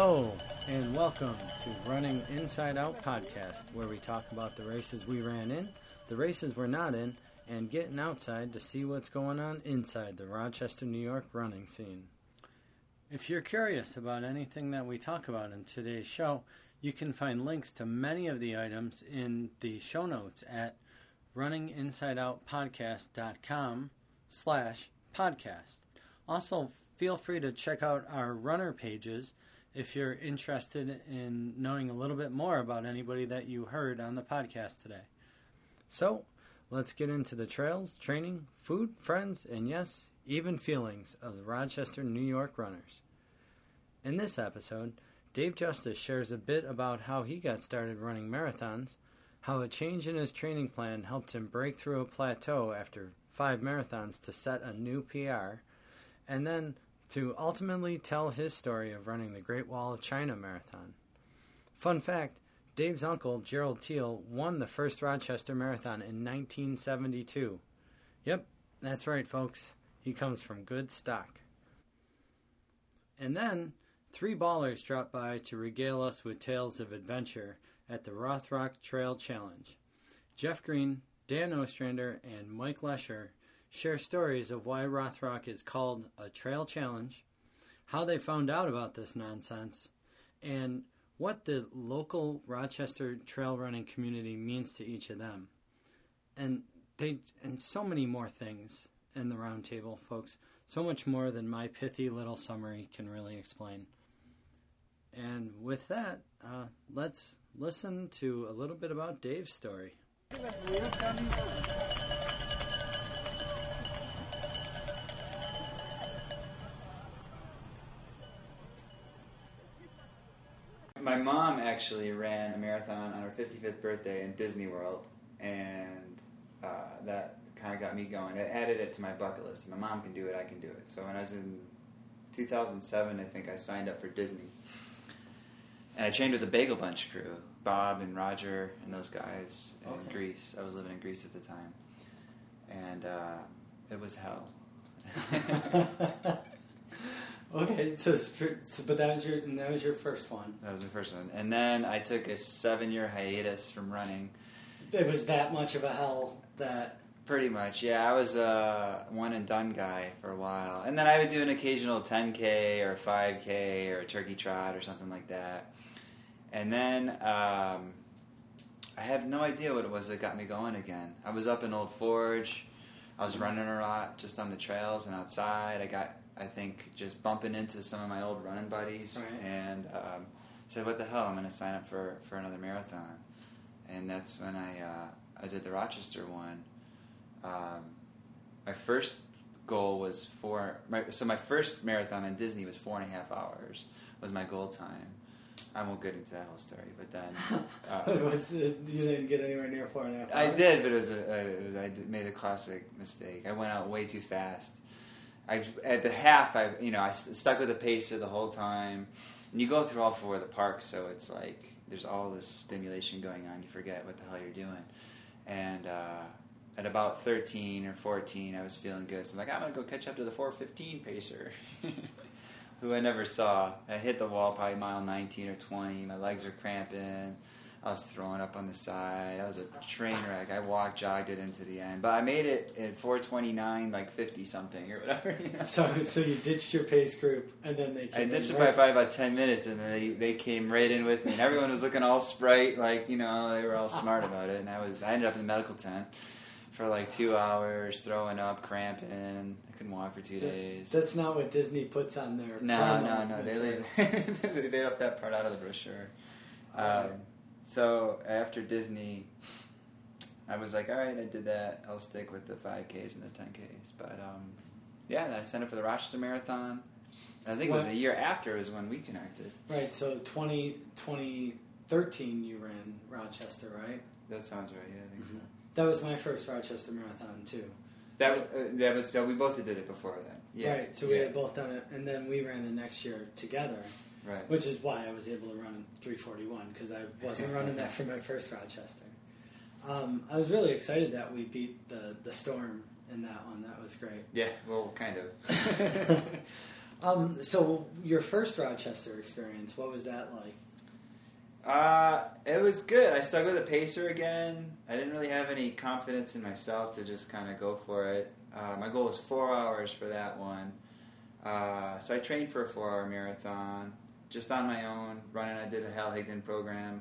Hello, and welcome to Running Inside Out podcast, where we talk about the races we ran in, the races we're not in, and getting outside to see what's going on inside the Rochester, New York running scene. If you're curious about anything that we talk about in today's show, you can find links to many of the items in the show notes at runninginsideoutpodcast.com slash podcast. Also, feel free to check out our runner pages if you're interested in knowing a little bit more about anybody that you heard on the podcast today. So, let's get into the trails, training, food, friends, and yes, even feelings of the Rochester, New York runners. In this episode, Dave Justice shares a bit about how he got started running marathons, how a change in his training plan helped him break through a plateau after five marathons to set a new PR, and then to ultimately tell his story of running the Great Wall of China Marathon. Fun fact Dave's uncle, Gerald Teal, won the first Rochester Marathon in 1972. Yep, that's right, folks. He comes from good stock. And then, three ballers dropped by to regale us with tales of adventure at the Rothrock Trail Challenge. Jeff Green, Dan Ostrander, and Mike Lesher share stories of why Rothrock is called a trail challenge, how they found out about this nonsense, and what the local Rochester trail running community means to each of them. And they and so many more things in the roundtable, folks. So much more than my pithy little summary can really explain. And with that, uh, let's listen to a little bit about Dave's story. Mom actually ran a marathon on her 55th birthday in Disney World, and uh, that kind of got me going. It added it to my bucket list. My mom can do it, I can do it. So when I was in 2007, I think I signed up for Disney. And I trained with the Bagel Bunch crew, Bob and Roger and those guys in Okay. Greece. I was living in Greece at the time. And uh, it was hell. okay, so, so but that was your that was your first one. That was the first one. And then I took a seven year hiatus from running. It was that much of a hell that Pretty much, yeah. I was a one and done guy for a while, and then I would do an occasional 10k or 5k or a turkey trot or something like that. And then um, I have no idea what it was that got me going again. I was up in Old Forge. I was running a lot just on the trails and outside. I got, I think, just bumping into some of my old running buddies, Right. and um, said, "What the hell? I'm going to sign up for for another marathon." And that's when I uh, I did the Rochester one. Um, my first goal was four. My, so my first marathon in Disney was four and a half hours. Was my goal time. I won't get into that whole story, but then uh, was you didn't get anywhere near four and a half. I did, but it was, a, uh, it was I did, made a classic mistake. I went out way too fast. I at the half, I you know I stuck with the pacer the whole time, and you go through all four of the parks, so it's like there's all this stimulation going on. You forget what the hell you're doing, and uh, at about 13 or 14, I was feeling good. So I'm like, I'm gonna go catch up to the 415 pacer. Who I never saw. I hit the wall probably mile 19 or 20. My legs were cramping. I was throwing up on the side. I was a train wreck. I walked, jogged it into the end, but I made it at 429, like 50 something or whatever. You know? So so you ditched your pace group and then they I ditched it by right- probably about 10 minutes, and they they came right in with me, and everyone was looking all sprite, like you know they were all smart about it, and I was I ended up in the medical tent for like two hours, throwing up, cramping. I couldn't walk for two That- days. That's not what Disney puts on their No, no, no. They leave, they left that part out of the brochure. Um. So after Disney, I was like, all right, I did that. I'll stick with the 5Ks and the 10Ks. But um, yeah, then I signed up for the Rochester Marathon. And I think it was the year after is when we connected. Right, so 20, 2013 you ran Rochester, right? That sounds right. Yeah, I think so. That was my first Rochester marathon too. That uh, that was so we both did it before then. Yeah. Right, so we yeah. had both done it, and then we ran the next year together, right. which is why I was able to run 341 because I wasn't running that for my first Rochester. Um, I was really excited that we beat the the storm in that one. That was great. Yeah, well, kind of. Um, so your first Rochester experience, what was that like? Uh, it was good. I stuck with a pacer again. I didn't really have any confidence in myself to just kind of go for it. Uh, my goal was four hours for that one. Uh, so I trained for a four-hour marathon, just on my own, running. I did a Hal Higdon program,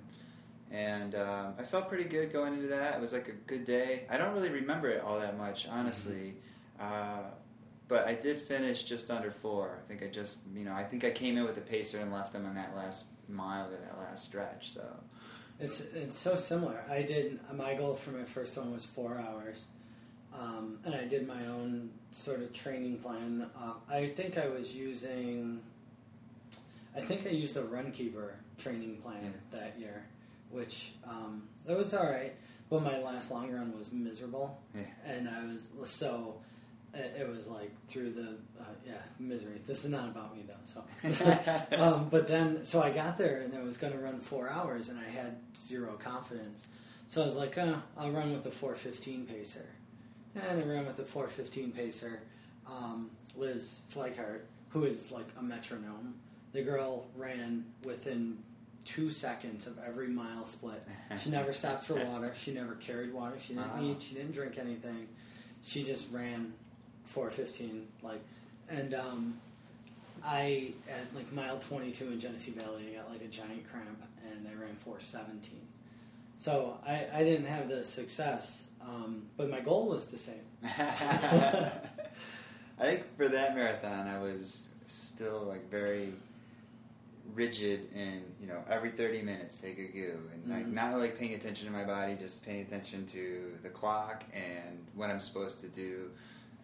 and um, I felt pretty good going into that. It was like a good day. I don't really remember it all that much, honestly. Uh, but I did finish just under four. I think I just, you know, I think I came in with a pacer and left them on that last mile or that last stretch. So It's it's so similar. I did my goal for my first one was four hours, um, and I did my own sort of training plan. Uh, I think I was using, I think I used a Runkeeper training plan Yeah. that year, which um, it was all right. But my last long run was miserable, Yeah. and I was so. It it was like through the uh, yeah misery. This is not about me though. So um, but then, so I got there and I was going to run four hours, and I had zero confidence. So I was like, uh, I'll run with the 415 pacer. And I ran with the 415 pacer. Um, Liz Fleikhart, who is like a metronome, the girl ran within two seconds of every mile split. She never stopped for water. She never carried water. She didn't Wow. eat. She didn't drink anything. She just ran 415 like and um, I at like mile 22 in Genesee Valley, I got like a giant cramp, and I ran 417. So I, I didn't have the success, um, but my goal was the same. I think for that marathon, I was still like very rigid and you know every 30 minutes take a goo and like Mhm. not like paying attention to my body just paying attention to the clock and what i'm supposed to do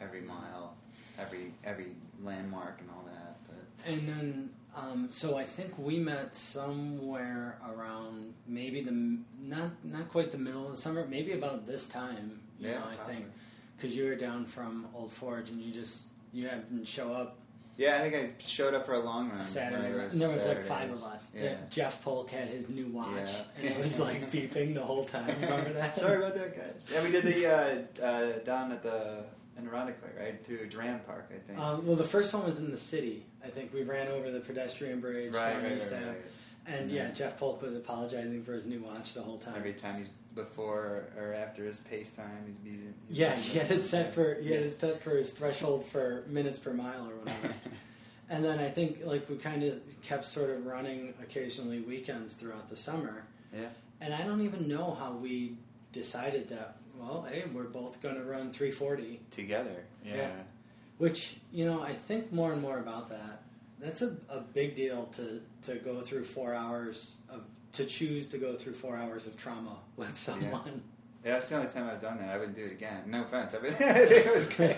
every mile every every landmark and all that but And then, um, so I think we met somewhere around maybe the not not quite the middle of the summer, maybe about this time. You Yeah, know, I probably. think because you were down from Old Forge and you just you didn't show up yeah i think i showed up for a long run Saturday. one of And there was like five of us. yeah Jeff Polk had his new watch, Yeah. and it was like beeping the whole time. Remember that? sorry about that guys yeah we did the uh, uh, down at the Ironically, right through Durand Park, I think. Um, well, the first one was in the city. I think we ran over the pedestrian bridge right, down right, East right, right. And yeah, Jeff Polk was apologizing for his new watch the whole time. Every time he's before or after his pace time, he's he's yeah, he had it set for he had it set for his threshold for minutes per mile or whatever. and then I think like we kind of kept sort of running occasionally weekends throughout the summer. yeah. And I don't even know how we decided that. Well, hey, we're both going to run 340, Together. Yeah. Yeah. which you know I think more and more about that. That's a, a big deal to to go through four hours of to choose to go through four hours of trauma with someone. Yeah, that's the only time I've done that. I wouldn't do it again. No offense. I, mean, it was great.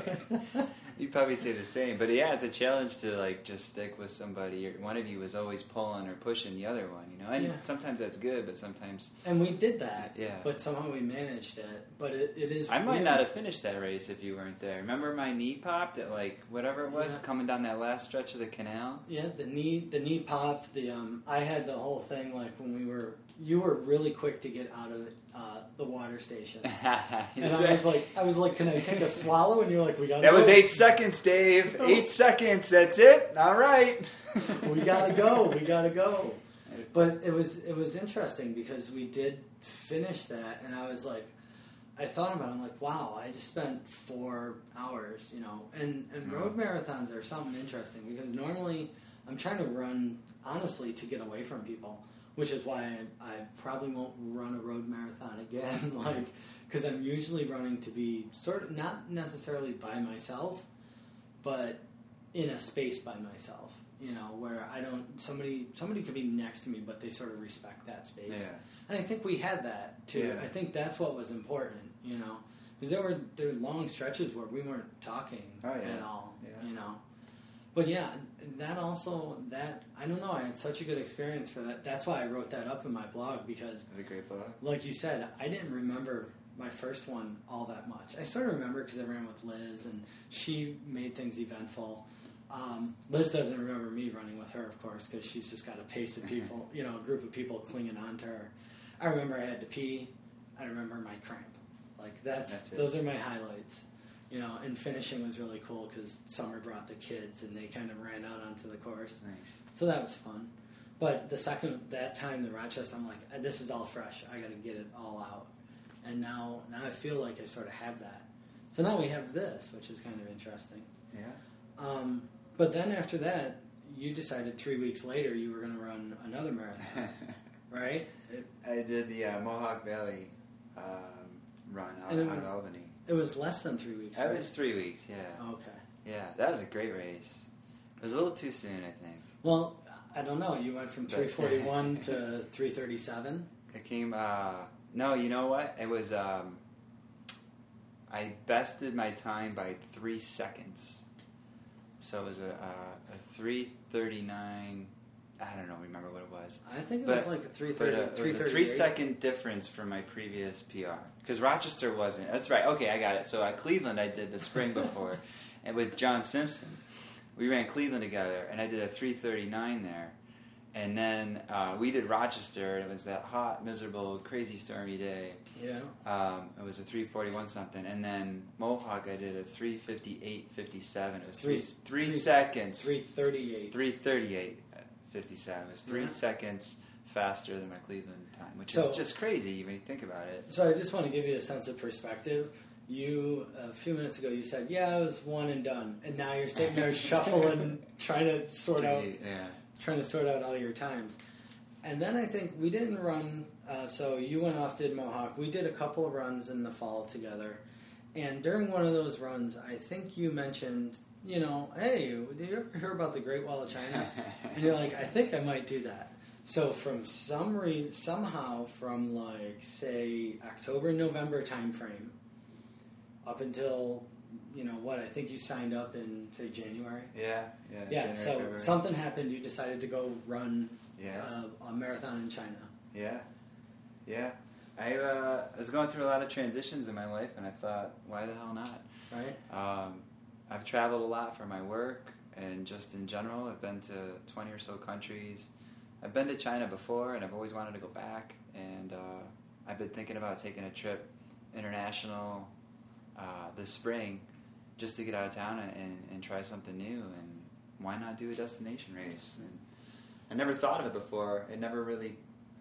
You'd probably say the same, but yeah, it's a challenge to like just stick with somebody. One of you was always pulling or pushing the other one, you know. And Yeah. sometimes that's good, but sometimes And we did that, Yeah. but somehow we managed it. But it, it is. I might weird. not have finished that race if you weren't there. Remember my knee popped at like whatever it was Yeah. coming down that last stretch of the canal. Yeah, the knee, the knee pop. The um, I had the whole thing like when we were. You were really quick to get out of uh, the water station, and I right. was like, I was like, can I take a swallow? And you're like, we got. that was eight seconds, Dave. Eight seconds. That's it. All right. we gotta go. We gotta go. But it was it was interesting because we did finish that, and I was like, I thought about it. I'm like, wow, I just spent four hours, you know. And and Mhm. road marathons are something interesting because normally I'm trying to run honestly to get away from people, which is why I, I probably won't run a road marathon again. like because I'm usually running to be sort of not necessarily by myself, but in a space by myself. You know, where I don't somebody somebody could be next to me, but they sort of respect that space. Yeah. And I think we had that too. Yeah. I think that's what was important. You know, because there were there were long stretches where we weren't talking Oh, yeah. at all. Yeah. You know. But yeah, that also that I don't know. I had such a good experience for that. That's why I wrote that up in my blog because It was a great blog. like you said, I didn't remember my first one all that much. I sort of remember because I ran with Liz and she made things eventful. Um, Liz doesn't remember me running with her, of course, because she's just got a pace of people, you know, a group of people clinging on to her. I remember I had to pee. I remember my cramp. Like that's, That's those are my highlights. you know, and finishing was really cool because Summer brought the kids and they kind of ran out onto the course. Nice. So that was fun. But the second that time, the Rochester, I'm like, "Uh, this is all fresh. I got to get it all out. And now, now I feel like I sort of have that. So now we have this, which is kind of interesting. Yeah. Um, but then after that, you decided three weeks later you were going to run another marathon, right? It, I did the uh, Mohawk Valley um, run out, it out of Albany. it was less than three weeks. It right? was three weeks. Yeah. okay. Yeah, that was a great race. It was a little too soon, I think. Well, I don't know. You went from 341 to 337. It came. Uh, no, you know what? It was. Um, I bested my time by three seconds. So it was a, a, a three thirty nine. I don't know. Remember what it was? I think it But- was like a 330, uh, it was a 338. three second difference from my previous PR because Rochester wasn't. That's right. Okay, I got it. So at Cleveland, I did the spring before, and with John Simpson, we ran Cleveland together, and I did a three thirty nine there, and then uh, we did Rochester, and it was that hot, miserable, crazy, stormy day. Yeah. Um, it was a three forty one something, and then Mohawk, I did a three fifty eight fifty seven. It was three Three- three three- seconds. 338. 338 57 It's three Yeah. seconds faster than my Cleveland time, which So- is just crazy when you think about it. So I just want to give you a sense of perspective. You a few minutes ago you said, "Yeah, it was one and done," and now you're sitting there shuffling, trying to sort out, Yeah. Trying to sort out all your times. And then I think we didn't run. Uh, so you went off, did Mohawk. We did a couple of runs in the fall together, and during one of those runs, I think you mentioned, you know, hey, did you ever hear about the Great Wall of China? and you're like, I think I might do that. So from some re- somehow from like say October November timeframe up until you know what I think you signed up in say January. yeah. Yeah. Yeah. January, so February. something happened. You decided to go run Yeah. uh, a marathon in China. Yeah. Yeah. I uh, was going through a lot of transitions in my life, and I thought, why the hell not? Right. Um, I've traveled a lot for my work and just in general. I've been to 20 or so countries. I've been to China before and I've always wanted to go back. And uh, I've been thinking about taking a trip international uh, this spring just to get out of town and, and, and try something new. And why not do a destination race? And I never thought of it before. It never really,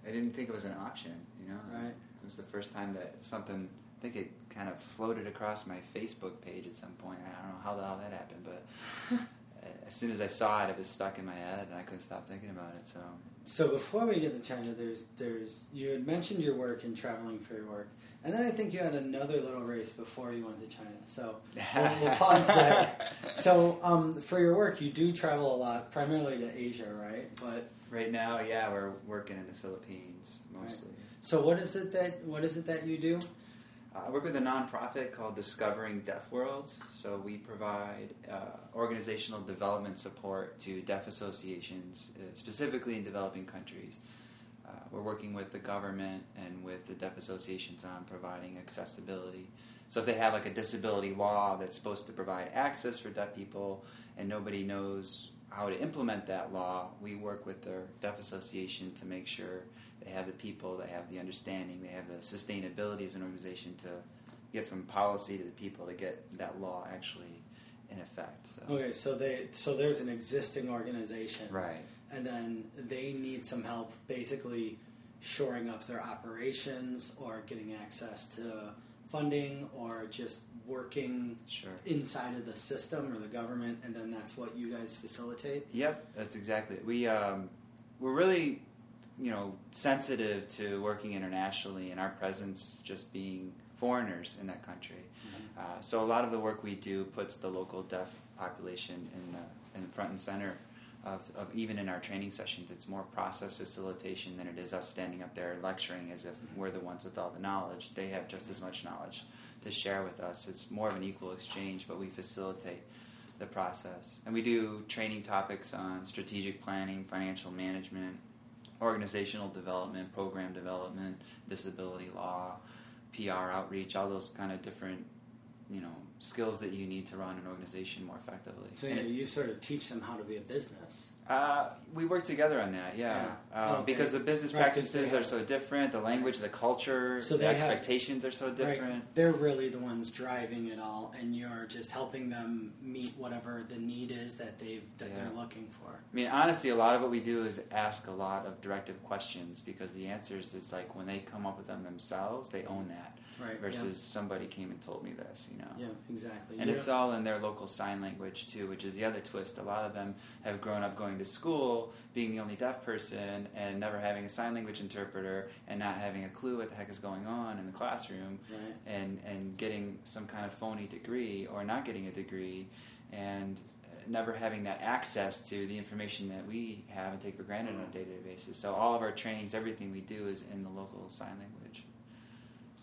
I didn't think it was an option, you know? Right. It was the first time that something, I think it kind of floated across my Facebook page at some point. I don't know how the hell that happened, but as soon as I saw it, it was stuck in my head and I couldn't stop thinking about it. So, So before we get to China, there's there's you had mentioned your work and traveling for your work, and then I think you had another little race before you went to China. So we'll, we'll pause there. So um, for your work, you do travel a lot, primarily to Asia, right? But right now, yeah, we're working in the Philippines mostly. so what is it that what is it that you do? Uh, I work with a nonprofit called Discovering Deaf Worlds. So we provide uh, organizational development support to deaf associations, uh, specifically in developing countries. We're working with the government and with the deaf associations on providing accessibility. So if they have like a disability law that's supposed to provide access for deaf people and nobody knows how to implement that law, we work with their deaf association to make sure they have the people, they have the understanding, they have the sustainability as an organization to get from policy to the people to get that law actually in effect. So. Okay, so they so there's an existing organization, Right. And then they need some help, basically shoring up their operations or getting access to funding or just working Sure. inside of the system or the government, and then that's what you guys facilitate. Yep, that's exactly. it. We um, we're really, you know, sensitive to working internationally and our presence just being foreigners in that country. Uh, so a lot of the work we do puts the local deaf population in the in front and center of, of even in our training sessions. It's more process facilitation than it is us standing up there lecturing as if we're the ones with all the knowledge. They have just as much knowledge to share with us. It's more of an equal exchange, but we facilitate the process. And we do training topics on strategic planning, financial management, organizational development, program development, disability law, PR outreach, all those kind of different, you know, skills that you need to run an organization more effectively. So you, it- you sort of teach them how to be a business. uh, we work together on that, yeah. Yeah. Um, Okay. Because the business Right, practices are so different, the language, the culture, So the they have- expectations are so different. Right. They're really the ones driving it all, and you're just helping them meet whatever the need is that they that Yeah. they're looking for. I mean, honestly, a lot of what we do is ask a lot of directive questions because the answers, it's like when they come up with them themselves, they own that Right. versus somebody came and told me this, you know. Yeah. yeah exactly. And You it's all in their local sign language too, which is the other twist. A lot of them have grown up going to school, being the only deaf person, and never having a sign language interpreter, and not having a clue what the heck is going on in the classroom, right. and and getting some kind of phony degree or not getting a degree, and uh, never having that access to the information that we have and take for granted on a day-to-day basis. So all of our trainings, everything we do is in the local sign language.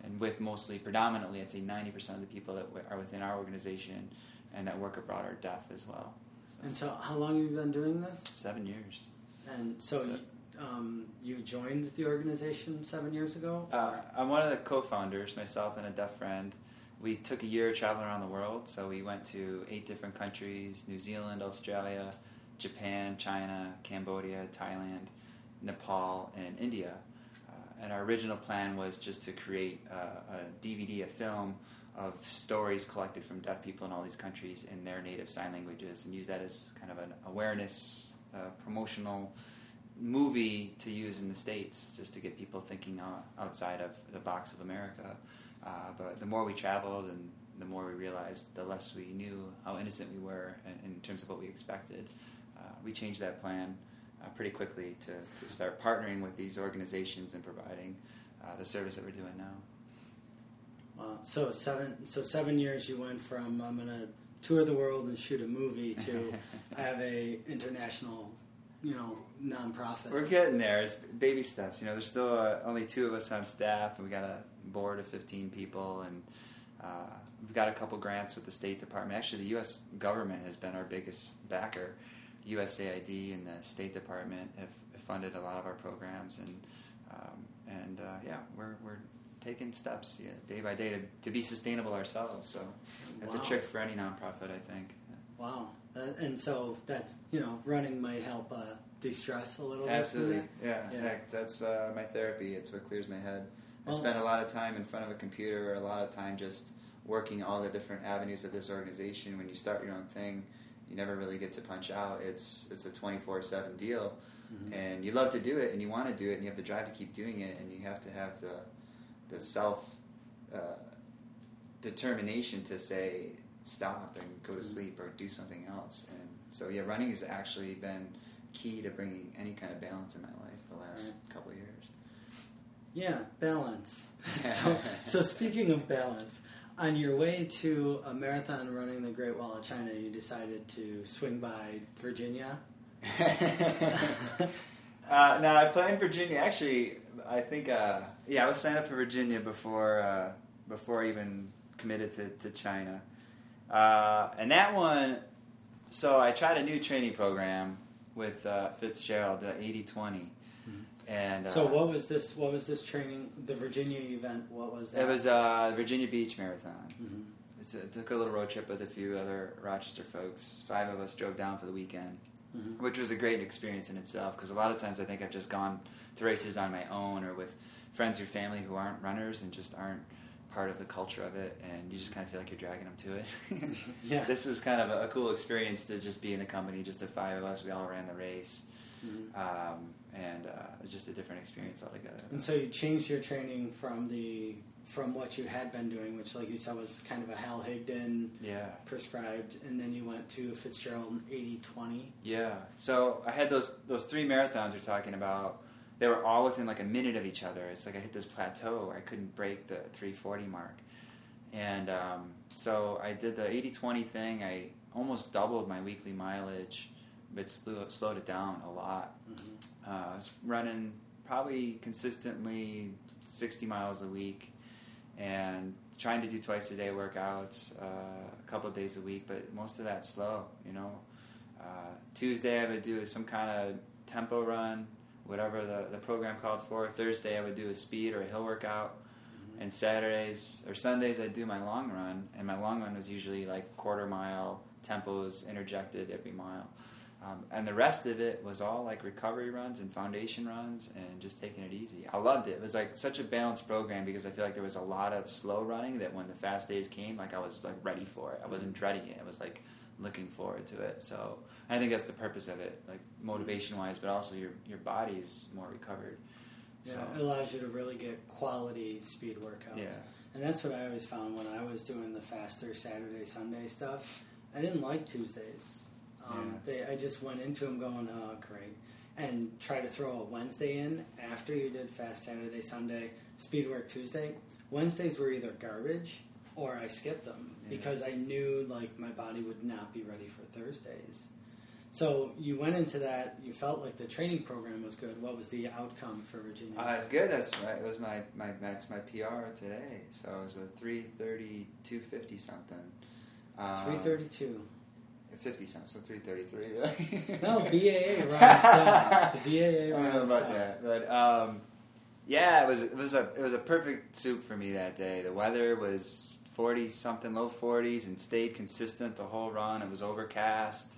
And with mostly, predominantly, I'd say 90% of the people that w- are within our organization and that work abroad are deaf as well. So, And so, how long have you been doing this? seven years. And so, So- you, um, you joined the organization seven years ago. Uh, I'm one of the co-founders, myself and a deaf friend. We took a year traveling around the world, so we went to eight different countries: New Zealand, Australia, Japan, China, Cambodia, Thailand, Nepal, and India. And our original plan was just to create uh, a DVD, a film of stories collected from deaf people in all these countries in their native sign languages, and use that as kind of an awareness, uh, promotional movie to use in the states, just to get people thinking out, outside of the box of America. Uh, but the more we traveled, and the more we realized, the less we knew how innocent we were in, in terms of what we expected. Uh, we changed that plan uh, pretty quickly to, to start partnering with these organizations and providing uh, the service that we're doing now. Wow. So seven. So seven years. You went from I'm gonna tour the world and shoot a movie to have a international, you know, nonprofit. We're getting there. It's baby steps. You know, there's still uh, only two of us on staff, and we got a board of 15 people, and uh, we've got a couple grants with the State Department. Actually, the U.S. government has been our biggest backer. USAID and the State Department have funded a lot of our programs, and um, and uh, yeah, we're we're taking steps yeah, day by day to, to be sustainable ourselves. So that's Wow. a trick for any nonprofit, I think. Wow. Uh, and so that's you know running might help uh, de-stress a little Absolutely, bit. yeah. Yeah. That's uh, my therapy. It's what clears my head. I Well- spend a lot of time in front of a computer, or a lot of time just working all the different avenues of this organization. When you start your own thing, you never really get to punch out. It's it's a twenty four seven deal, Mhm. and you love to do it, and you want to do it, and you have the drive to keep doing it, and you have to have the the self uh, determination to say stop and go to Mhm. sleep or do something else. And so yeah, running has actually been key to bringing any kind of balance in my life the last Right. couple of years. Yeah, balance. so, so speaking of balance, on your way to a marathon running the Great Wall of China, you decided to swing by Virginia. uh, no, I play in Virginia. Actually, I think uh, yeah, I was signed up for Virginia before uh, before I even committed to to China, uh, and that one. So I tried a new training program with uh, Fitzgerald, the 80-20. And uh, So what was this? What was this training? The Virginia event. What was that? it was uh, Virginia Beach Marathon. Mhm. It's a, took a little road trip with a few other Rochester folks. Five of us drove down for the weekend. Mhm. which was a great experience in itself because a lot of times I think I've just gone to races on my own or with friends or family who aren't runners and just aren't part of the culture of it, and you just kind of feel like you're dragging them to it. Yeah. This is kind of a, a cool experience to just be in a company, just the five of us. We all ran the race, Mhm. um, and uh, it was just a different experience altogether. And so you changed your training from the from what you had been doing, which, like you said, was kind of a Hal Higdon yeah. prescribed, and then you went to a Fitzgerald 80-20. Yeah. So I had those those three marathons you're talking about. They were all within like a minute of each other. It's like I hit this plateau I couldn't break the 340 mark. And um, so I did the 80-20 thing. I almost doubled my weekly mileage, but slowed it down a lot. Mhm. Uh, I was running probably consistently 60 miles a week and trying to do twice a day workouts, uh, a couple of days a week, but most of that slow, you know. Uh, Tuesday I would do some kind of tempo run, whatever the, the program called for. Thursday I would do a speed or a hill workout. And Saturdays or Sundays, I'd do my long run, and my long run was usually like quarter mile tempos interjected every mile. Um, and the rest of it was all like recovery runs and foundation runs and just taking it easy. I loved it. It was like such a balanced program because I feel like there was a lot of slow running that when the fast days came, like I was like ready for it. I wasn't dreading it. I was like looking forward to it. So I think that's the purpose of it, like motivation wise, but also your your body is more recovered. Yeah, So, it allows you to really get quality speed workouts. yeah, And that's what I always found when I was doing the faster Saturday, Sunday stuff. I didn't like Tuesdays. Um, they, I just went into them going, oh, great. And try to throw a Wednesday in after you did fast Saturday, Sunday, speed work Tuesday. Wednesdays were either garbage or I skipped them Yeah. because I knew like my body would not be ready for Thursdays. So you went into that. You felt like the training program was good. What was the outcome for Virginia? uh, it's good. That's right. It was my my that's my PR today. So it was a three thirty two fifty something. Um, Three thirty-two. 50 cents, so 333 really. No, BAA runs down. The BAA I don't know about that, but um, yeah, it was it was a it was a perfect soup for me that day. The weather was 40 something, low 40s, and stayed consistent the whole run. It was overcast.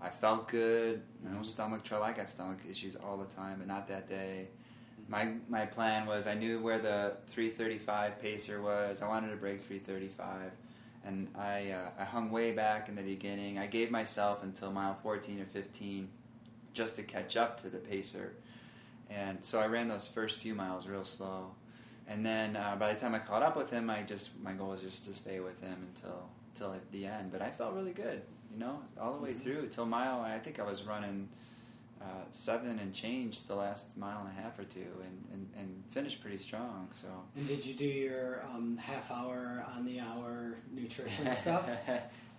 I felt good. No Mhm. stomach trouble. I got stomach issues all the time, but not that day. My my plan was I knew where the 335 pacer was. I wanted to break 335 and I uh, I hung way back in the beginning. I gave myself until mile 14 or 15 just to catch up to the pacer, and so I ran those first few miles real slow. And then uh, by the time I caught up with him, I just my goal was just to stay with him until till the end. But I felt really good, you know, all the way Mhm. through till mile. I think I was running. Uh, seven and change the last mile and a half or two, and, and, and finished pretty strong. So And did you do your um, half hour on the hour nutrition stuff?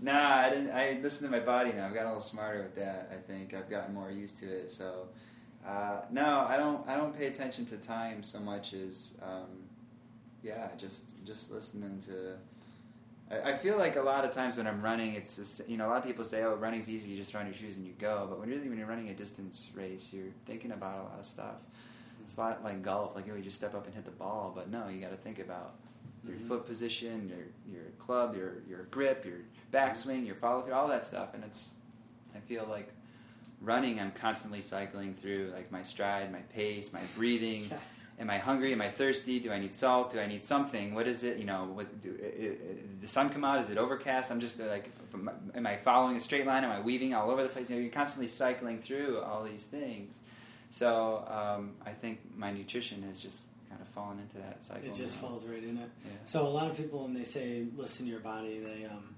nah, I didn't. I listen to my body now. I've gotten a little smarter with that. I think I've gotten more used to it. So uh, no, I don't. I don't pay attention to time so much as um, yeah, just just listening to. I, I feel like a lot of times when I'm running, it's just you know a lot of people say, "Oh, running's easy. You just throw on your shoes and you go." But when really when you're running a distance race, you're thinking about a lot of stuff. It's a lot like golf. Like oh, you just step up and hit the ball, but no, you got to think about your Mhm. foot position, your your club, your your grip, your backswing, your follow through, all that stuff. And it's I feel like running, I'm constantly cycling through like my stride, my pace, my breathing. Yeah. Am I hungry? Am I thirsty? Do I need salt? Do I need something? What is it? You know, what, do, i- i- i- the sun come out? Is it overcast? I'm just uh, like, am I following a straight line? Am I weaving all over the place? You know, you're constantly cycling through all these things. So um, I think my nutrition has just kind of fallen into that cycle. It just now. falls right in it. Yeah. So a lot of people, when they say listen to your body, they um,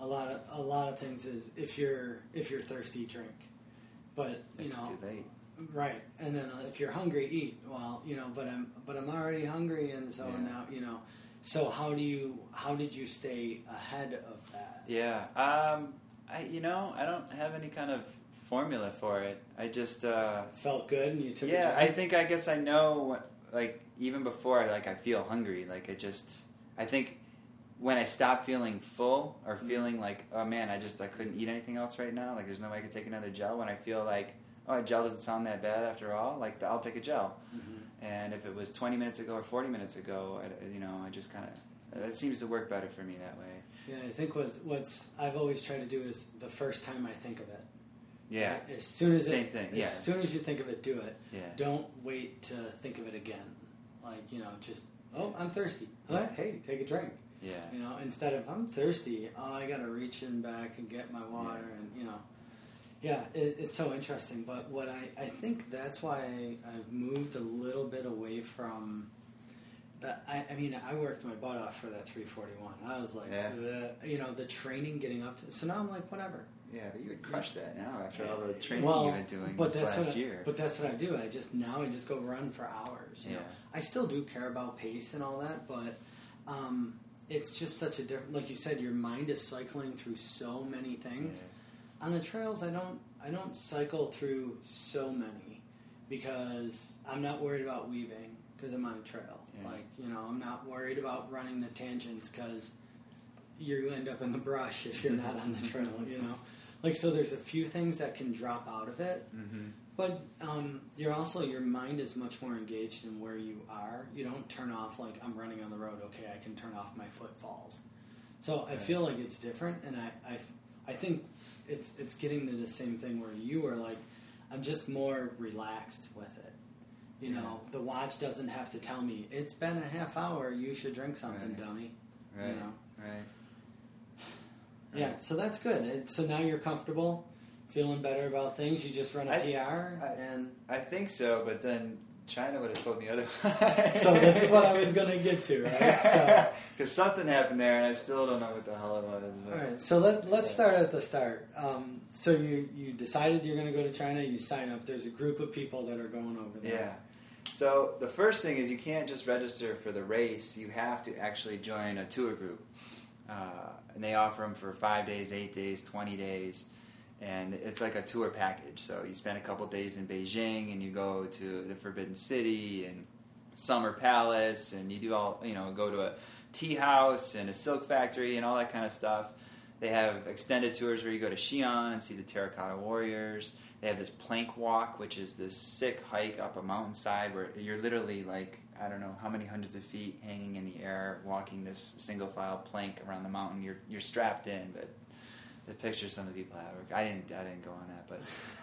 a lot of a lot of things is if you're if you're thirsty, drink. But you It's know, too late. Right? And then uh, if you're hungry, eat. Well, you know, but I'm but I'm already hungry, and so Yeah. now you know. So how do you how did you stay ahead of that? Yeah. Um, I you know I don't have any kind of formula for it. I just uh, Felt good, and you took yeah. I think I guess I know what, like even before like I feel hungry. Like I just I think when I stop feeling full or Mhm. feeling like oh man I just I couldn't eat anything else right now. Like there's no way I could take another gel. When I feel like oh gel doesn't sound that bad after all. Like I'll take a gel. Mhm. And if it was 20 minutes ago or 40 minutes ago, I, you know, I just kind of, it seems to work better for me that way. Yeah, I think what's what's I've always tried to do is the first time I think of it. Yeah. Right? As soon as Same it, thing, As yeah. soon as you think of it, do it. Yeah. Don't wait to think of it again. Like you know, just oh, I'm thirsty. Yeah. Huh? Hey, take a drink. Yeah. You know, instead of I'm thirsty, oh, I gotta reach in back and get my water, Yeah. and you know, yeah, it, it's so interesting. But what I I think that's why I, I've moved a little bit away from. That I, I mean, I worked my butt off for that 341. I was like, Yeah. the, you know, the training getting up to. So now I'm like, whatever. Yeah, but you would crush that now after all the training Well, you've been doing but this that's last what I, year. But that's what I do. I just now I just go run for hours. Yeah. know, I still do care about pace and all that, but um, it's just such a different. Like you said, your mind is cycling through so many things. On the trails, I don't I don't cycle through so many because I'm not worried about weaving because I'm on a trail. Yeah. Like you know, I'm not worried about running the tangents because you end up in the brush if you're not on the trail. You know, like so there's a few things that can drop out of it, hmm but But um, you're also your mind is much more engaged in where you are. You don't turn off like I'm running on the road. Okay, I can turn off my footfalls. So I Right. feel like it's different, and I, I, I think it's it's getting to the same thing where you are like I'm just more relaxed with it. You know, the watch doesn't have to tell me it's been a half hour. You should drink something, Right. dummy. Right. You know. Right. Yeah, so that's good. And so now you're comfortable, feeling better about things. You just run a I- PR, I- and I think so, but then China would have told me otherwise. so this is what I was going to get to, right? So, Because something happened there, and I still don't know what the hell it was. all right. So let let's start at the start. Um, so you you decided you're going to go to China. You sign up. There's a group of people that are going over there. Yeah. So the first thing is you can't just register for the race. You have to actually join a tour group, uh, and they offer them for five days, eight days, twenty days, and it's like a tour package. So you spend a couple days in Beijing, and you go to the Forbidden City and Summer Palace, and you do all you know, go to a tea house and a silk factory and all that kind of stuff. They have extended tours where you go to Xi'an and see the Terracotta Warriors. They have this plank walk, which is this sick hike up a mountainside where you're literally like I don't know how many hundreds of feet hanging in the air, walking this single file plank around the mountain. You're you're strapped in, but the pictures some of the people have. I didn't I didn't go on that,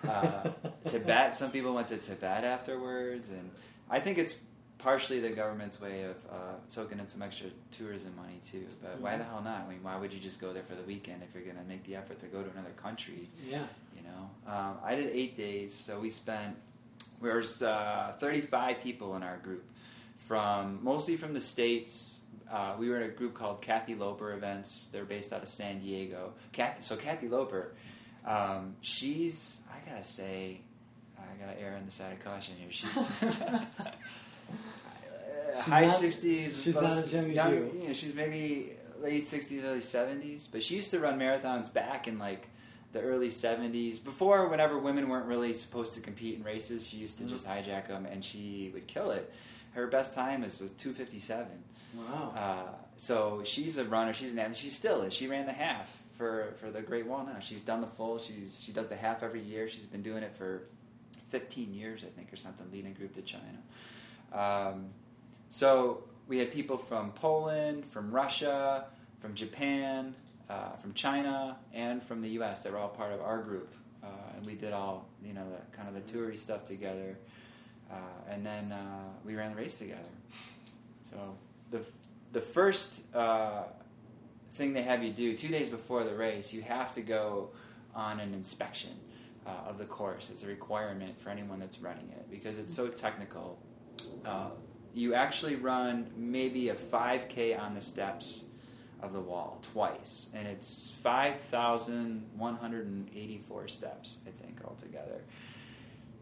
but uh, Tibet. Some people went to Tibet afterwards, and I think it's partially the government's way of uh, soaking in some extra tourism money too. But why the hell not? I mean, why would you just go there for the weekend if you're going to make the effort to go to another country? Yeah. You know, um, I did eight days, so we spent. There's uh, 35 people in our group, from mostly from the states. Uh, we were in a group called Kathy Loper Events. They're based out of San Diego. Kathy, so Kathy Loper, um, she's I gotta say, I gotta err on the side of caution here. She's She's high not- 60s. she's not as young as young- you. know, she's maybe late 60s, early 70s. But she used to run marathons back in like the early 70s. Before, whenever women weren't really supposed to compete in races, she used to Mhm. just hijack them and she would kill it. Her best time is 257. Wow. Uh, so she's a runner. She's an athlete. She still is. She ran the half for, for the Great Wall now. She's done the full. She's she does the half every year. She's been doing it for 15 years, I think, or something. Leading a group to China. Um, so we had people from Poland, from Russia, from Japan, uh, from China, and from the U.S. that were all part of our group, uh, and we did all you know the kind of the toury stuff together, uh, and then uh, we ran the race together. So the the first uh, thing they have you do two days before the race, you have to go on an inspection uh, of the course. It's a requirement for anyone that's running it because it's so technical. Uh, you actually run maybe a 5K on the steps of the wall twice, and it's 5,184 steps, I think, altogether.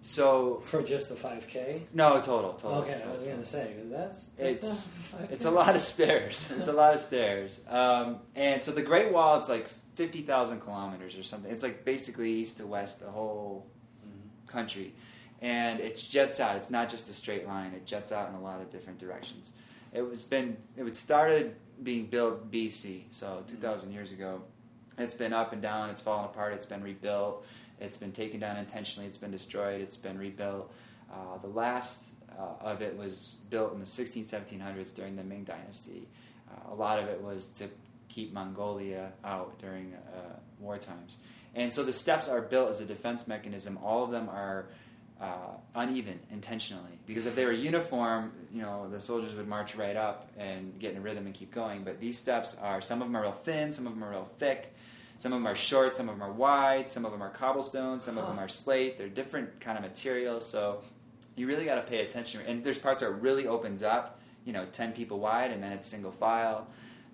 So, For just the 5K? no, total, total. okay, I total, was gonna say, because that's, that's It's- a It's a lot of stairs. It's a lot of stairs. Um, and so the Great Wall, it's like 50,000 kilometers or something. It's like basically east to west, the whole Mhm. country. And it jets out. It's not just a straight line. It jets out in a lot of different directions. It was been it was started being built BC, so 2,000 years ago. It's been up and down. It's fallen apart. It's been rebuilt. It's been taken down intentionally. It's been destroyed. It's been rebuilt. Uh, the last uh, of it was built in the 16, 1700s during the Ming Dynasty. Uh, a lot of it was to keep Mongolia out during uh, war times. And so the steps are built as a defense mechanism. All of them are uh, uneven intentionally because if they were uniform, you know, the soldiers would march right up and get in a rhythm and keep going. But these steps are some of them are real thin, some of them are real thick, some of them are short, some of them are wide, some of them are cobblestone, some of them are slate. They're different kind of materials, so you really got to pay attention. And there's parts where it really opens up, you know, ten people wide, and then it's single file.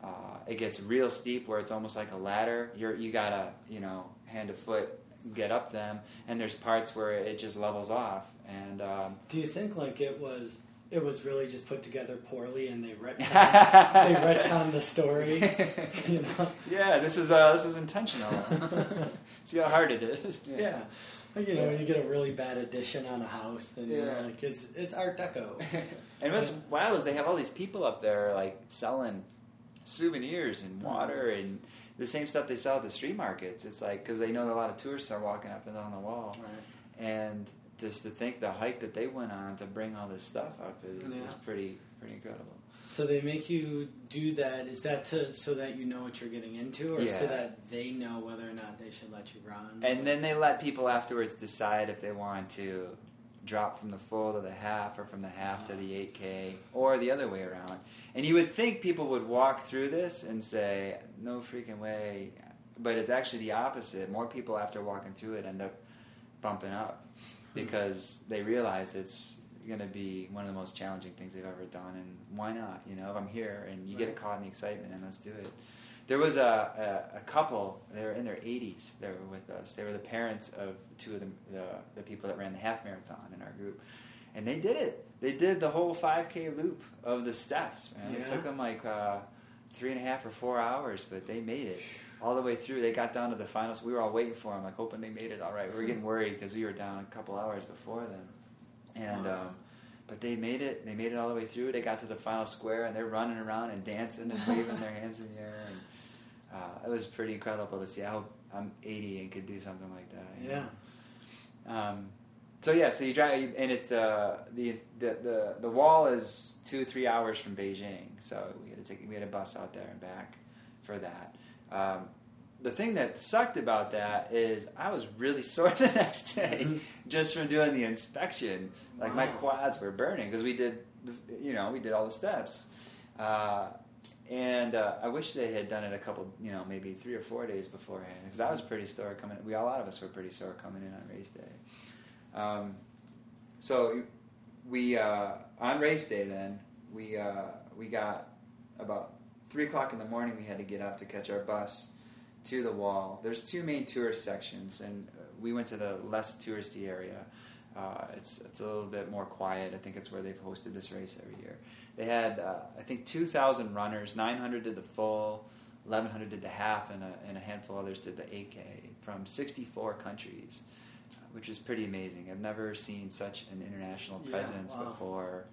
Uh, it gets real steep where it's almost like a ladder. You're you gotta you know hand to foot get up them, and there's parts where it just levels off. And um, Do you think like it was it was really just put together poorly and they retconned, they retconned the story? You know? yeah, this is uh, this is intentional. See how hard it is. Yeah. You know, you get a really bad addition on a house, and you're Yeah. like, it's it's Art Deco. and what's wild is they have all these people up there like selling souvenirs and water and the same stuff they sell at the street markets. It's like because they know that a lot of tourists are walking up and down the wall. And just to think the hike that they went on to bring all this stuff up is, Yeah. is pretty pretty incredible. So they make you do that. Is that to so that you know what you're getting into, or so that they know whether or not they should let you run? And then they let people afterwards decide if they want to drop from the full to the half or from the half to the 8K or the other way around. And you would think people would walk through this and say, no freaking way. But it's actually the opposite. More people after walking through it end up bumping up because they realize it's going to be one of the most challenging things they've ever done. And why not? You know, if I'm here and you get caught in the excitement and let's do it. There was a, a, a couple. They were in their 80s. They were with us. They were the parents of two of the, the the people that ran the half marathon in our group, and they did it. They did the whole 5K loop of the steps. And it took them like uh, three and a half or four hours, but they made it all the way through. They got down to the finals. We were all waiting for them, like hoping they made it all right. We were getting worried because we were down a couple hours before them, and. Um, but they made it. They made it all the way through. They got to the final square, and they're running around and dancing and waving their hands in the air. And uh, it was pretty incredible to see. I hope I'm 80 and could do something like that. yeah. Um, so yeah, so you drive, and it's uh, the the the the wall is two three hours from Beijing. So we had to take we had a bus out there and back for that. Um, the thing that sucked about that is I was really sore the next day Mhm. just from doing the inspection. Like my quads were burning because we did, you know, we did all the steps. Uh, and uh, I wish they had done it a couple, you know, maybe three or four days beforehand because I was pretty sore coming. We a lot of us were pretty sore coming in on race day. Um, so we uh, on race day then we uh, we got about three o'clock in the morning. We had to get up to catch our bus to the wall. There's two main tourist sections, and uh, we went to the less touristy area. Uh, it's it's a little bit more quiet. I think it's where they've hosted this race every year. They had uh, I think 2,000 runners. 900 did the full, 1,100 did the half, and a, and a handful others did the 8K from 64 countries, which is pretty amazing. I've never seen such an international Yeah, presence wow. before.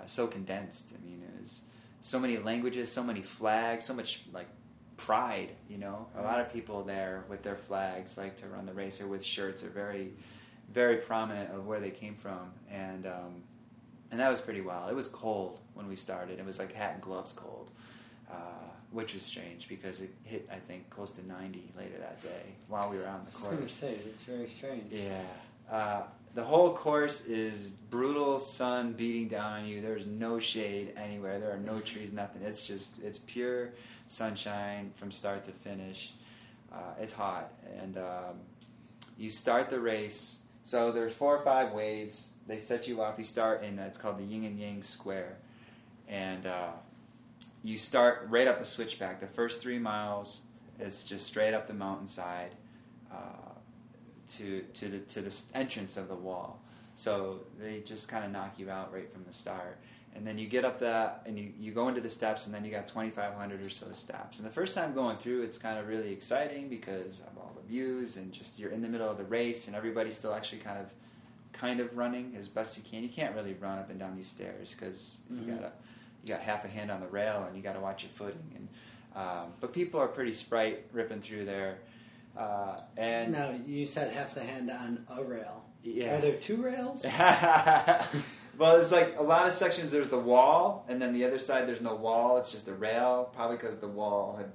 Uh, so condensed. I mean, it was so many languages, so many flags, so much like pride. You know, a lot of people there with their flags like to run the race or with shirts are very, very prominent of where they came from, and um, and that was pretty wild. It was cold when we started. It was like hat and gloves cold, uh, which was strange because it hit I think close to ninety later that day while we were on I the was going to course. say it's very strange. Yeah. Uh, the whole course is brutal sun beating down on you. There's no shade anywhere. There are no trees, nothing. It's just, it's pure sunshine from start to finish. Uh, it's hot. And um, you start the race. So there's four or five waves. They set you off. You start in, uh, it's called the Yin and Yang Square. And uh, you start right up a switchback. The first three miles, it's just straight up the mountainside. Uh, to to the to the entrance of the wall. So they just kind of knock you out right from the start. And then you get up that and you, you go into the steps and then you got 2,500 or so steps. And the first time going through, it's kind of really exciting because of all the views and just you're in the middle of the race and everybody's still actually kind of kind of running as best you can. You can't really run up and down these stairs because Mhm. you gotta you got half a hand on the rail and you got to watch your footing. And um, but people are pretty sprite ripping through there. Uh, and Now you said half the hand on a rail. yeah. Are there two rails? well, it's like a lot of sections. There's the wall, and then the other side there's no wall. It's just a rail, probably because the wall had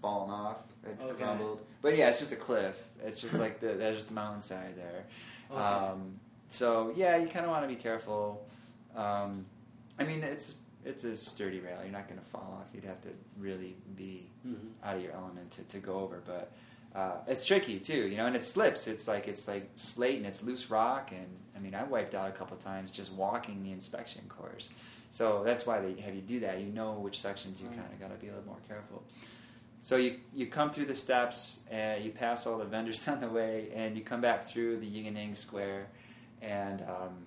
fallen off, had Okay. crumbled. But yeah, it's just a cliff. It's just like the there's the mountainside there. Okay. Um, so yeah, you kind of want to be careful. Um, I mean, it's it's a sturdy rail. You're not going to fall off. You'd have to really be Mhm. out of your element to, to go over. But uh, it's tricky too, you know, and it slips. It's like it's like slate and it's loose rock, and I mean, I wiped out a couple times just walking the inspection course. So that's why they have you do that. You know which sections you Right. kind of got to be a little more careful. So you you come through the steps, and you pass all the vendors on the way, and you come back through the Yin and Yang Square, and um,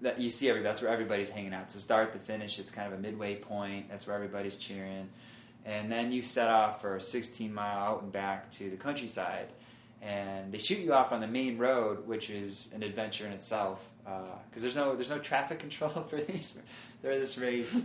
that you see everybody. That's where everybody's hanging out. To start to finish, it's kind of a midway point. That's where everybody's cheering, and then you set off for a 16 mile out and back to the countryside, and they shoot you off on the main road, which is an adventure in itself because there's no there's no traffic control for these for this race.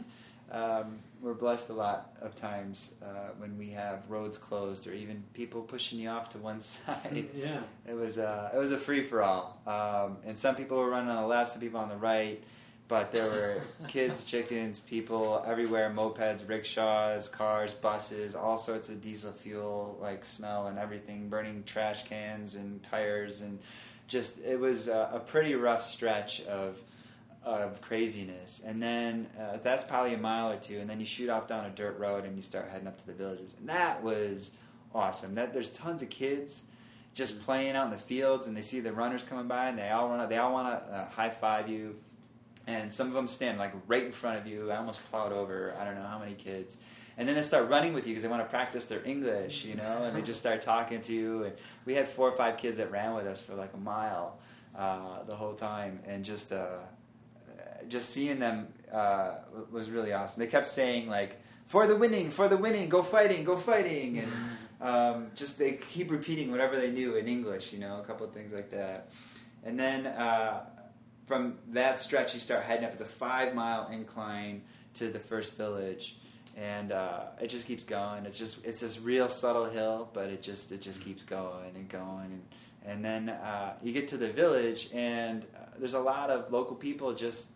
um, we're blessed a lot of times uh, when we have roads closed or even people pushing you off to one side. Yeah. It was uh, it was a free for all, um, and some people were running on the left, some people on the right. But there were kids, chickens, people everywhere, mopeds, rickshaws, cars, buses, all sorts of diesel fuel like smell and everything, burning trash cans and tires, and just it was a, a pretty rough stretch of of craziness. And then uh, that's probably a mile or two, and then you shoot off down a dirt road and you start heading up to the villages, and that was awesome. That there's tons of kids just playing out in the fields, and they see the runners coming by, and they all want to they all want to uh, high five you. And some of them stand like right in front of you. I almost plowed over. I don't know how many kids. And then they start running with you because they want to practice their English, you know. And they just start talking to you. And we had four or five kids that ran with us for like a mile uh, the whole time, and just uh, just seeing them uh, was really awesome. They kept saying like, "For the winning, for the winning, go fighting, go fighting," and um, just they keep repeating whatever they knew in English, you know, a couple of things like that. And then uh, from that stretch, you start heading up. It's a five mile incline to the first village, and uh, it just keeps going. It's just it's this real subtle hill, but it just it just keeps going and going, and and then uh, you get to the village, and uh, there's a lot of local people just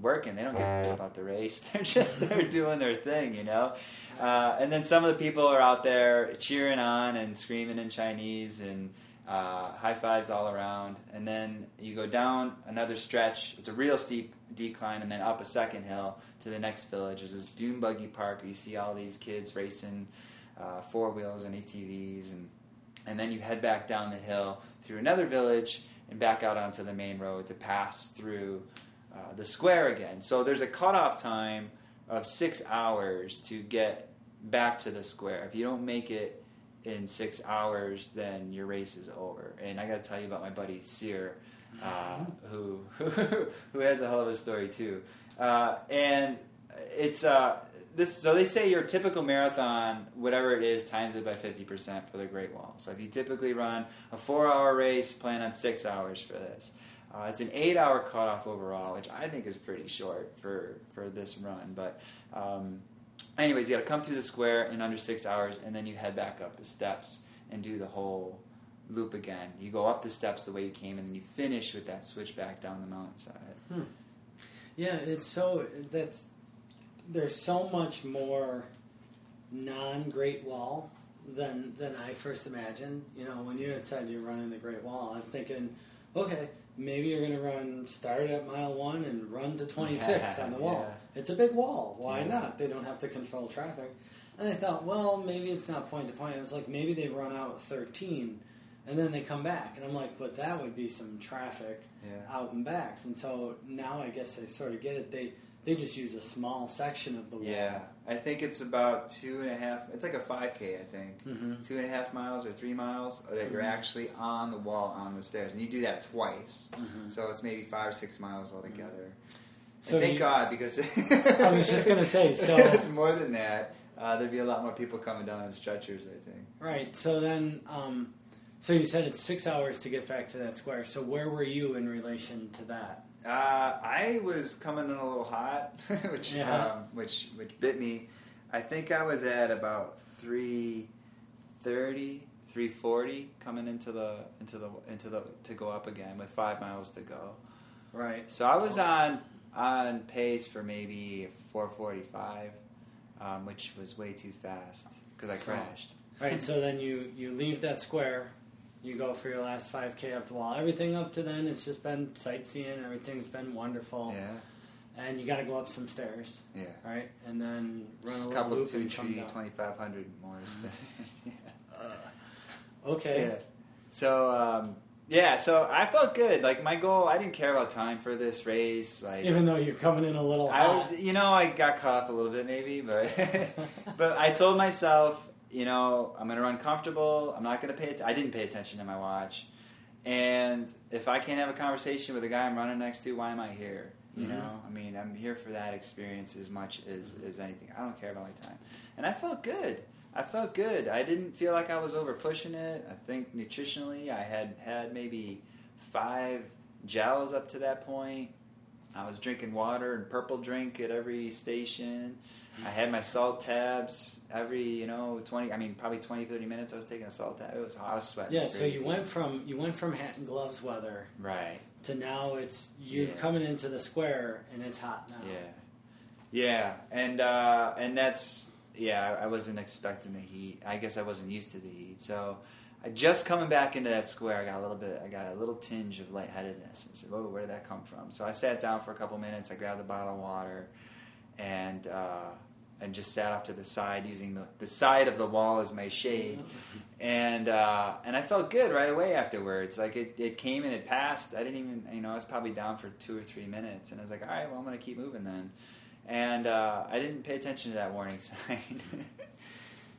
working. They don't give a shit about the race. They're just they're doing their thing, you know. Uh, and then some of the people are out there cheering on and screaming in Chinese and uh, high fives all around. And then you go down another stretch. It's a real steep decline, and then up a second hill to the next village. There's this dune buggy park where you see all these kids racing uh, four wheels and ATVs, and and then you head back down the hill through another village and back out onto the main road to pass through uh, the square again. So there's a cutoff time of six hours to get back to the square. If you don't make it in six hours, then your race is over. And I got to tell you about my buddy Sear, uh, who who has a hell of a story too. Uh, and it's uh, this. So they say your typical marathon, whatever it is, times it by fifty percent for the Great Wall. So if you typically run a four-hour race, plan on six hours for this. Uh, it's an eight-hour cutoff overall, which I think is pretty short for for this run. But um, anyways, you got to come through the square in under six hours, and then you head back up the steps and do the whole loop again. You go up the steps the way you came, and then you finish with that switchback down the mountainside. Hmm. Yeah, it's so that's there's so much more non Great Wall than than I first imagined. You know, when you had said you're running the Great Wall, I'm thinking, okay, maybe you're going to run start at mile one and run to 26 on the wall. Yeah. It's a big wall. Why Yeah. not? They don't have to control traffic. And I thought, well, maybe it's not point to point. I was like, maybe they run out at 13 and then they come back. And I'm like, but that would be some traffic Yeah. out and backs. And so now I guess I sort of get it. They they just use a small section of the wall. Yeah, I think it's about two and a half. It's like a five k, I think. hmm Two and a half miles or three miles that you're Mhm. actually on the wall on the stairs, and you do that twice. Mhm. So it's maybe five or six miles altogether. So and thank you- God because I was just gonna say, so- it's more than that. Uh, there'd be a lot more people coming down in stretchers. I think. Right. So then, um, so you said it's six hours to get back to that square. So where were you in relation to that? Uh, I was coming in a little hot, which Yeah. um, which which bit me. I think I was at about 330, 340 coming into the into the into the to go up again with five miles to go. Right. So I was on on pace for maybe 445, um, which was way too fast because I So- crashed. Right. So then you you leave that square. You go for your last 5K up the wall. Everything up to then has just been sightseeing. Everything's been wonderful. Yeah, And you got to go up some stairs, yeah. right? And then run a Just a little couple loop two and come tree, 2,500 more stairs. yeah. Uh, okay. Yeah. So um, yeah, so I felt good. Like my goal, I didn't care about time for this race. Like Even though you're coming in a little I, hot. you know, I got caught up a little bit maybe, but but I told myself, you know, I'm gonna run comfortable. I'm not gonna pay. Att- I didn't pay attention to my watch, and if I can't have a conversation with the guy I'm running next to, why am I here? You Mhm. know, I mean, I'm here for that experience as much as as anything. I don't care about my time, and I felt good. I felt good. I didn't feel like I was over pushing it. I think nutritionally, I had had maybe five gels up to that point. I was drinking water and purple drink at every station. I had my salt tabs every, you know, 20, I mean, probably 20, 30 minutes I was taking a salt tab. It was, I was sweating. Yeah, so you went from you went from hat and gloves weather Right. to now it's you're Yeah. coming into the square and it's hot now. Yeah. Yeah, and uh, and that's yeah. I wasn't expecting the heat. I guess I wasn't used to the heat. So, I just coming back into that square. I got a little bit. I got a little tinge of lightheadedness. I said, "Oh, where did that come from?" So I sat down for a couple minutes. I grabbed a bottle of water, and uh, and just sat off to the side using the, the side of the wall as my shade. And uh, and I felt good right away afterwards. Like it, it came and it passed. I didn't even you know I was probably down for two or three minutes, and I was like, all right, well I'm gonna keep moving then. And uh, I didn't pay attention to that warning sign.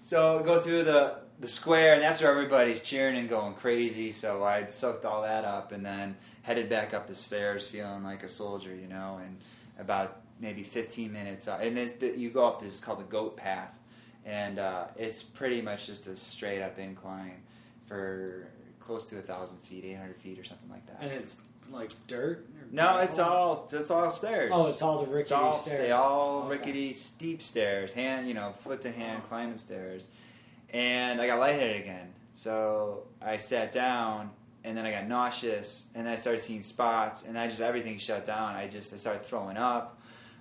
so I go through the the square, and that's where everybody's cheering and going crazy. So I soaked all that up, and then headed back up the stairs, feeling like a soldier, you know. And about maybe 15 minutes, uh, and it's the, you go up this is called the Goat Path, and uh, it's pretty much just a straight up incline for close to a thousand feet, 800 feet, or something like that. And it's like dirt. or no, it's all it's all stairs. Oh, it's all the rickety It's all, stairs. They all Okay. rickety, steep stairs, hand, you know, foot to hand climbing stairs. And I got lightheaded again. So I sat down, and then I got nauseous, and I started seeing spots, and I just everything shut down. I just I started throwing up,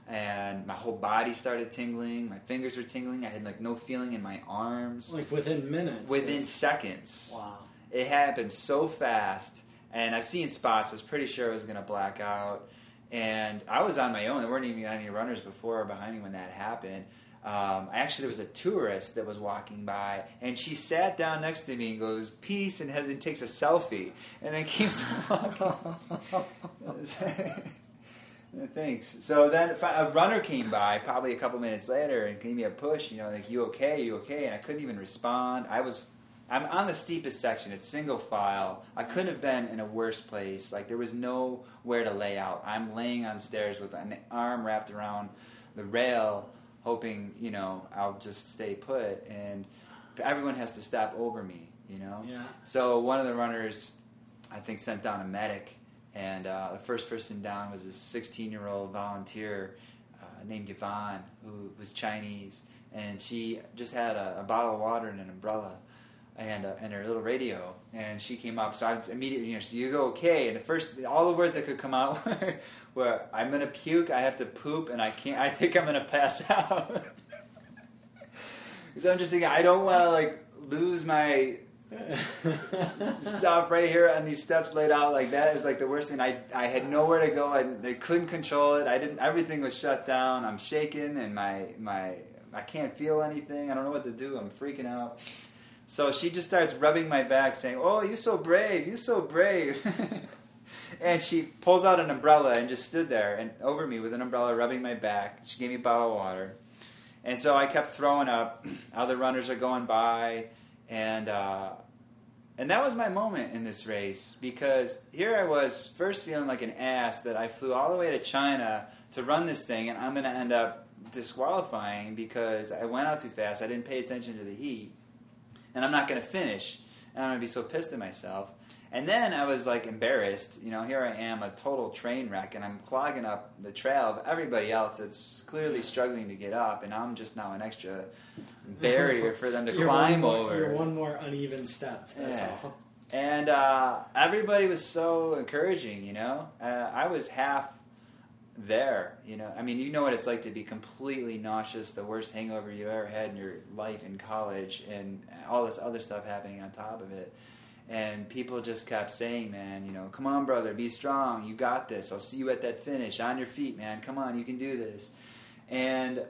and my whole body started tingling. My fingers were tingling. I had like no feeling in my arms. Like within minutes. Within It's- seconds. Wow. It happened so fast, and I've seen spots. I was pretty sure I was going to black out, and I was on my own. There weren't even any runners before or behind me when that happened. Um, actually, there was a tourist that was walking by, and she sat down next to me and goes, "Peace," and, has, and takes a selfie, and then keeps walking. Thanks. So then a runner came by probably a couple minutes later and gave me a push. You know, like you okay? You okay? And I couldn't even respond. I was, I'm on the steepest section. It's single file. I couldn't have been in a worse place. Like there was nowhere to lay out. I'm laying on stairs with an arm wrapped around the rail, hoping you know I'll just stay put. And everyone has to step over me. You know. Yeah. So one of the runners, I think, sent down a medic, and uh, the first person down was a 16-year-old volunteer uh, named Yvonne, who was Chinese, and she just had a, a bottle of water and an umbrella. And, uh, and her little radio, and she came up. So I immediately, you know, so you go okay. And the first, all the words that could come out were, were "I'm gonna puke," "I have to poop," and "I can't." I think I'm gonna pass out. Because I'm just thinking, I don't want to like lose my stuff right here on these steps laid out like that is like the worst thing. I I had nowhere to go. I they couldn't control it. I didn't. Everything was shut down. I'm shaking and my my I can't feel anything. I don't know what to do. I'm freaking out. So she just starts rubbing my back, saying, "Oh, you're so brave. You're so brave." and she pulls out an umbrella and just stood there and over me with an umbrella, rubbing my back. She gave me a bottle of water. And so I kept throwing up. Other runners are going by, and uh, and that was my moment in this race because here I was first feeling like an ass that I flew all the way to China to run this thing, and I'm going to end up disqualifying because I went out too fast. I didn't pay attention to the heat, and I'm not going to finish. And I'm going to be so pissed at myself. And then I was like embarrassed. You know, here I am, a total train wreck, and I'm clogging up the trail of everybody else that's clearly struggling to get up, and I'm just now an extra barrier for them to You're climb more, over. You're one more uneven step. That's Yeah. all. And uh, everybody was so encouraging, you know. Uh, I was half there, you know. I mean, you know what it's like to be completely nauseous, the worst hangover you ever had in your life in college, and all this other stuff happening on top of it. And people just kept saying, man, you know, come on, brother, be strong. You got this. I'll see you at that finish. On your feet, man. Come on, you can do this. And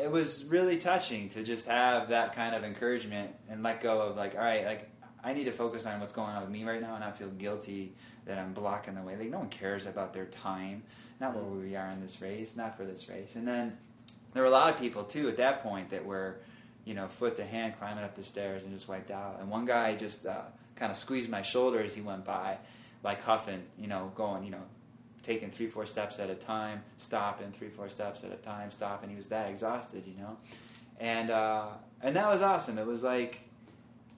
it was really touching to just have that kind of encouragement and let go of, like, all right, like, I need to focus on what's going on with me right now and not feel guilty that I'm blocking the way. Like, no one cares about their time, not where we are in this race, not for this race. And then there were a lot of people, too, at that point that were, you know, foot to hand climbing up the stairs and just wiped out. And one guy just uh, kind of squeezed my shoulder as he went by, like huffing, you know, going, you know, taking three, four steps at a time, stopping three, four steps at a time, stopping. He was that exhausted, you know, and uh, and that was awesome. It was like,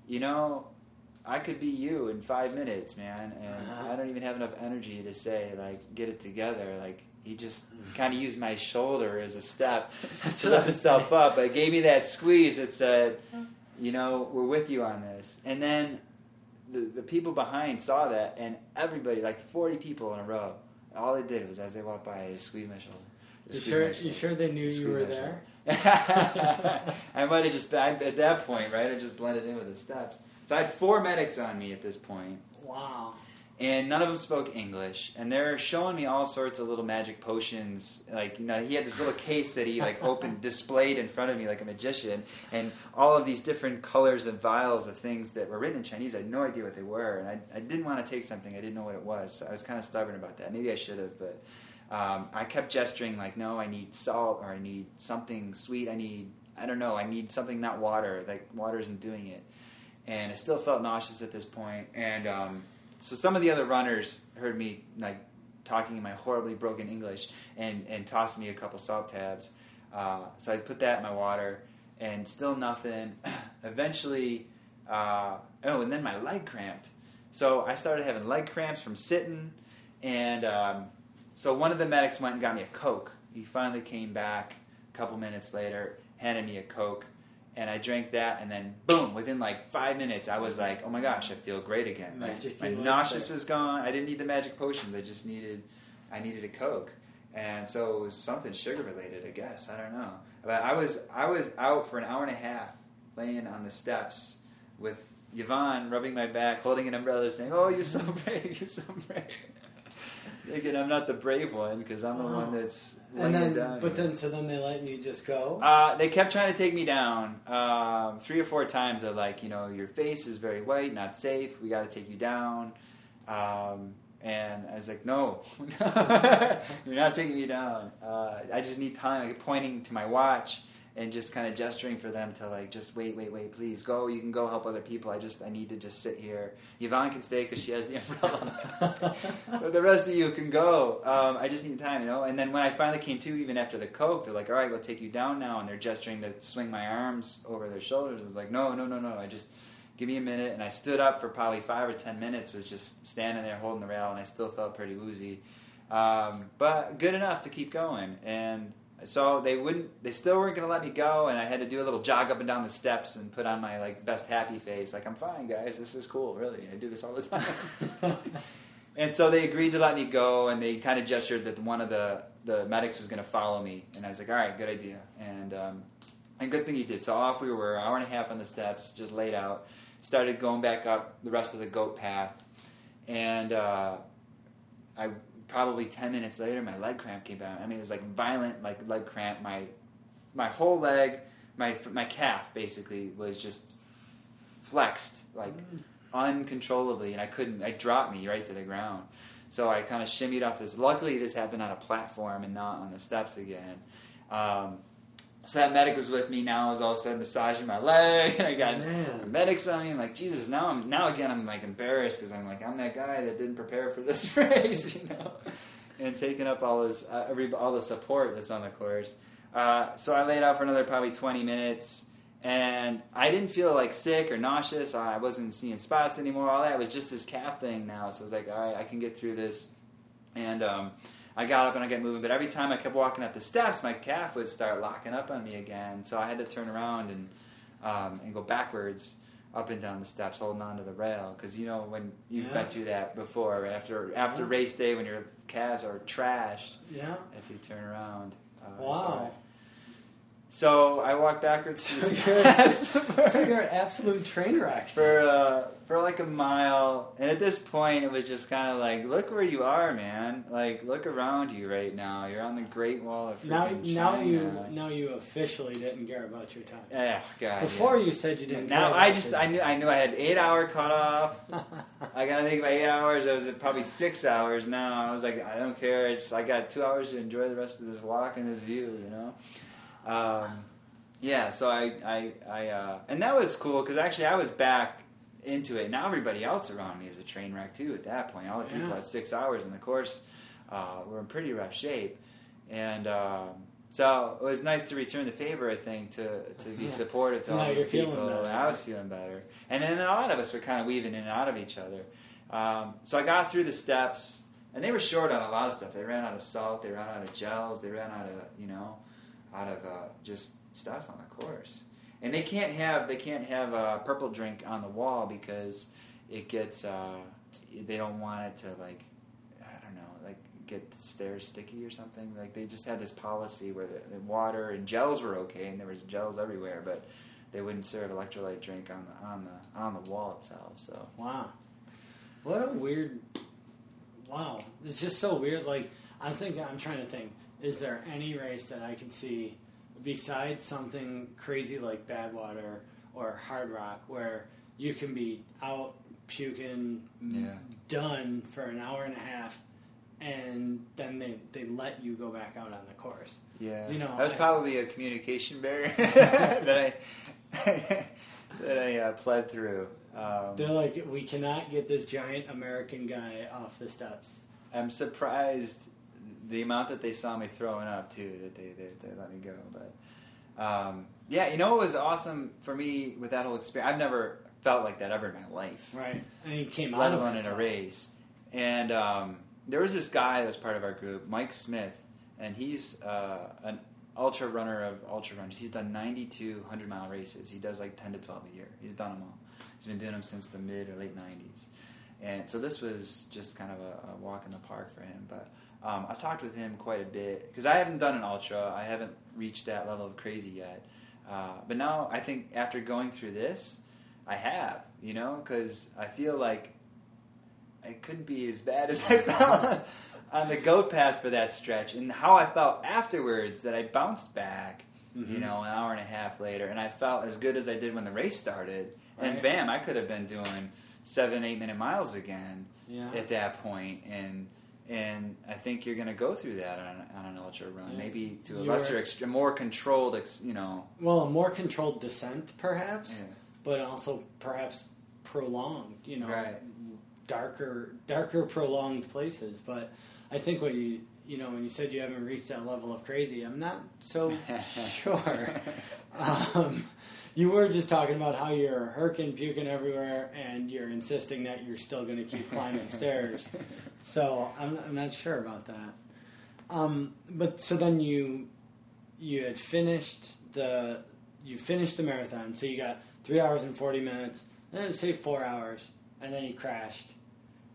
you know, I could be you in five minutes, man, and Uh-huh. I don't even have enough energy to say like get it together. Like he just kind of used my shoulder as a step to lift himself up, but gave me that squeeze that said, you know, we're with you on this. And then the, the people behind saw that, and everybody, like 40 people in a row, all they did was as they walked by, they just squeezed my shoulder. You sure? You sure they knew you were there? I might have just I, at that point, right? I just blended in with the steps. So I had four medics on me at this point, Wow. And none of them spoke English. And they're showing me all sorts of little magic potions. Like you know, he had this little case that he like opened, displayed in front of me like a magician, and all of these different colors and vials of things that were written in Chinese. I had no idea what they were, and I, I didn't want to take something I didn't know what it was. So I was kind of stubborn about that. Maybe I should have, but. Um, I kept gesturing like, no, I need salt or I need something sweet. I need, I don't know, I need something not water. Like water isn't doing it, and I still felt nauseous at this point. And um, so some of the other runners heard me like talking in my horribly broken English and and tossed me a couple salt tabs. Uh, so I put that in my water, and still nothing. Eventually, uh, oh, and then my leg cramped. So I started having leg cramps from sitting, and um, so one of the medics went and got me a Coke. He finally came back a couple minutes later, handed me a Coke, and I drank that, and then boom, within like five minutes, I was like, oh my gosh, I feel great again. My, Magic my elixir. nauseous was gone. I didn't need the magic potions. I just needed, I needed a Coke, and so it was something sugar related, I guess. I don't know, but I was I was out for an hour and a half, laying on the steps with Yvonne rubbing my back, holding an umbrella, saying, "Oh, you're so brave, you're so brave." Thinking I'm not the brave one because I'm the Wow. one oh. that's And then, down. but here. then, so then they let you just go. Uh, they kept trying to take me down um, three or four times. They're like, you know, your face is very white, not safe. We got to take you down. Um, and I was like, no, you're not taking me down. Uh, I just need time. Like pointing to my watch and just kind of gesturing for them to like, just wait, wait, wait, please go. You can go help other people. I just, I need to just sit here. Yvonne can stay because she has the umbrella. but the rest of you can go. Um, I just need time, you know. And then when I finally came to, even after the coke, they're like, "All right, we'll take you down now," and they're gesturing to swing my arms over their shoulders. I was like, "No, no, no, no! I just give me a minute." And I stood up for probably five or ten minutes, was just standing there holding the rail, and I still felt pretty woozy, um, but good enough to keep going. And so they wouldn't, they still weren't going to let me go, and I had to do a little jog up and down the steps and put on my like best happy face, like I'm fine, guys. This is cool, really. I do this all the time. And so they agreed to let me go, and they kind of gestured that one of the, the medics was going to follow me. And I was like, all right, good idea. And, um, and good thing he did. So off we were, hour and a half on the steps, just laid out. Started going back up the rest of the goat path. And uh, I probably 10 minutes later, my leg cramp came back. I mean, it was like violent, like leg cramp. My, my whole leg, my, my calf basically was just flexed, like uncontrollably, and I couldn't. I dropped me right to the ground. So I kind of shimmied off this. Luckily, this happened on a platform and not on the steps again. Um, so that medic was with me now. Was all of a sudden massaging my leg, I got Man. medics on me. I'm like, Jesus! Now I'm now again. I'm like embarrassed because I'm like I'm that guy that didn't prepare for this race, you know, and taking up all this uh, every all the support that's on the course. Uh, so I laid out for another probably 20 minutes, and I didn't feel like sick or nauseous. I wasn't seeing spots anymore. All that was just this calf thing now. So I was like, all right, I can get through this. And um, I got up and I got moving, but every time I kept walking up the steps, my calf would start locking up on me again. So I had to turn around and um, and go backwards up and down the steps, holding on to the rail. Because you know when you've Yeah. been through that before, after after Yeah. race day when your calves are trashed Yeah. if you turn around. Uh, Wow. So I walked backwards So you're- steps So you're an absolute train wreck. for uh, for like a mile, and at this point, it was just kind of like, look where you are, man. Like, look around you right now. You're on the Great Wall of now, freaking now China. you, now you officially didn't care about your time. Eh, God. Before yeah. you said you didn't. Now I just I knew I knew I had eight hour cutoff. I gotta make my eight hours. I was at probably six hours now. I was like, I don't care. I just I got two hours to enjoy the rest of this walk and this view. You know. Um, yeah. So I I I uh, and that was cool because actually I was back into it. Now everybody else around me is a train wreck too. At that point, all the people Yeah. at six hours in the course uh, were in pretty rough shape, and. Um, so it was nice to return the favor, I think, to, to be Yeah. supportive to Now all these people. better. I was feeling better, and then a lot of us were kind of weaving in and out of each other. Um, so I got through the steps, and they were short on a lot of stuff. They ran out of salt, they ran out of gels, they ran out of you know, out of uh, just stuff on the course. And they can't have they can't have a purple drink on the wall because it gets uh, they don't want it to like I don't know like get the stairs sticky or something. Like they just had this policy where the, the water and gels were okay and there was gels everywhere, but they wouldn't serve electrolyte drink on the on the on the wall itself. So Wow. What a weird. Wow. It's just so weird. Like, I'm thinking, I'm trying to think, is there any race that I can see besides something crazy like Badwater or Hardrock where you can be out puking, Yeah. done for an hour and a half, and then they, they let you go back out on the course? Yeah, You know, that was I- probably a communication barrier that I that I uh, pled through. Um, They're like, we cannot get this giant American guy off the steps. I'm surprised the amount that they saw me throwing up too that they they, they let me go. But um, yeah, you know it was awesome for me with that whole experience? I've never felt like that ever in my life. Right. And he came out let of alone in a race. And um, there was this guy that was part of our group, Mike Smith, and he's uh, an ultra runner of ultra runners. He's done 92 100 mile races. He does like 10 to 12 a year. He's done them all. He's been doing them since the mid or late 90s. And so this was just kind of a, a walk in the park for him. But um, I've talked with him quite a bit because I haven't done an ultra. I haven't reached that level of crazy yet. Uh, but now I think after going through this, I have, you know, because I feel like it couldn't be as bad as I felt on the goat path for that stretch, and how I felt afterwards that I bounced back, you Mhm. know, an hour and a half later, and I felt as good as I did when the race started. And bam, I could have been doing seven, eight minute miles again Yeah. at that point, and and I think you're going to go through that on, on an ultra run, Yeah. maybe to a You lesser, were- more controlled, ex, you know. Well, a more controlled descent, perhaps, Yeah. but also perhaps prolonged. You know, Right. darker, darker, prolonged places. But I think what you, you know, when you said you haven't reached that level of crazy, I'm not so sure. Um, you were just talking about how you're herking, puking everywhere, and you're insisting that you're still going to keep climbing stairs. So I'm, I'm not sure about that. Um, but so then you you had finished the you finished the marathon, so you got three hours and forty minutes, and then say four hours, and then you crashed,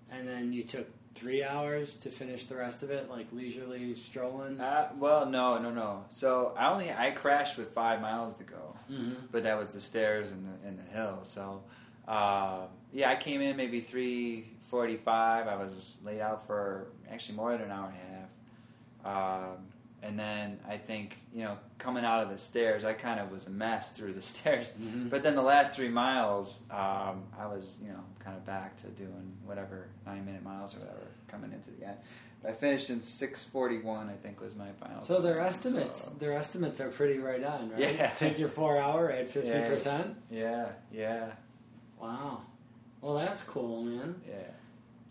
and then you took three hours to finish the rest of it, like leisurely strolling. Uh, well, no, no, no. So I only I crashed with five miles to go, mm-hmm. but that was the stairs and the and the hill. So uh, yeah, I came in maybe three forty five. I was laid out for actually more than an hour and a half. Um, and then I think you know coming out of the stairs, I kind of was a mess through the stairs. Mhm. But then the last three miles, um, I was you know kind of back to doing whatever nine minute miles or whatever coming into the end. I finished in six forty one. I think was my final. So their estimates, so- their estimates are pretty right on, right? Yeah. Take your four hour at fifty Yeah. percent. Yeah, yeah, Wow. Well, that's cool, man. yeah.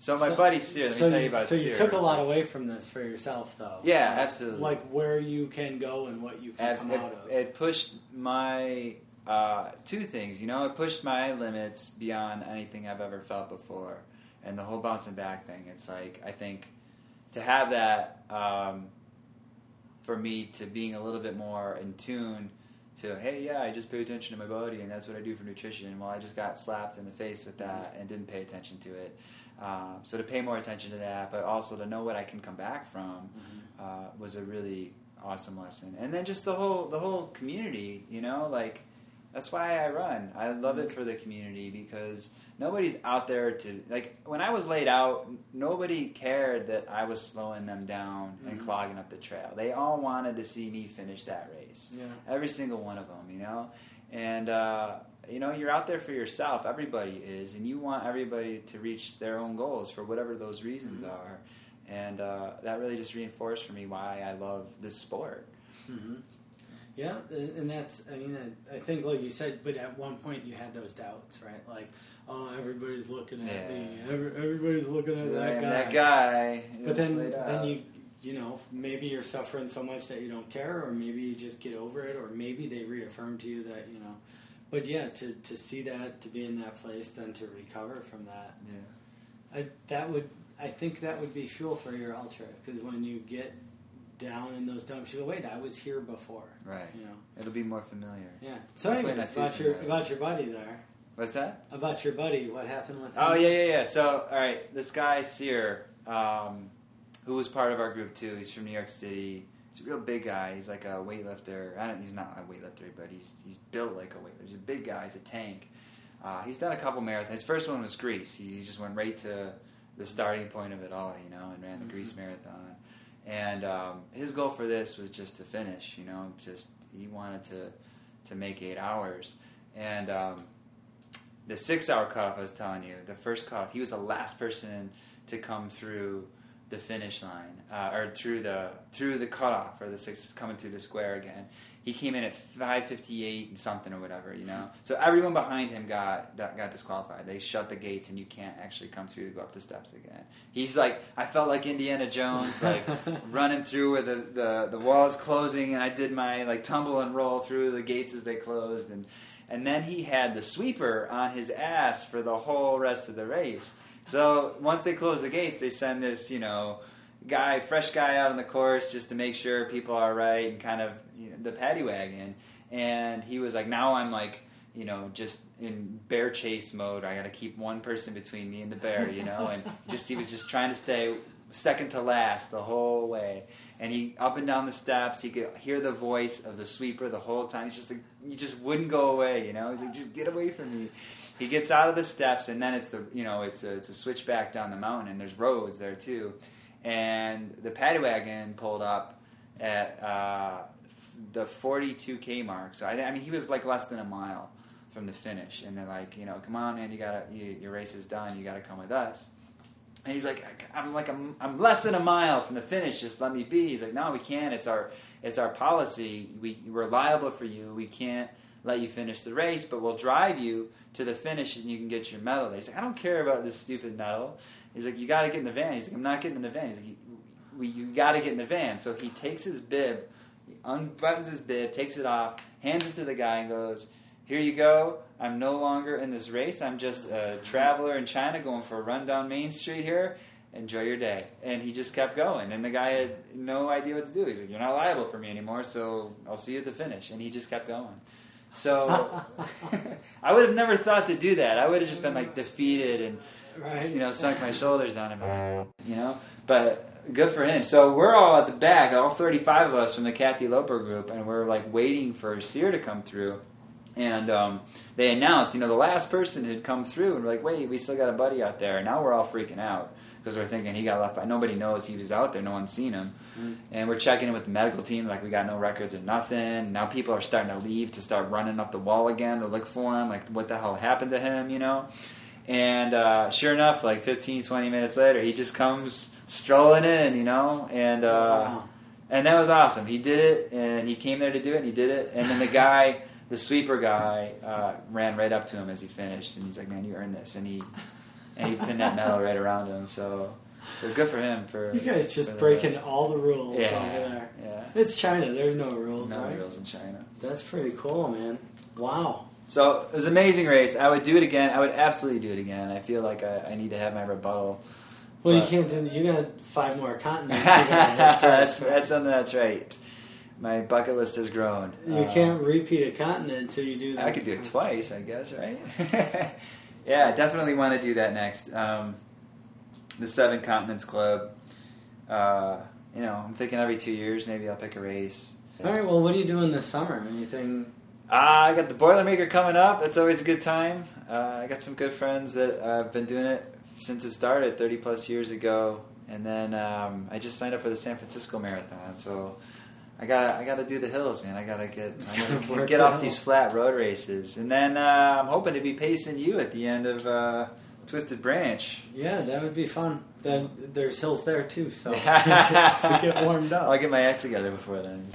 So my So- buddy Sear, let me so tell you, you about So you Sear. took a lot away from this for yourself, though. Yeah, Like- absolutely. Like where you can go and what you can Abs- come it, out of. it pushed my uh, two things. You know, it pushed my limits beyond anything I've ever felt before, and the whole bouncing back thing. It's like I think to have that um, for me to being a little bit more in tune to hey yeah I just pay attention to my body and that's what I do for nutrition. Well, I just got slapped in the face with that and didn't pay attention to it. Um, so to pay more attention to that, but also to know what I can come back from Mhm. uh, was a really awesome lesson. And then just the whole the whole community, you know, like that's why I run. I love it for the community because nobody's out there to like when I was laid out, nobody cared that I was slowing them down and Mhm. clogging up the trail. They all wanted to see me finish that race. Yeah. Every single one of them, you know. And uh, you know, you're out there for yourself. Everybody is, and you want everybody to reach their own goals for whatever those reasons Mhm. are. And uh, that really just reinforced for me why I love this sport. hmm Yeah, and that's, I mean, I, I think, like you said, but at one point you had those doubts, right? Like, oh, everybody's looking at me. Every, everybody's looking at that guy. that guy. But then, out. then you, you know, maybe you're suffering so much that you don't care, or maybe you just get over it, or maybe they reaffirm to you that, you know. But yeah, to, to see that, to be in that place, then to recover from that, Yeah. I, that would, I think that would be fuel for your ultra because when you get down in those dumps, you go, "Wait, I was here before." Right. You know. It'll be more familiar. Yeah. So, Hopefully anyways, about your familiar. about your buddy there. What's that? About your buddy, what happened with him? Oh yeah, yeah, yeah. So all right, this guy Sear, um, who was part of our group too. He's from New York City. He's a real big guy. He's like a weightlifter. I don't. He's not a weightlifter, but he's he's built like a weightlifter. He's a big guy. He's a tank. Uh, he's done a couple marathons. His first one was Greece. He just went right to the starting point of it all, you know, and ran the Mhm. Greece marathon. And um, his goal for this was just to finish, you know, just he wanted to to make eight hours. And um, the six hour cutoff, I was telling you, the first cutoff, he was the last person to come through the finish line uh, or through the through the cutoff or the six coming through the square again. He came in at five fifty eight and something or whatever, you know. So everyone behind him got got got disqualified. They shut the gates and you can't actually come through to go up the steps again. He's like, I felt like Indiana Jones, like running through where the, the the wall is closing, and I did my like tumble and roll through the gates as they closed, and and then he had the sweeper on his ass for the whole rest of the race. So once they close the gates, they send this, you know, guy, fresh guy out on the course just to make sure people are right and kind of you know, the paddy wagon. And he was like, now I'm like, you know, just in bear chase mode. I got to keep one person between me and the bear, you know, and just he was just trying to stay second to last the whole way. And he up and down the steps, he could hear the voice of the sweeper the whole time. He's just like, you just wouldn't go away, you know. He's like, just get away from me. He gets out of the steps, and then it's the you know it's a it's a switchback down the mountain, and there's roads there too. And the paddy wagon pulled up at uh, the 42k mark. So I, I mean, he was like less than a mile from the finish, and they're like, you know, come on, man, you gotta you, your race is done. You gotta come with us. And he's like, I'm like, I'm, I'm less than a mile from the finish. Just let me be. He's like, no, we can't. It's our, it's our policy. We, we're liable for you. We can't let you finish the race, but we'll drive you to the finish and you can get your medal there. He's like, I don't care about this stupid medal. He's like, you got to get in the van. He's like, I'm not getting in the van. He's like, you, you got to get in the van. So he takes his bib, unbuttons his bib, takes it off, hands it to the guy, and goes, here you go. I'm no longer in this race. I'm just a traveler in China going for a run down Main Street here. Enjoy your day. And he just kept going. And the guy had no idea what to do. He's like, You're not liable for me anymore, so I'll see you at the finish. And he just kept going. So I would have never thought to do that. I would have just been like defeated and right. you know, sunk my shoulders down him, you know. But good for him. So we're all at the back, all 35 of us from the Kathy Loper group, and we're like waiting for Sear to come through. And um, they announced, you know, the last person had come through, and we're like, wait, we still got a buddy out there. And now we're all freaking out because we're thinking he got left by. Nobody knows he was out there. No one's seen him. Mm. And we're checking in with the medical team, like we got no records or nothing. Now people are starting to leave to start running up the wall again to look for him. Like, what the hell happened to him, you know? And uh, sure enough, like 15, 20 minutes later, he just comes strolling in, you know? And, uh, Wow. and that was awesome. He did it, and he came there to do it, and he did it. And then the guy, the sweeper guy, uh, ran right up to him as he finished, and he's like, "Man, you earned this." And he and he pinned that medal right around him. So, so good for him for You guys just the- breaking all the rules Yeah, over there. yeah. It's China. There's no rules, No right? rules in China. That's pretty cool, man. Wow. So it was an amazing race. I would do it again. I would absolutely do it again. I feel like I, I need to have my rebuttal. Well, you can't do. You got five more continents. You gotta hit that's that's something that's right. My bucket list has grown. You Uh, can't repeat a continent until you do that. I could do it twice, I guess, right? yeah, I definitely want to do that next. Um, the Seven Continents Club. Uh, you know, I'm thinking every two years, maybe I'll pick a race. All right. Well, what are you doing this summer? Anything? Uh, I got the Boilermaker coming up. That's always a good time. Uh, I got some good friends that uh, have been doing it since it started 30 plus years ago. And then um, I just signed up for the San Francisco Marathon. So I gotta, I gotta do the hills, man. I gotta get, I gotta get off these flat road races. And then uh, I'm hoping to be pacing you at the end of uh, Twisted Branch. Yeah, that would be fun. Then there's hills there too, so to get warmed up. I'll get my act together before then.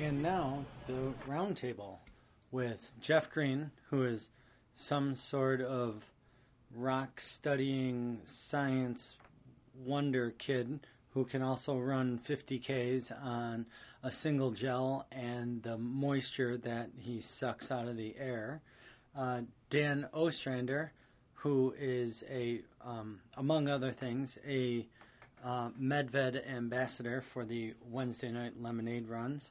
And now the roundtable with Jeff Green, who is some sort of rock studying science wonder kid who can also run 50Ks on a single gel and the moisture that he sucks out of the air. Uh, Dan Ostrander, who is a, um, among other things, a uh, Medved ambassador for the Wednesday night lemonade runs,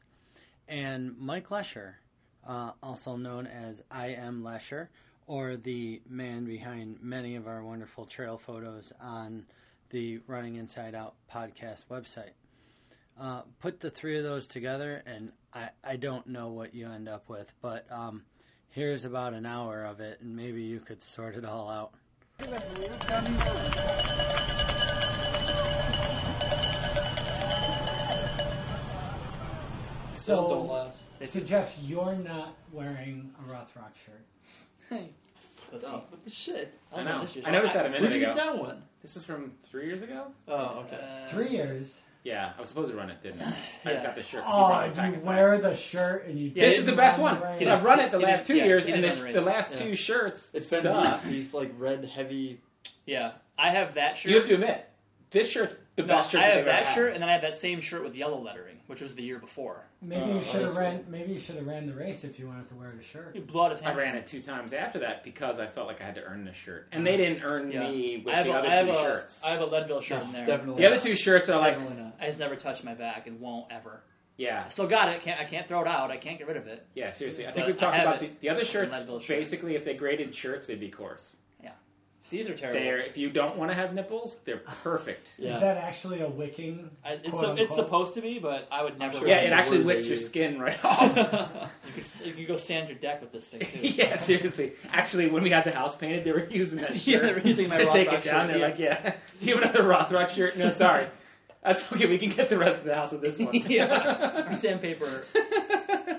and Mike Lesher, uh, also known as I Am Lesher, or the man behind many of our wonderful trail photos on the Running Inside Out podcast website. Uh, put the three of those together, and I, I don't know what you end up with, but um, here's about an hour of it, and maybe you could sort it all out. Those don't last. so Jeff, you're not wearing a Rothrock shirt. Hey, what's up with the shit? I know. this year's- I noticed that a minute Where'd you ago. get that one? This is from three years ago. Oh, okay. Uh, Three years. Yeah, I was supposed to run it, didn't I? I just got the shirt. 'cause you Oh, probably you pack back. wear the shirt and you. Yeah, This is the best one the race. I've run it the He last didn't- two yeah, years, he and didn't the, run the the last race. two shirts It's been suck. these, these like red heavy. Yeah, I have that shirt. You have to admit, this shirt's the No, best shirt I that have they've that had. shirt, and then I have that same shirt with yellow lettering, which was the year before. Maybe Oh, you should have that's ran. Maybe you should have ran the race if you wanted to wear the shirt. He blew out his I ran it two times after that because I felt like I had to earn this shirt, and they uh-huh. didn't earn Yeah. me with the a, other two a, shirts. I have a Leadville shirt in there. Definitely. the other two shirts are like, Definitely not. I just never touched my back and won't ever. yeah, I still got it. Can't I can't throw it out. I can't get rid of it. yeah. Seriously, I But think we've talked about the, the other shirts. Shirt. Basically, if they graded shirts, they'd be coarse. These are terrible. They're if you don't want to have nipples, they're perfect. Yeah. Is that actually a wicking? I, it's, so, it's supposed to be, but I would never. sure Yeah, it actually word wicks your skin right off. You could you could go sand your deck with this thing too. yeah, seriously. Actually, when we had the house painted, they were using that shirt Yeah, they were using my to take it down. shirt, They're yeah. like, "Yeah, do you have another Rothrock shirt?" No, sorry. That's okay. We can get the rest of the house with this one. yeah, our sandpaper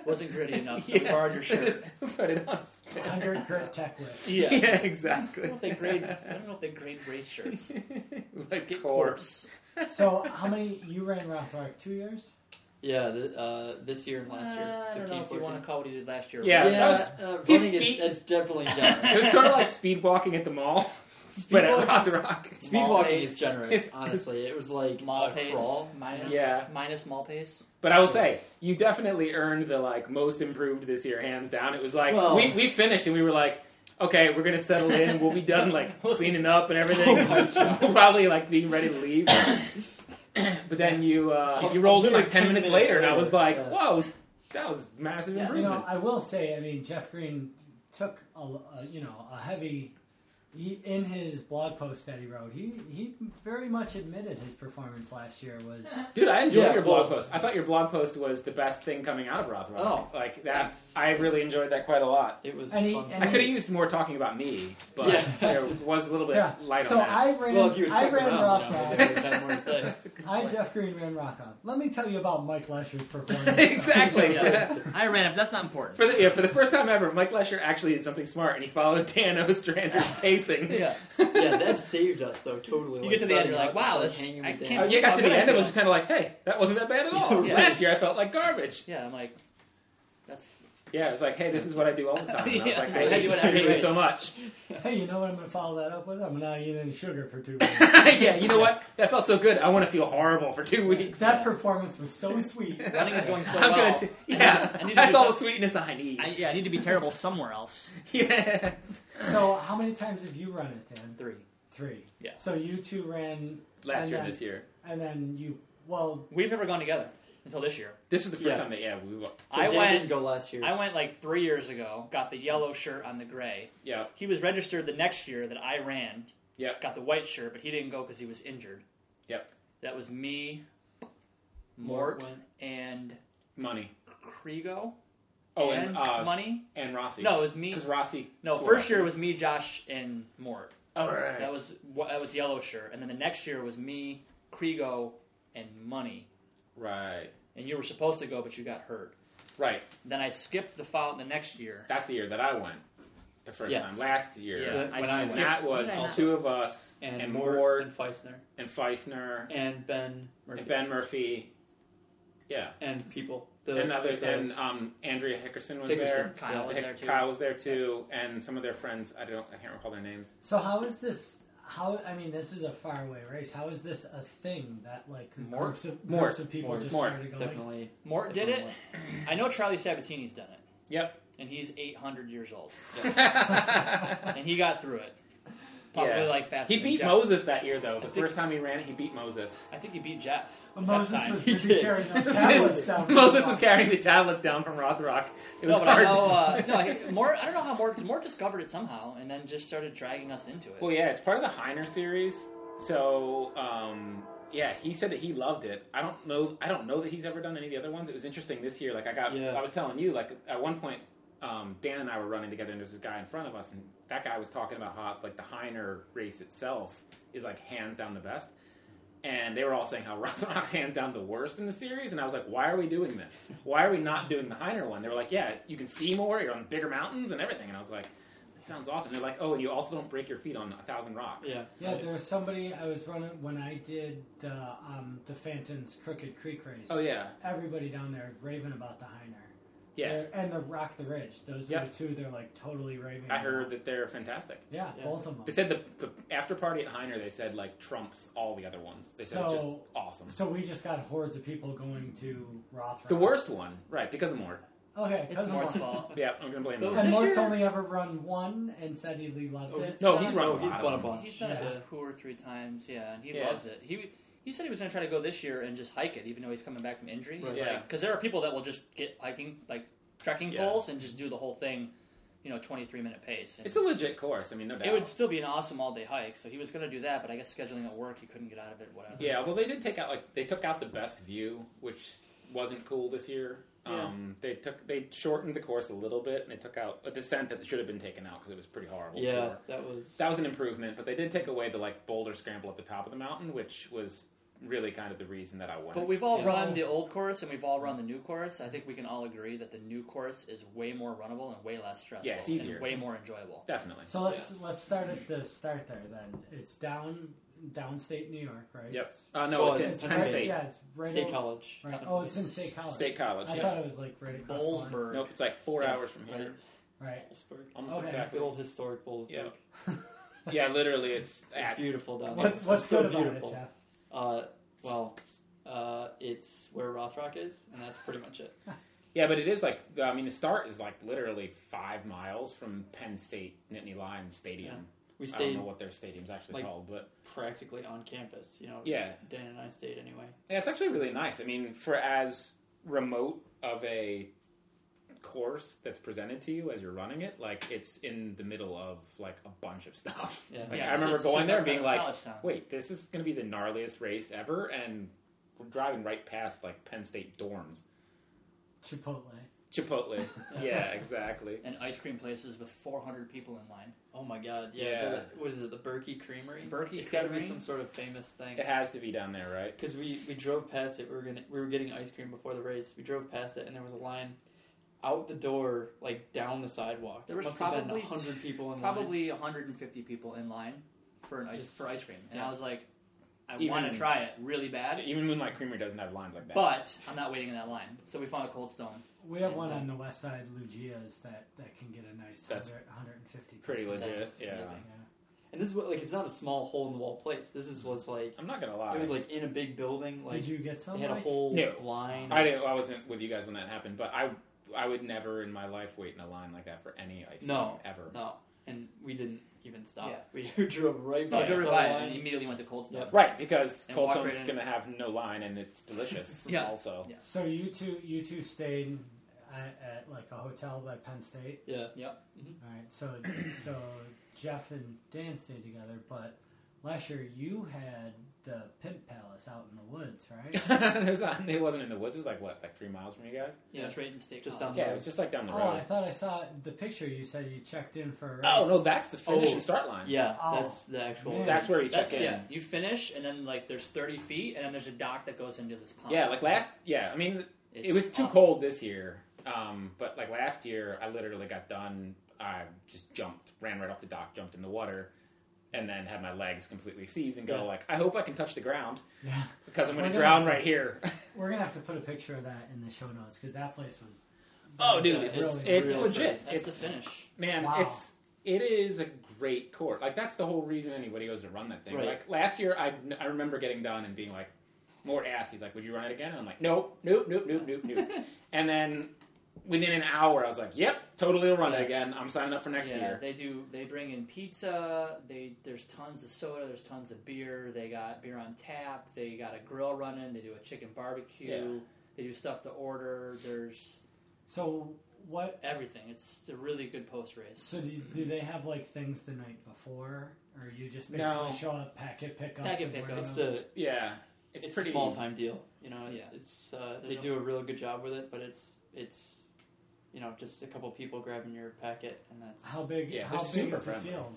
wasn't gritty enough, so we Yeah. borrowed your shirt. Just Put it on. spin. Hundred grit tech whip. Yeah. Yeah, I exactly. don't know if they grade. I don't know if they grade race shirts. like Get coarse. coarse. So how many you ran Rothrock? Two years. Yeah, the, uh, this year and last year. Uh, I don't 15, know if you want to call what he did last year. Yeah, Yeah, that was- uh, he's running is speed- it's definitely It generous. was sort of like speed walking at the mall, Speed but at Speedwalk- Rothrock. Speed Mall walking pace. is generous, It's- honestly. It was like Mall a pace crawl. minus Yeah. minus mall pace. But I will say, you definitely earned the like most improved this year, hands down. It was like Well- we, we finished and we were like, okay, we're gonna settle in we'll be done like cleaning up and everything. Oh we'll probably like being ready to leave. but then you uh, you rolled in like ten, minutes, later, and I was like, yeah. whoa, that was massive Yeah. You know, I will say. I mean, Jeff Green took a, a you know a heavy. He, in his blog post that he wrote, he he very much admitted his performance last year was. Dude, I enjoyed Yeah, your blog well- post. I thought your blog post was the best thing coming out of Rothrock. Oh, like that's- I really enjoyed that quite a lot. It was And he- fun. and I could have used more talking about me, but Yeah. there was a little bit Yeah. light So on that. So I ran. well, if you I ran around, Rothrock. you know, there would have been more to say. That's a good I point. Jeff Green ran Rock On. Let me tell you about Mike Lesher's performance. exactly. Yeah. I ran it. That's not important. For the yeah, for the first time ever, Mike Lesher actually did something smart, and he followed Dan Ostrander's pacing. Yeah. yeah, that saved us though. Totally. You like, get to the end, you're like, wow, just, this- like, hanging I with can't- Uh, you got to the end, it was just kind of like, hey, that wasn't that bad at all. Yeah. Last year, I felt like garbage. Yeah, I'm like, that's Yeah, it was like, hey, this is what I do all the time. And I was like, it's I hate, I hate you so much. hey, you know what I'm going to follow that up with? I'm not eating any sugar for two weeks. yeah, you know what? That felt so good. I want to feel horrible for two weeks. that performance was so sweet. running is going so I'm well. gonna t- yeah, I need to that's do all the sweetness I need. I, yeah, I need to be terrible somewhere else. yeah. So, how many times have you run it, Dan? Three. Three. Yeah. So you two ran, Last year, then- this year. and then you. Well, We've never gone together until this year. This was the first Yeah. time that yeah we were- So I Dan went- didn't go last year. I went like three years ago, got the yellow shirt on the gray. yeah He was registered the next year that I ran. Yep. Got the white shirt, but he didn't go because he was injured. Yep. That was me, Mort Mort, went. and money. Krigo. Oh, and, and, uh, money. and Rossi. No, it was me. because Rossi. No, swore first year was me, Josh, and Mort. Oh right. That was wha- that was yellow shirt, and then the next year was me, Krigo, and money. Right. And you were supposed to go, but you got hurt. Right. Then I skipped the fall in the next year. That's the year that I went. The first Yes. time last year. Yeah, When- I when I went. that was When I two of us and, and Mort, Mort and Feisner and Feisner and Ben Murphy and Ben Murphy. Yeah. and people. The, and other the- and um, Andrea Hickerson was Hickerson. there. Kyle was Hick- there too. Kyle was there too, and some of their friends. I don't. I can't recall their names. so how is this? How? I mean, this is a faraway race. How is this a thing that like More- groups of more- groups of people more- just more, started going? Definitely. Mort did it. I know Charlie Sabatini's done it, Yep. and he's 800 years old, yeah. and he got through it. Probably like faster. He beat Jeff. Moses that year, though. The think- first time he ran it, he beat Moses. I think he beat Jeff. Well, that Moses time. was busy carrying those tablets down. Moses was carrying the tablets down from Rothrock. It was no, but I hard. know, uh, no, he- Mort. I don't know how more. Mort discovered it somehow, and then just started dragging us into it. Well, yeah, it's part of the Hyner series. So, um, yeah, he said that he loved it. I don't know. I don't know that he's ever done any of the other ones. It was interesting this year. Like I got, Yeah. I was telling you, like at one point, um, Dan and I were running together, and there was this guy in front of us, and that guy was talking about how like the Hyner race itself is like hands down the best. And they were all saying how Rothrock's hands down the worst in the series, and I was like, "Why are we doing this? Why are we not doing the Hyner one?" They were like, "Yeah, you can see more. You're on bigger mountains and everything." And I was like, "That sounds awesome." they're like, "Oh, and you also don't break your feet on a thousand rocks." Yeah. Yeah, there was somebody I was running when I did the um, the Phantom's Crooked Creek race. Oh yeah, Everybody down there raving about the Hyner. Yeah. They're- and the Rock the Ridge. Those Yep. are the two they're like totally raving. I about. heard that they're fantastic. Yeah, Yeah. both of them. They said the, the after party at Hyner, they said like trumps all the other ones. They said it's just So- awesome. So we just got hordes of people going to Rothrock. The worst one, right? Because of Mort. Okay, it's because Mort's fault. Yeah, I'm gonna blame But Mort. And Mort's year- only ever run one and said he loved Oh, it. No, so- he's run No, a he's lot won a bunch. He's done it two or three times, yeah, and he Yeah. loves it. He he said he was going to try to go this year and just hike it, even though he's coming back from injury. He's Right. Yeah. because there are people that will just get hiking like trekking Yeah. poles and just do the whole thing, you know, twenty three minute pace. And It's a legit course. I mean, no doubt. it would still be an awesome all day hike. So he was going to do that, but I guess scheduling at work, he couldn't get out of it. Whatever. Yeah, well, they did take out like they took out the best view, which wasn't cool this year. Um, they took they shortened the course a little bit, and they took out a descent that should have been taken out because it was pretty horrible. Yeah, before. that was that was an improvement. But they did take away the like boulder scramble at the top of the mountain, which was really kind of the reason that I went. But we've all So- run the old course and we've all run the new course. I think we can all agree that the new course is way more runnable and way less stressful. Yeah, it's easier. and way more enjoyable. definitely. So let's Yes. let's start at the start there then. It's down downstate New York, right? Yep. Uh, no, Oh, it's, it's in Penn State. Yeah, it's right. State over- College. Right. Oh, it's in State College. State College. I yeah. thought it was like right across the line. Boalsburg. Nope, it's like four Yeah. hours from here. Right. Boalsburg. Almost Okay. exactly. Good old historic Boalsburg. Yeah. Yeah, literally, it's It's at, beautiful down there. What's It's what's so good about beautiful. it, Jeff? Uh, well, uh, it's where Rothrock is, and that's pretty much it. yeah, but it is like I mean, the start is like literally five miles from Penn State Nittany Lions Stadium. We stayed. I don't know what their stadium's actually like- called, but practically on campus. You know, Yeah. Dan and I stayed anyway. yeah, it's actually really nice. I mean, for as remote of a course that's presented to you as you're running it, like it's in the middle of like a bunch of stuff. Yeah. Like, Yeah, I remember it's going there and being like, wait, this is going to be the gnarliest race ever, and we're driving right past like Penn State dorms. Chipotle. Chipotle. yeah, exactly. and ice cream places with 400 people in line. Oh my God! Yeah. Yeah. the- what is it? The Berkey Creamery. Berkey It's got to be some sort of famous thing. It has to be down there, right? Because we, we drove past it. We were gonna we were getting ice cream before the race. We drove past it, and there was a line out the door, like down the sidewalk. There was Must have probably- been hundred people in line. Probably 150 people in line for an ice Just- for ice cream, and yeah. I was like, I Even- want to try it really bad, Even Moonlight Creamery doesn't have lines like that. but I'm not waiting in that line. So we found a Cold Stone. We have one on uh, the west side, Lugia's, that, that can get a nice That's 100, 150. pretty person. legit. That's Yeah. amazing. And this is what like it's not a small hole in the wall place. This is was like I'm not gonna lie. it was like in a big building. Like Did you get some? they had a Mike? whole No. line. I didn't. I wasn't with you guys when that happened, but I I would never in my life wait in a line like that for any ice cream No. ever. No, and we didn't even stop. Yeah. We drove right by. I drove us right on by the line. and immediately went to Cold Stone. Yep. Right, because And Cold Stone's right gonna have no line and it's delicious. Yeah. Also. Yeah. So you two, you two stayed at, at like a hotel by Penn State. Yeah. Yep. Mm-hmm. All right. So so Jeff and Dan stayed together, but last year you had the Pimp Palace out in the woods, right? it, was not, it wasn't in the woods. It was like what, like three miles from you guys? Yeah, it's right in State Just College. down Yeah, it was just like down the oh, road. I thought I saw the picture. You said you checked in for. Oh no, that's the finish Oh. and start line. Yeah, Oh. that's the actual. Man. That's where you That's, check in. yeah, you finish, and then like there's 30 feet, and then there's a dock that goes into this pond. Yeah, like last. Yeah, I mean, It's it was too awesome. cold this year. Um, but like last year, I literally got done. I just jumped, ran right off the dock, jumped in the water, and then have my legs completely seize and go Yeah. like, I hope I can touch the ground Yeah. because I'm going to drown right here. We're gonna have to put a picture of that in the show notes because that place was. oh, dude, it's good. it's Really legit. That's it's the finish. man, Wow. it's it is a great court. Like that's the whole reason anybody goes to run that thing. Right. Like last year, I I remember getting done and being like, Mort asked, he's like, "Would you run it again?" And I'm like, "Nope, nope, nope, nope, nope, nope." and then within an hour, I was like, "Yep, totally will run it Yeah. again. I'm signing up for next yeah, year." they do. They bring in pizza. They there's tons of soda. There's tons of beer. They got beer on tap. They got a grill running. They do a chicken barbecue. Yeah. They do stuff to order. There's So what? everything. It's a really good post race. So do, do they have like things the night before, or you just basically No. show up, packet pick up, Packet and pick up. It's a yeah, it's, it's, pretty a small time deal. You know, Yeah. it's uh, they no- do a real good job with it, but it's it's you know just a couple people grabbing your packet and that's How big? Yeah, how they're big super is the friendly. field?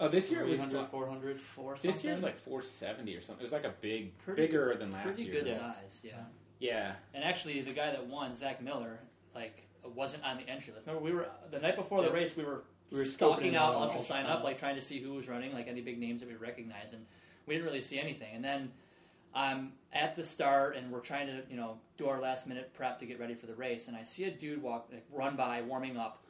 Oh, this year it was 300, like- 400. Four this year it was like 470 or something. It was like a big, Pretty- bigger than last pretty year. good Yeah. size. Yeah. Yeah, And actually, the guy that won, Zach Miller, like wasn't on the entry list. Remember, we were the night before the Yeah. race. We were We were stalking scoping out out ultra Ultra sign Sign up, Up. like trying to see who was running, like any big names that we recognize, and we didn't really see anything. And then I'm at the start, and we're trying to, you know, do our last minute prep to get ready for the race, and I see a dude walk, like, run by, warming up.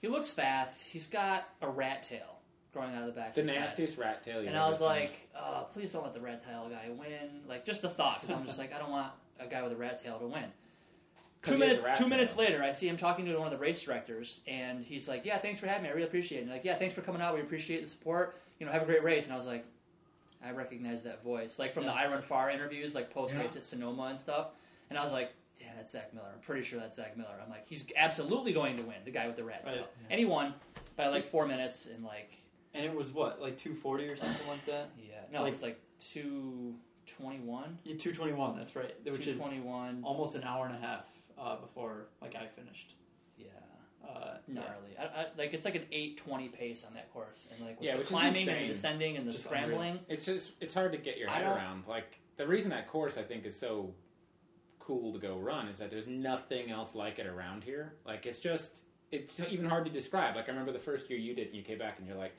He looks fast. He's got a rat tail growing out of the back. the his head. nastiest rat tail. you've And I was seen. like, oh, please don't let the rat tail guy win. Like, just the thought, because I'm just like, I don't want a guy with a rat tail to win. Two minutes. Two tail. minutes later, I see him talking to one of the race directors, and he's like, "Yeah, thanks for having me. I really appreciate it." And like, "Yeah, thanks for coming out. We appreciate the support. You know, have a great race." And I was like, I recognize that voice, like from the I Run Far interviews, like post race at Sonoma and stuff. And I was like, "Yeah, that's Zach Miller. I'm pretty sure that's Zach Miller." I'm like, "He's absolutely going to win." The guy with the rat tail, Right. and he won by like four minutes and like, And it was what like 240 or something like that. yeah, no, Like- it's like two twenty one. Yeah, 221. That's right. Which Two is almost an hour and a half uh, before like I finished. Uh, yeah. I, I, like it's like an eight twenty pace on that course, and like with Yeah, the climbing and the descending and the Just scrambling. It's just it's hard to get your head around. Like the reason that course I think is so cool to go run is that there's nothing else like it around here. Like it's just it's even hard to describe. Like I remember the first year you did, and you came back and you're like,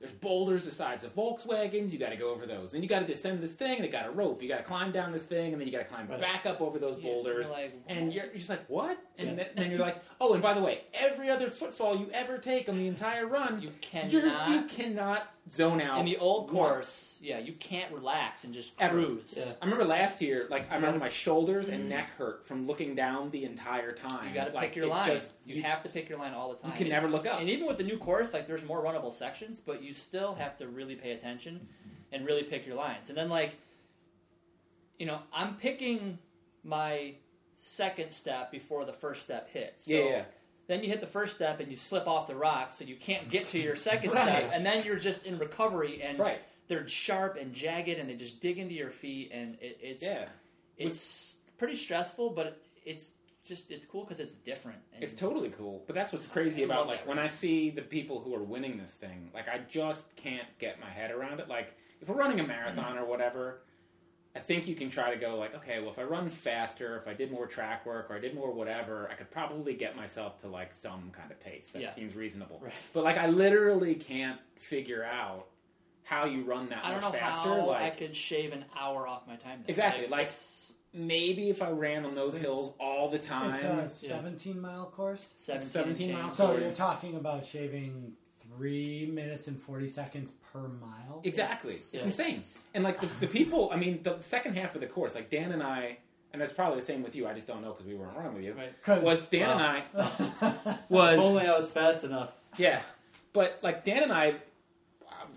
"There's boulders the size of Volkswagens. You got to go over those. Then you got to descend this thing, and it got a rope. You got to climb down this thing, and then you got to climb Right. back up over those Yeah, boulders." you're like, And you're, you're just like, what? And Yeah. then, then you're like, oh, and by the way, every other footfall you ever take on the entire run, you cannot you cannot zone out. in the old once. course. Yeah, you can't relax and just cruise. Yeah. I remember last year, like I remember my shoulders and mm. neck hurt from looking down the entire time. You got to like, pick your it line. Just, you, you, have to pick your line all the time. you can And- never look up. And even with the new course, like there's more runnable sections, but you still have to really pay attention and really pick your lines. And then like, you know, I'm picking my second step before the first step hits. So yeah, yeah. Then you hit the first step and you slip off the rocks, and you can't get to your second Right. step, and then you're just in recovery, and Right. they're sharp and jagged, and they just dig into your feet, and it, it's Yeah. it's pretty stressful, but it's just it's cool because it's different. And It's totally cool. But that's what's crazy about like when I see the people who are winning this thing, like I just can't get my head around it. Like if we're running a marathon or whatever, I think you can try to go like, okay, well if I run faster, if I did more track work or I did more whatever, I could probably get myself to like some kind of pace that Yeah. seems reasonable. Right. But like I literally can't figure out how you run that I don't much know faster. how like I could shave an hour off my time. then. Exactly, like- it's maybe if I ran on those hills all the time. It's a 17 mile course. 17, 17 and miles. So course. you're talking about shaving three minutes and 40 seconds per mile? Exactly. It's- It's, yes. insane. And like the, the people, I mean, the second half of the course, like Dan and I, and it's probably the same with you. I just don't know because we weren't running with you. Right. 'Cause- Was Dan and I I. was If only I was fast enough. yeah, but like Dan and I,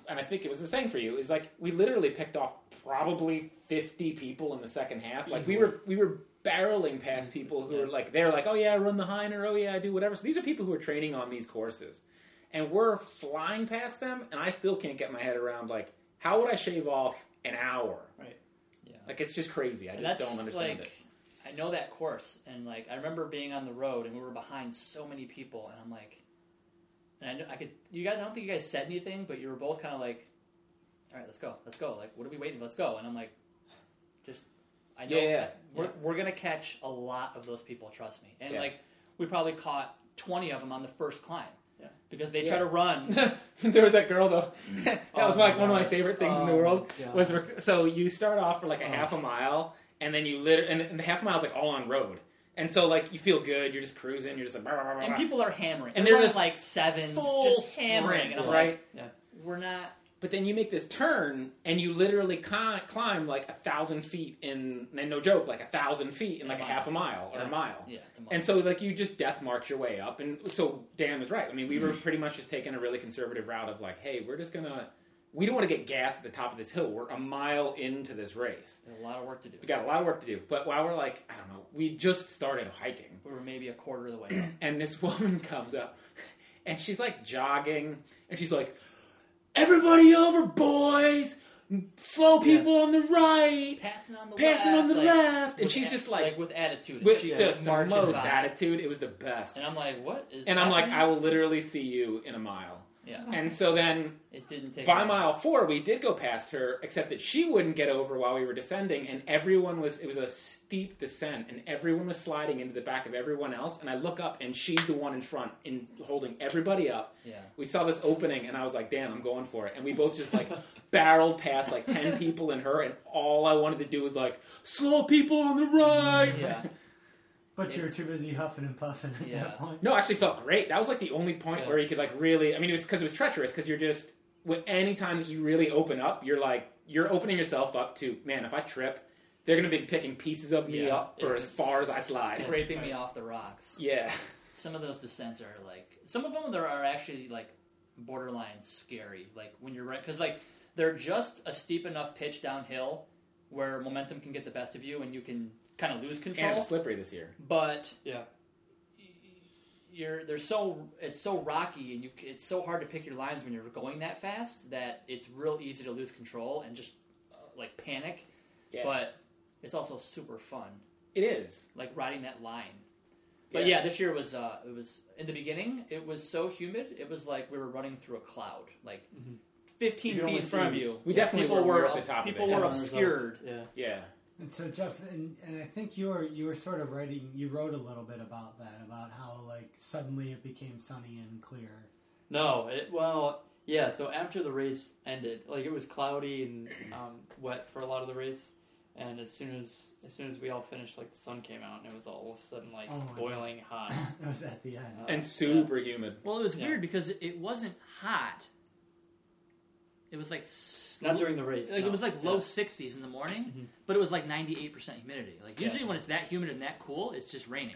and I think it was the same for you. Is like we literally picked off probably fifty people in the second half. Like we were we were barreling past people who Yeah. were like they're like oh yeah I run the Hyner oh yeah I do whatever. So these are people who are training on these courses, and we're flying past them, and I still can't get my head around like how would I shave off an hour? Right. Yeah. Like it's just crazy. I And just don't understand like, it. I know that course, and like I remember being on the road, and we were behind so many people, and I'm like, and I, know, I could, you guys, I don't think you guys said anything, but you were both kind of like, all right, let's go, let's go. Like, what are we waiting? for? Let's go. And I'm like, just, I know Yeah, yeah, that we're yeah. we're gonna catch a lot of those people. Trust me. And Yeah. like, we probably caught 20 of them on the first climb. Yeah. Because they Yeah. try to run. there was that girl though. Mm. that Oh was like one of my oh, favorite things in the Oh world. God. Was rec- so you start off for like a Oh. half a mile, and then you lit, and, and the half a mile is like all on road, And so like you feel good, you're just cruising, you're just like, blah, blah, blah. And people are hammering. And they're they're just like sevens, full just hammering. And I'm sprint, like, right? we're not. But then you make this turn and you literally climb, like a thousand feet in, and no joke, like a thousand feet in like a, A half a mile or Yeah. a mile. Yeah, a And so like you just death march your way up. And so Dan was right. I mean, we were mm. pretty much just taking a really conservative route of like, hey, we're just gonna, we don't want to get gas at the top of this hill. We're a mile into this race. There's a lot of work to do. We got a lot of work to do. But while we're like, I don't know, we just started hiking. We were maybe a quarter of the way. up. and this woman comes up and she's like jogging and she's like everybody over boys. Slow people on the right. Passing on the passing left, on the like, left. And she's a- just like, with attitude. with she just the most by. attitude. It was the best. And I'm like, what is? and i'm like i will literally see you in a mile yeah. and so then It didn't take. by long. mile four we did go past her except that she wouldn't get over while we were descending and everyone was it was a steep descent and everyone was sliding into the back of everyone else and i look up and she's the one in front in holding everybody up Yeah. we saw this opening and i was like dan i'm going for it and we both just like barreled past like 10 people and her and all i wanted to do was like slow people on the right Yeah. But you were too busy huffing and puffing at Yeah. that point. No, actually felt great. That was like the only point Yeah. where you could like really. I mean, it was because it was treacherous. Because you're just with any time that you really open up, you're like you're opening yourself up to man. If I trip, they're gonna be picking pieces of me Yeah. up for as far as I slide. Scraping me off the rocks. Yeah, Some of those descents are like some of them there are actually like borderline scary. Like when you're right because like they're just a steep enough pitch downhill where momentum can get the best of you and you can kind of lose and control. it's slippery this year. but Yeah. you're they're so it's so rocky and you it's so hard to pick your lines when you're going that fast that it's real easy to lose control and just uh, like panic. Yeah, But it's also super fun, it is. like riding that line. But yeah, this year was uh, it was in the beginning. It was so humid. It was like we were running through a cloud, like Mhm. fifteen feet can in front of you. We definitely people were- were were at the top of people it. were obscured. Yeah. Yeah, And so Jeff, and, and I think you were you were sort of writing. You wrote a little bit about that, about how like suddenly it became sunny and clear. No, it, well, yeah. So after the race ended, like it was cloudy and um, wet for a lot of the race, and as soon as as soon as we all finished, like the sun came out, and it was all of a sudden like Oh, was it? boiling hot. it was at the end. Uh, and super humid. Well, it was Yeah. weird because it, it wasn't hot. It was like Not during the race. like no. it was like low Yeah. 60s in the morning, Mhm. but it was like 98% humidity. Like Yeah. usually when it's that humid and that cool, it's just raining.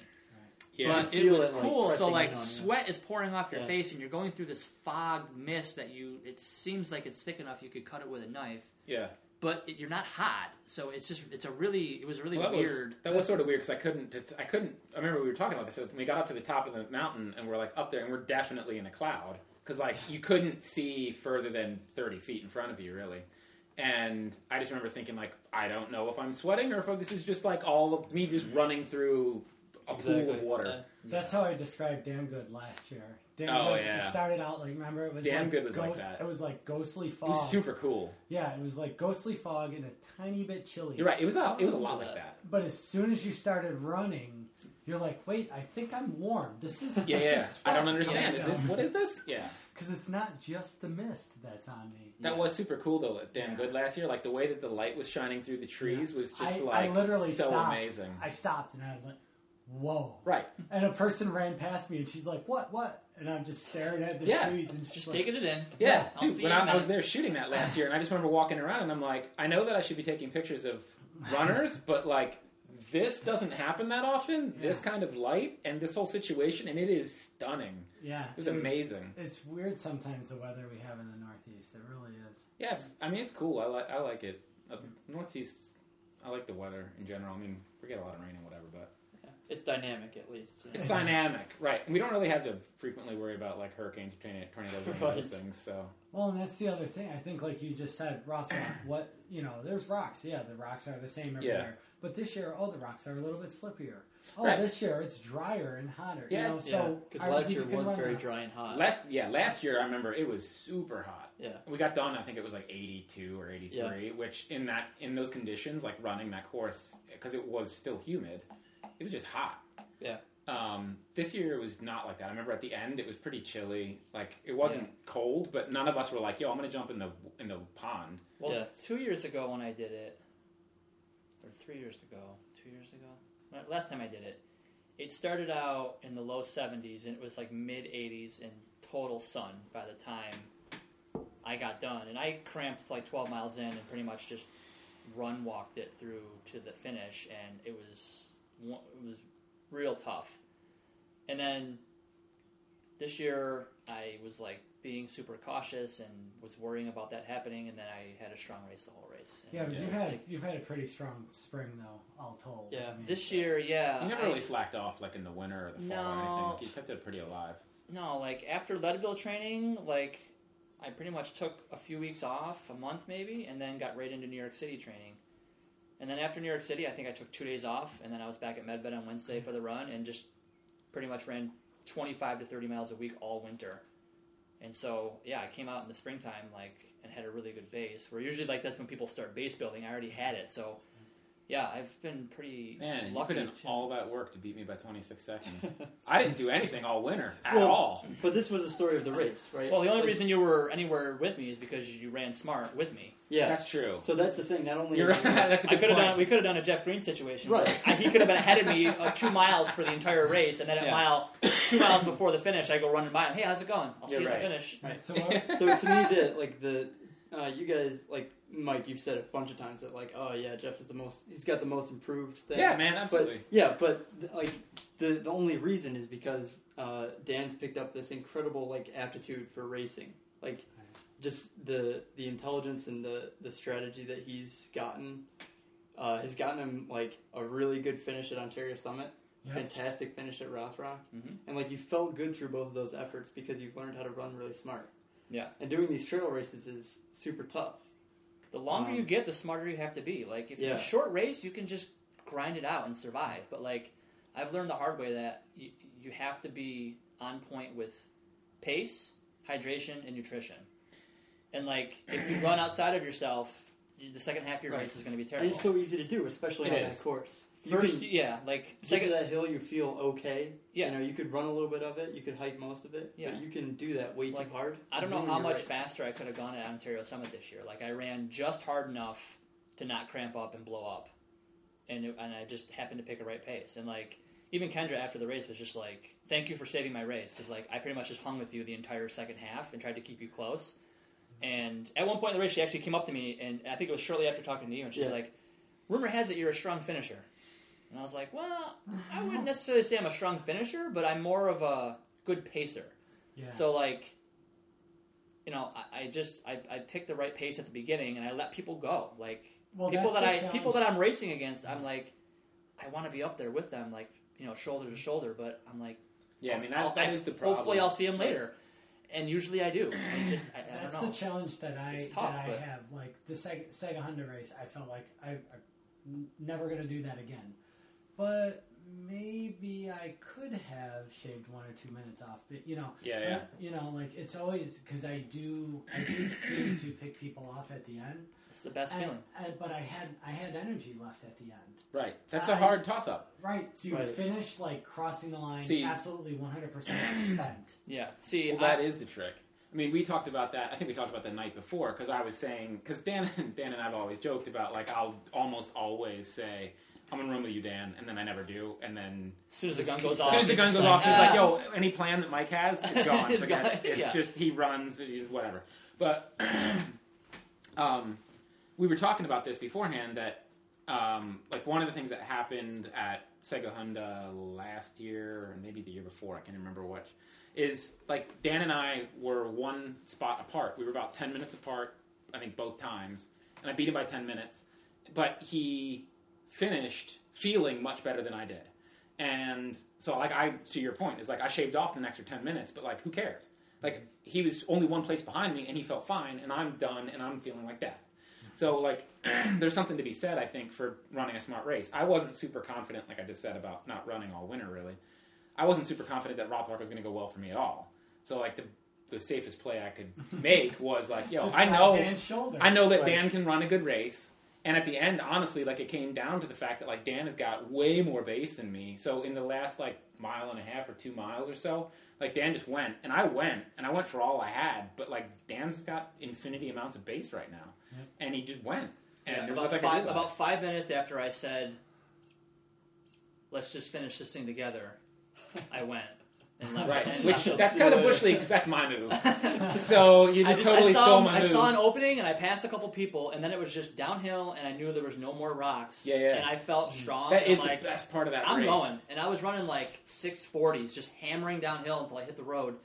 Yeah, but it was it, like, cool. so like in you. sweat is pouring off your Yeah. face, and you're going through this fog mist that you. It seems like it's thick enough you could cut it with a knife, yeah. but it, you're not hot. So it's just it's a really it was really Well, that weird. Was, that was sort of weird because I couldn't. I couldn't. I remember we were talking about this. We got up to the top of the mountain and we're like up there, and we're definitely in a cloud because like you couldn't see further than thirty feet in front of you, really. And I just remember thinking like, I don't know if I'm sweating or if this is just like all of me just running through a pool of water. Yeah. That's how I described Damn Good last year. Damn Oh, Good yeah. started out like remember it was Damn like Good was like that. It was like ghostly It fog. was super cool. yeah, it was like ghostly fog and a tiny bit chilly. You're right. It was a, it was a lot like that. But as soon as you started running, you're like, wait, I think I'm warm. This is Yeah, this yeah. Is. I don't understand. You Is this what is this? Yeah. Because it's not just the mist that's on me. That Yeah. was super cool though. at Damn Yeah. good last year. Like the way that the light was shining through the trees was just I, like I literally so stopped. amazing. I stopped and I was like, whoa. Right. And a person ran past me and she's like, what, what? And I'm just staring at the Yeah. trees and she's Just like, taking it in. Yeah, Yeah, I'll dude. see When you in I, a I was there shooting that last year, and I just remember walking around, and I'm like, I know that I should be taking pictures of runners, but like this doesn't happen that often. This kind of light and this whole situation, and it is stunning. yeah. It was amazing. It's weird sometimes the weather we have in the Northeast. It really is. Yeah, it's. I mean, it's cool. I like. I like it. Uh, Northeast. I like the weather in general. I mean, we get a lot of rain and whatever, but Yeah. It's dynamic at least. you it's dynamic, right? And we don't really have to frequently worry about like hurricanes, tornado- tornadoes, or any of those Right. things. So Well, and that's the other thing. I think, like you just said, Rothrock. what you know, there's rocks. Yeah, the rocks are the same everywhere. But this year, oh, the rocks are a little bit slippier. Oh, Right. this year it's drier and hotter. Yeah, you know, so because I last think year you can was run very that. dry and hot. last, yeah, last year I remember it was super hot. yeah. We got done. I think it was like 82 or 83, which in that in those conditions, like running that course, because it was still humid, it was just hot. Yeah. Um, this year it was not like that. I remember at the end it was pretty chilly. Like it wasn't cold, but none of us were like, "Yo, I'm gonna jump in the in the pond." Well, Yeah. two years ago when I did it, or three years ago, two years ago, last time I did it, it started out in the low 70s and it was like mid 80s and total sun by the time I got done. And I cramped like 12 miles in and pretty much just run walked it through to the finish, and it was one- it was real tough. And then this year I was like being super cautious and was worrying about that happening, and then I had a strong race the whole race. And Yeah, but you've had like- you've had a pretty strong spring though, all told. Yeah, I mean, this year, yeah, You never I- really slacked off like in the winter or the fall or No. anything. You kept it pretty alive. No, like after Leadville training, like I pretty much took a few weeks off, a month maybe, and then got right into New York City training. And then after New York City, I think I took two days off, and then I was back at Medved on Wednesday for the run, and just pretty much ran 25 to 30 miles a week all winter. And so, yeah, I came out in the springtime like and had a really good base. Where usually like that's when people start base building. I already had it, so yeah, I've been pretty Man, you lucky put in to- all that work to beat me by 26 seconds. I didn't do anything all winter at Well, all. But this was the story of the race, right? Well, the only Like, reason you were anywhere with me is because you ran smart with me. yeah. That's true. so that's the thing. Not only You're right. That's a I good could have point. done. We could have done a Jeff Green situation. Right. I- he could have been ahead of me uh, two miles for the entire race, and then at Yeah. mile two miles before the finish, I go running by him. Hey, how's it going? I'll see Yeah, you at the finish. Right, so what, so to me, the like the uh, you guys like Mike, you've said a bunch of times that like, oh yeah, Jeff is the most. He's got the most improved thing. yeah, man, But absolutely. yeah, but like the the only reason is because uh, Dan's picked up this incredible like aptitude for racing, like just the the intelligence and the the strategy that he's gotten uh, has gotten him like a really good finish at Ontario Summit, Yep. fantastic finish at Rothrock, Mhm. and like you felt good through both of those efforts because you've learned how to run really smart. Yeah. and doing these trail races is super tough. The longer Um, you get, the smarter you have to be. Like if Yeah. it's a short race, you can just grind it out and survive. But like I've learned the hard way that you, you have to be on point with pace, hydration, and nutrition. And like if you run outside of yourself, the second half of your Right. race is going to be terrible. And terrible. it's so easy to do, especially It on is. that course. You First, can- yeah, like get second, to that hill, you feel okay. Yeah. You know, you could run a little bit of it, you could hike most of it, Yeah. but you can do that way Like, too hard. I don't know how much faster I could have gone at Ontario Summit this year. Like I ran just hard enough to not cramp up and blow up, and it, and I just happened to pick a right pace. And like even Kendra after the race was just like, "Thank you for saving my race," because like I pretty much just hung with you the entire second half and tried to keep you close. And at one point in the race, she actually came up to me, and I think it was shortly after talking to you, and she's Yeah. like, "Rumor has it you're a strong finisher." And I was like, "Well, I wouldn't necessarily say I'm a strong finisher, but I'm more of a good pacer." yeah. So like, you know, I, I just I, I picked the right pace at the beginning, and I let people go. Like well, people that the I people that I'm racing against, I'm like, I want to be up there with them, like you know, shoulder to shoulder. But I'm like, Yeah, I I'll- mean I'll- that, that I- is the problem. hopefully I'll see them later, and usually I do. It's just I, I That's don't know. the challenge that I tough, that I but- have. Like the Sega, Sega Honda race, I felt like I, I'm never gonna do that again. But maybe I could have shaved one or two minutes off. But you know, Yeah, yeah. you know, like it's always because I do I do seem to pick people off at the end. It's the best And, feeling. and- but I had I had energy left at the end. Right. That's a I- hard toss up. Right, to Right. finish like crossing the line, See- absolutely 100% spent. Yeah. See, Well, that I, is the trick. I mean, we talked about that. I think we talked about that night before because I was saying because Dan, Dan and I've always joked about like I'll almost always say I'm gonna run with you, Dan, and then I never do, and then as soon as the gun goes off, as soon as the gun goes like, off, he's like, "Ah." "Yo, any plan that Mike has is gone. It's gone, it. It's yeah. just he runs, he's whatever." But um, we were talking about this beforehand that um, like one of the things that happened at Sehgahunda last year or maybe the year before, I can't remember which, is like Dan and I were one spot apart. We were about ten minutes apart, I think both times, and I beat him by ten minutes. But he finished feeling much better than I did. And so, like, I to your point is like I shaved off an extra ten minutes, but like, who cares? Like, he was only one place behind me, and he felt fine, and I'm done, and I'm feeling like death. So, like, there's something to be said, I think, for running a smart race. I wasn't super confident, like I just said about not running all winter, really. I wasn't super confident that Rothrock was going to go well for me at all. So, like, the the safest play I could make was like, yo, I know, I know that Right. Dan can run a good race. And at the end, honestly, like it came down to the fact that like Dan has got way more base than me. So in the last like mile and a half or two miles or so, like Dan just went and I went and I went for all I had. But like Dan's got infinity amounts of base right now, Yep. and he just went. And Yeah, about nothing I could five about about five minutes after I said, let's just finish this thing together. I went and left. Right, and which that's kind of bush league because that's my move. So you I just, just- totally saw, stole my I move. saw an opening and I passed a couple people, and then it was just downhill, and I knew there was no more rocks. Yeah, yeah. And I felt mm. strong. That is like, the best part of that I'm race. going, and I was running like six forties, just hammering downhill until I hit the road.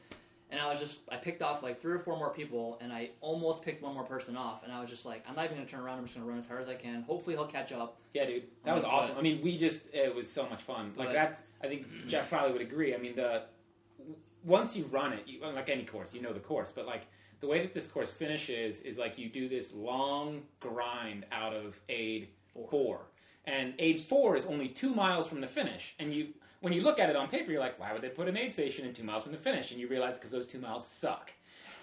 And I was just, I picked off like three or four more people, and I almost picked one more person off. And I was just like, I'm not even gonna turn around. I'm just gonna run as hard as I can. Hopefully, he'll catch up. Yeah, dude, that Oh, was but- awesome. I mean, we just it was so much fun. Like But- that, I think Jeff probably would agree. I mean, the once you run it, you, like any course, you know the course, but like the way that this course finishes is like you do this long grind out of aid four, and aid four is only two miles from the finish, and you. When you look at it on paper, you're like, why would they put an aid station in two miles from the finish? And you realize because those two miles suck.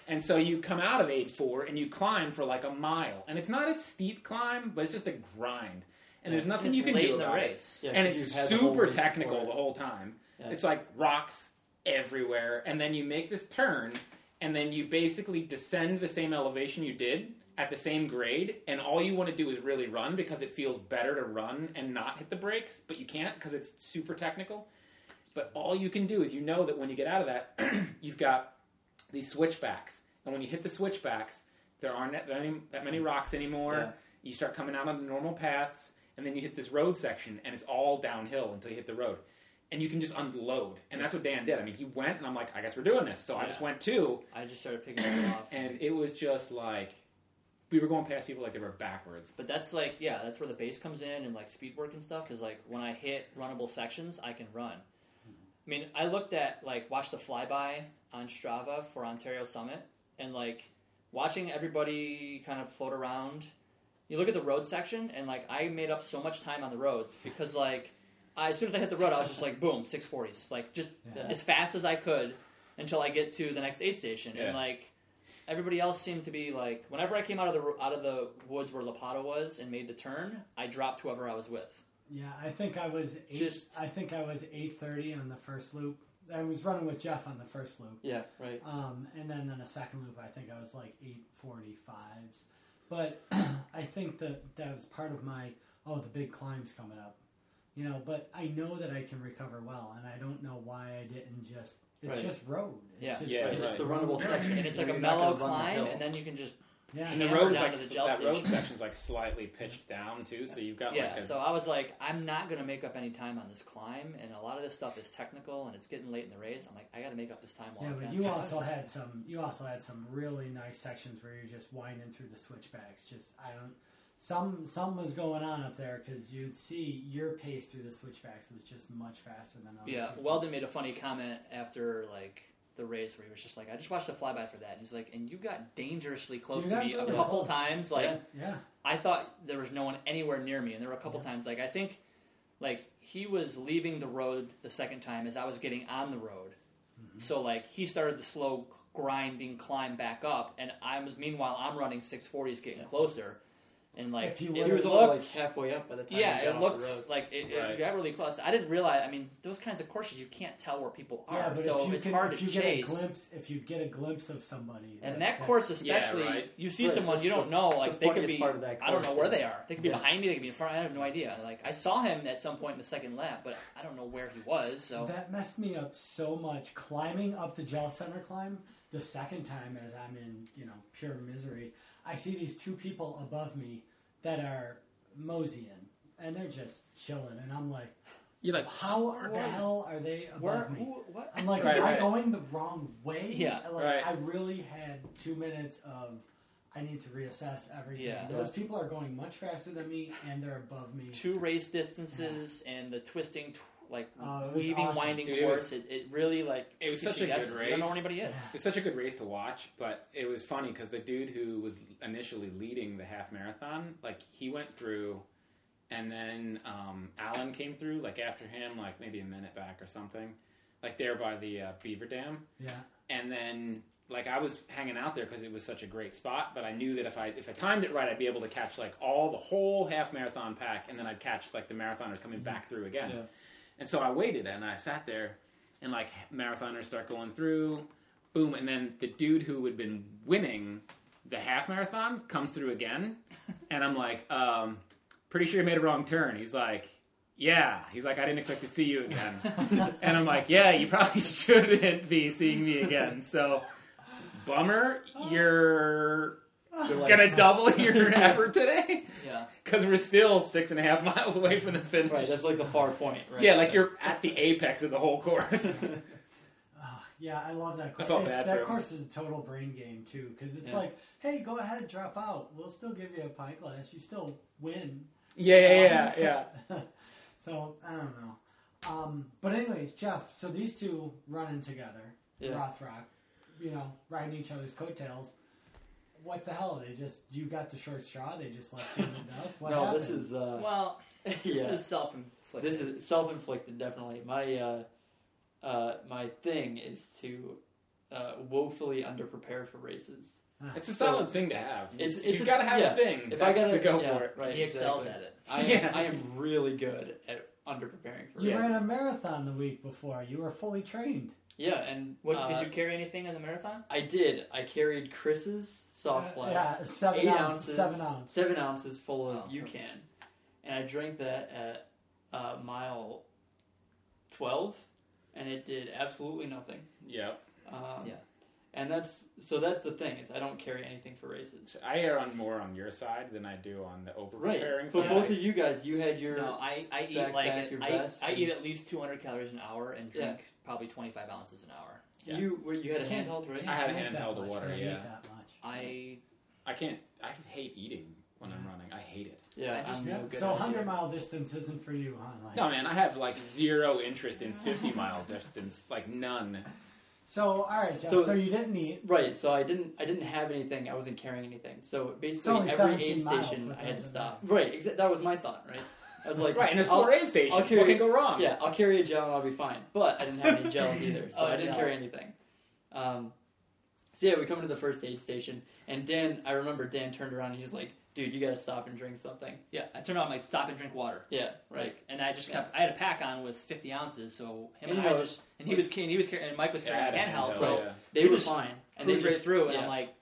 And so you come out of aid four and you climb for like a mile, and it's not a steep climb, but it's just a grind. And there's nothing It's you can do in the about it race. Yeah, and it's you've had the whole super technical the whole time. Yeah. It's like rocks everywhere, and then you make this turn, and then you basically descend the same elevation you did at the same grade, and all you want to do is really run because it feels better to run and not hit the brakes, but you can't because it's super technical. But all you can do is you know that when you get out of that, you've got these switchbacks, and when you hit the switchbacks, there aren't that many, that many rocks anymore. Yeah. You start coming out on the normal paths, and then you hit this road section, and it's all downhill until you hit the road. And you can just unload. And that's what Dan did. I mean, he went, and I'm like, I guess we're doing this. So I just went too, I just started picking people off. and it was just like, we were going past people like they were backwards. But that's like, yeah, that's where the base comes in and like speed work and stuff. Because like when I hit runnable sections, I can run. I mean, I looked at like watched the flyby on Strava for Ontario Summit, and like watching everybody kind of float around. You look at the road section, and like I made up so much time on the roads because like I, as soon as I hit the road, I was just like boom, six forties, like just Yeah. as fast as I could until I get to the next aid station, Yeah. and like everybody else seemed to be like whenever I came out of the out of the woods where Lapata was and made the turn, I dropped whoever I was with. Yeah, I think I was eight, Just- I think I was eight thirty on the first loop. I was running with Jeff on the first loop, Yeah, right. um, and then on the second loop, I think I was like eight forty fives. But I think that that was part of my oh the big climb's coming up, you know. But I know that I can recover well, and I don't know why I didn't just. It's Right. just road. It's Yeah. just, Yeah, It's right. just the runnable section. And it's like a You're not gonna mellow run the climb, and then you can just Yeah, And the hammer road is like the that road station. section's like slightly pitched down too, so you've got yeah. like a So I was like, I'm not gonna make up any time on this climb, and a lot of this stuff is technical, and it's getting late in the race. I'm like, I got to make up this time while Yeah, but you So- also had some. You also had some really nice sections where you're just winding through the switchbacks. Just I don't. Some some was going on up there because you'd see your pace through the switchbacks was just much faster than others. Yeah, Weldon made a funny comment after like the race where he was just like, I just watched a flyby for that. And he's like, and you got dangerously close You to me a couple close. times. Like yeah, yeah. I thought there was no one anywhere near me, and there were a couple Yeah. times like I think like he was leaving the road the second time as I was getting on the road. Mm-hmm. So like he started the slow grinding climb back up, and I was meanwhile I'm running six forties, getting closer, and like If you it He was looked, like halfway up by the time yeah, he got it off looked the road. like it, Right. it got really close. I didn't realize. I mean, those kinds of courses you can't tell where people are, Yeah, but so if you it's can, hard if to you chase. get a glimpse, if you get a glimpse of somebody, and that- that course, especially, right. you see Right, someone you don't the- know, like the they could be. part of that I don't know course where they are. They could be Yeah. behind me. They could be in front. I have no idea. Like I saw him at some point in the second lap, but I don't know where he was. So That messed me up so much. Climbing up the gel center climb the second time, as I'm in you know pure misery, I see these two people above me that are moseying, and they're just chilling, and I'm like, you're like how the hell are they above where? me? Who? What? I'm like, Right, am I going the wrong way? Yeah, like, right. I really had two minutes of. I need to reassess everything. Yeah. Those people are going much faster than me, and they're above me. Two race distances and the twisting, tw- like Oh, weaving, awesome. winding Dude, it course. was- It, it really like it was such a guessing. good You don't know race. where anybody is. Yeah. It was such a good race to watch, but it was funny because the dude who was initially leading the half marathon, like he went through, and then um, Alan came through, like after him, like maybe a minute back or something, like there by the uh, Beaver Dam, Yeah. and then like I was hanging out there because it was such a great spot, but I knew that if I if I timed it right, I'd be able to catch like all the whole half marathon pack, and then I'd catch like the marathoners coming back through again. Yeah. And so I waited and I sat there and like marathoners start going through, boom, and then the dude who had been winning the half marathon comes through again, and I'm like, um, pretty sure you made a wrong turn. He's like, yeah. He's like, I didn't expect to see you again. and I'm like, yeah, you probably shouldn't be seeing me again. So, bummer, you're You're like- gonna double your effort today Yeah. because we're still six and a half miles away from the finish. Right, that's like the far point. Right? yeah, like you're at the apex of the whole course. Ah, yeah, I love that. I Course. felt It's- bad for that him. course is a total brain game too, because it's Yeah. like, hey, go ahead, drop out. We'll still give you a pint glass. You still win. yeah, yeah, yeah, yeah. so I don't know. Um, but anyways, Jeff. So these two running together, Yeah. Rothrock, you know, riding each other's coattails. What the hell? They just you got the short straw. They just left you in the dust. What no, happened? this is uh, Well, this yeah. is self-inflicted. This is self-inflicted, definitely. My uh, uh, my thing is to uh, woefully underprepare for races. It's a So- solid thing to have. It's- You've got to have yeah. a thing. If That's I gotta to go yeah, for it. right, he excels exactly. at it. I am, Yeah. I am really good at underpreparing for races. You races. ran a marathon the week before. You were fully trained. Yeah, and What uh, did you carry anything in the marathon? I did. I carried Chris's soft flask. yeah, seven eight ounces, ounces, seven ounce. seven ounces full of Oh, UCAN, perfect. and I drank that at uh, mile twelve, and it did absolutely nothing. Yep. Um, Yeah. And that's so that's the thing is I don't carry anything for races. I err on more on your side than I do on the over Right, preparing but both of you guys, you had your No, I, I eat backpack, like your I, I eat at least 200 calories an hour and Yeah. drink probably 25 ounces an hour. Yeah. you were you had a handheld, right? I had a handheld of water, I yeah. eat that much. I I can't. I hate eating when I'm running. I hate it. Yeah, I just- Yeah, no so at it 100 mile distance isn't for you, huh? Like, No, man. I have like zero interest in 50 mile distance. Like none. So all right, Jeff. So, So- you didn't eat. Right, so I didn't I didn't have anything. I wasn't carrying anything. So basically, every aid station I had to stop. Right, exa- that was my thought. Right, I was like, right, and there's four aid stations. Carry- what can go wrong? Yeah, I'll carry a gel and I'll be fine. But I didn't have any gels either, so Oh, I didn't gel. carry anything. Um, so yeah, we come to the first aid station, and Dan, I remember Dan turned around and he's like, "Dude, you got to stop and drink something." yeah, I turned on like stop and drink water. Yeah, right. Like, and I just kept. I had a pack on with 50 ounces, so him and, And I know, just and he was and he was carrying and Mike was carrying had a a handheld, handheld, so yeah. They We were just fine, and cruise right just- through, and yeah. I'm like,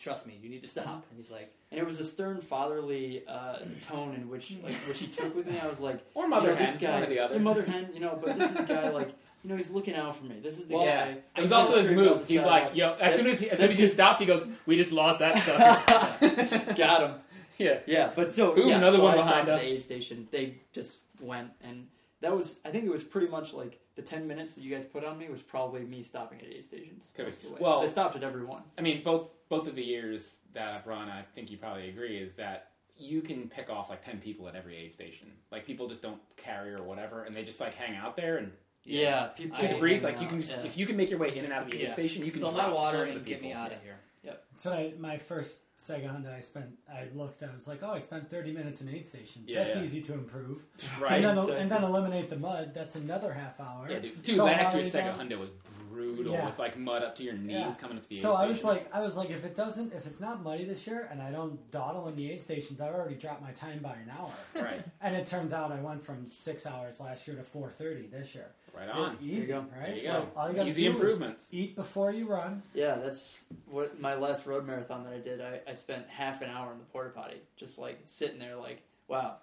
trust me, you need to stop. And he's like, and it was a stern fatherly uh, tone in which like which he took with me. I was like, Or mother you know, hen, this guy, one or the other. mother hen, you know, but this is a guy like, you know, he's looking out for me. This is the Well, guy. It was also his move. He's like, yo, as That- soon as he, as soon as you stopped, he goes, "We just lost that sucker." got him. yeah. Yeah, but so Boom, yeah, another so one I behind us. at the aid station. They just went, and that was I think it was pretty much like the ten minutes that you guys put on me was probably me stopping at aid stations. Could be. most of the way. Well- I stopped at every one. I mean, both both of the years that I've run, I think you probably agree, is that you can pick off like ten people at every aid station. Like people just don't carry or whatever, and they just like hang out there and Yeah, people shoot the breeze. Like you can, Yeah. if you can make your way in and out of the aid Yeah. station, you can fill my drop water tons and of get me people. out of here. So I, my first Sehgahunda, I spent. I looked. I was like, oh, I spent 30 minutes in aid stations. Yeah, That's yeah. easy to improve. Right. And then, exactly. and then eliminate the mud. That's another half hour. Yeah, dude. Dude, So last year's Sehgahunda was brutal Yeah. with like mud up to your knees Yeah. coming up to the So aid I was stations. like, I was like, if it doesn't, if it's not muddy this year, and I don't dawdle in the aid stations, I've already dropped my time by an hour. right, And it turns out I went from six hours last year to 4:30 this year. Right on. Easy, There you go. right? There you go. Like, all you gotta Easy do is improvements. Eat before you run. Yeah, that's what my last road marathon that I did. I, I spent half an hour in the porta potty, just like sitting there, like, wow,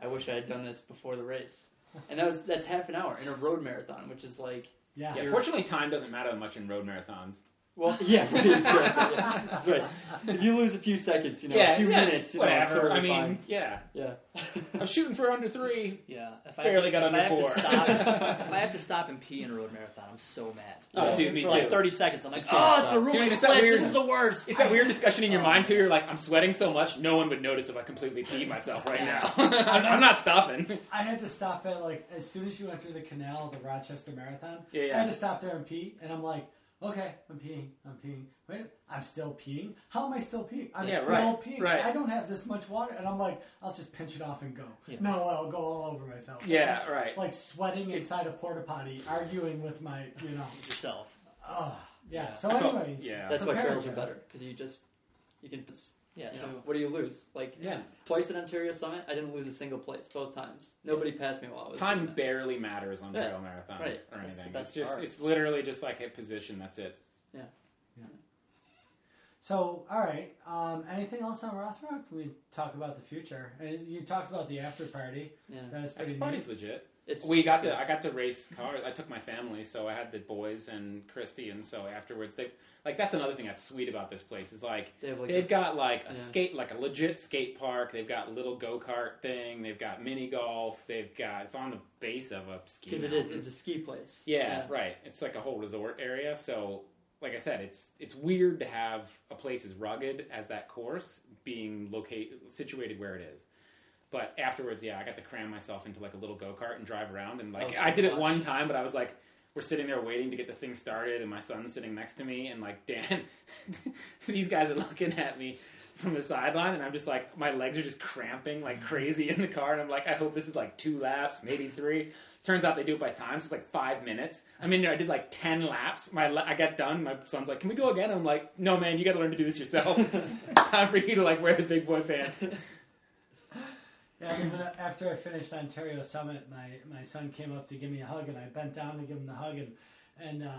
I wish I had done this before the race. And that was that's half an hour in a road marathon, which is like, Yeah. Yeah, fortunately, time doesn't matter much in road marathons. Well, yeah, right, yeah, that's right. If you lose a few seconds, you know, yeah, a few yeah, it's minutes, you know, it's whatever. I mean, fine. yeah, yeah. I'm shooting for under three. Yeah, if I Barely have got if I under have four. stop, if I have to stop and pee in a road marathon, I'm so mad. Oh, Yeah. dude, me For too. like 30 seconds, I'm like, You oh, oh, it's the room Dude, it's that weird- This is the worst. It's that weird discussion in your Oh. mind too. You're like, I'm sweating so much, no one would notice if I completely peed myself right now. I'm, I'm not stopping. I had to stop at like as soon as you enter the canal, the Rochester Marathon. Yeah, yeah. I had to stop there and pee, and I'm like, okay, I'm peeing, I'm peeing. Wait, I'm still peeing. How am I still peeing? I'm Yeah, still right, peeing. right. I don't have this much water, and I'm like, I'll just pinch it off and go. Yeah. No, I'll go all over myself. Yeah, right. Like sweating inside a porta potty, arguing with my, you know. yourself. Oh, yeah. So, anyways, yeah. That's why prepare trails are better because you just you can just Yeah, you so know, what do you lose? Like Yeah. twice at Ontario Summit, I didn't lose a single place both times. Nobody passed me while I was Time doing that. barely matters on Yeah, trail marathons right. or That's the anything. best It's just part. it's literally just like a position. That's it. Yeah. Yeah. So, all right. Um, anything else on Rothrock? We talk about the future, and you talked about the after party. Yeah. That was After pretty neat. party's legit. It's, We got to. I got to race cars. I took my family, so I had the boys and Christy, and so afterwards they like that's another thing that's sweet about this place is like They have like they've a- got like a yeah. skate, like a legit skate park. They've got a little go kart thing. They've got mini golf. They've got it's on the base of a ski. because it is. It's a ski place. Yeah, right. It's like a whole resort area. So, like I said, it's it's weird to have a place as rugged as that course being located situated where it is. But afterwards, yeah, I got to cram myself into like a little go kart and drive around. And like Oh, I did it one time, but I was like, we're sitting there waiting to get the thing started, and my son's sitting next to me, and like Dan, these guys are looking at me from the sideline, and I'm just like, my legs are just cramping like crazy in the car, and I'm like, I hope this is like two laps, maybe three. Turns out they do it by time, so it's like five minutes. I mean, I did like ten laps. My I got done. My son's like, "Can we go again?" I'm like, "No, man, you got to learn to do this yourself. time for you to like wear the big boy pants." Yeah, after I finished Ontario Summit, my, my son came up to give me a hug, and I bent down to give him the hug, and and uh,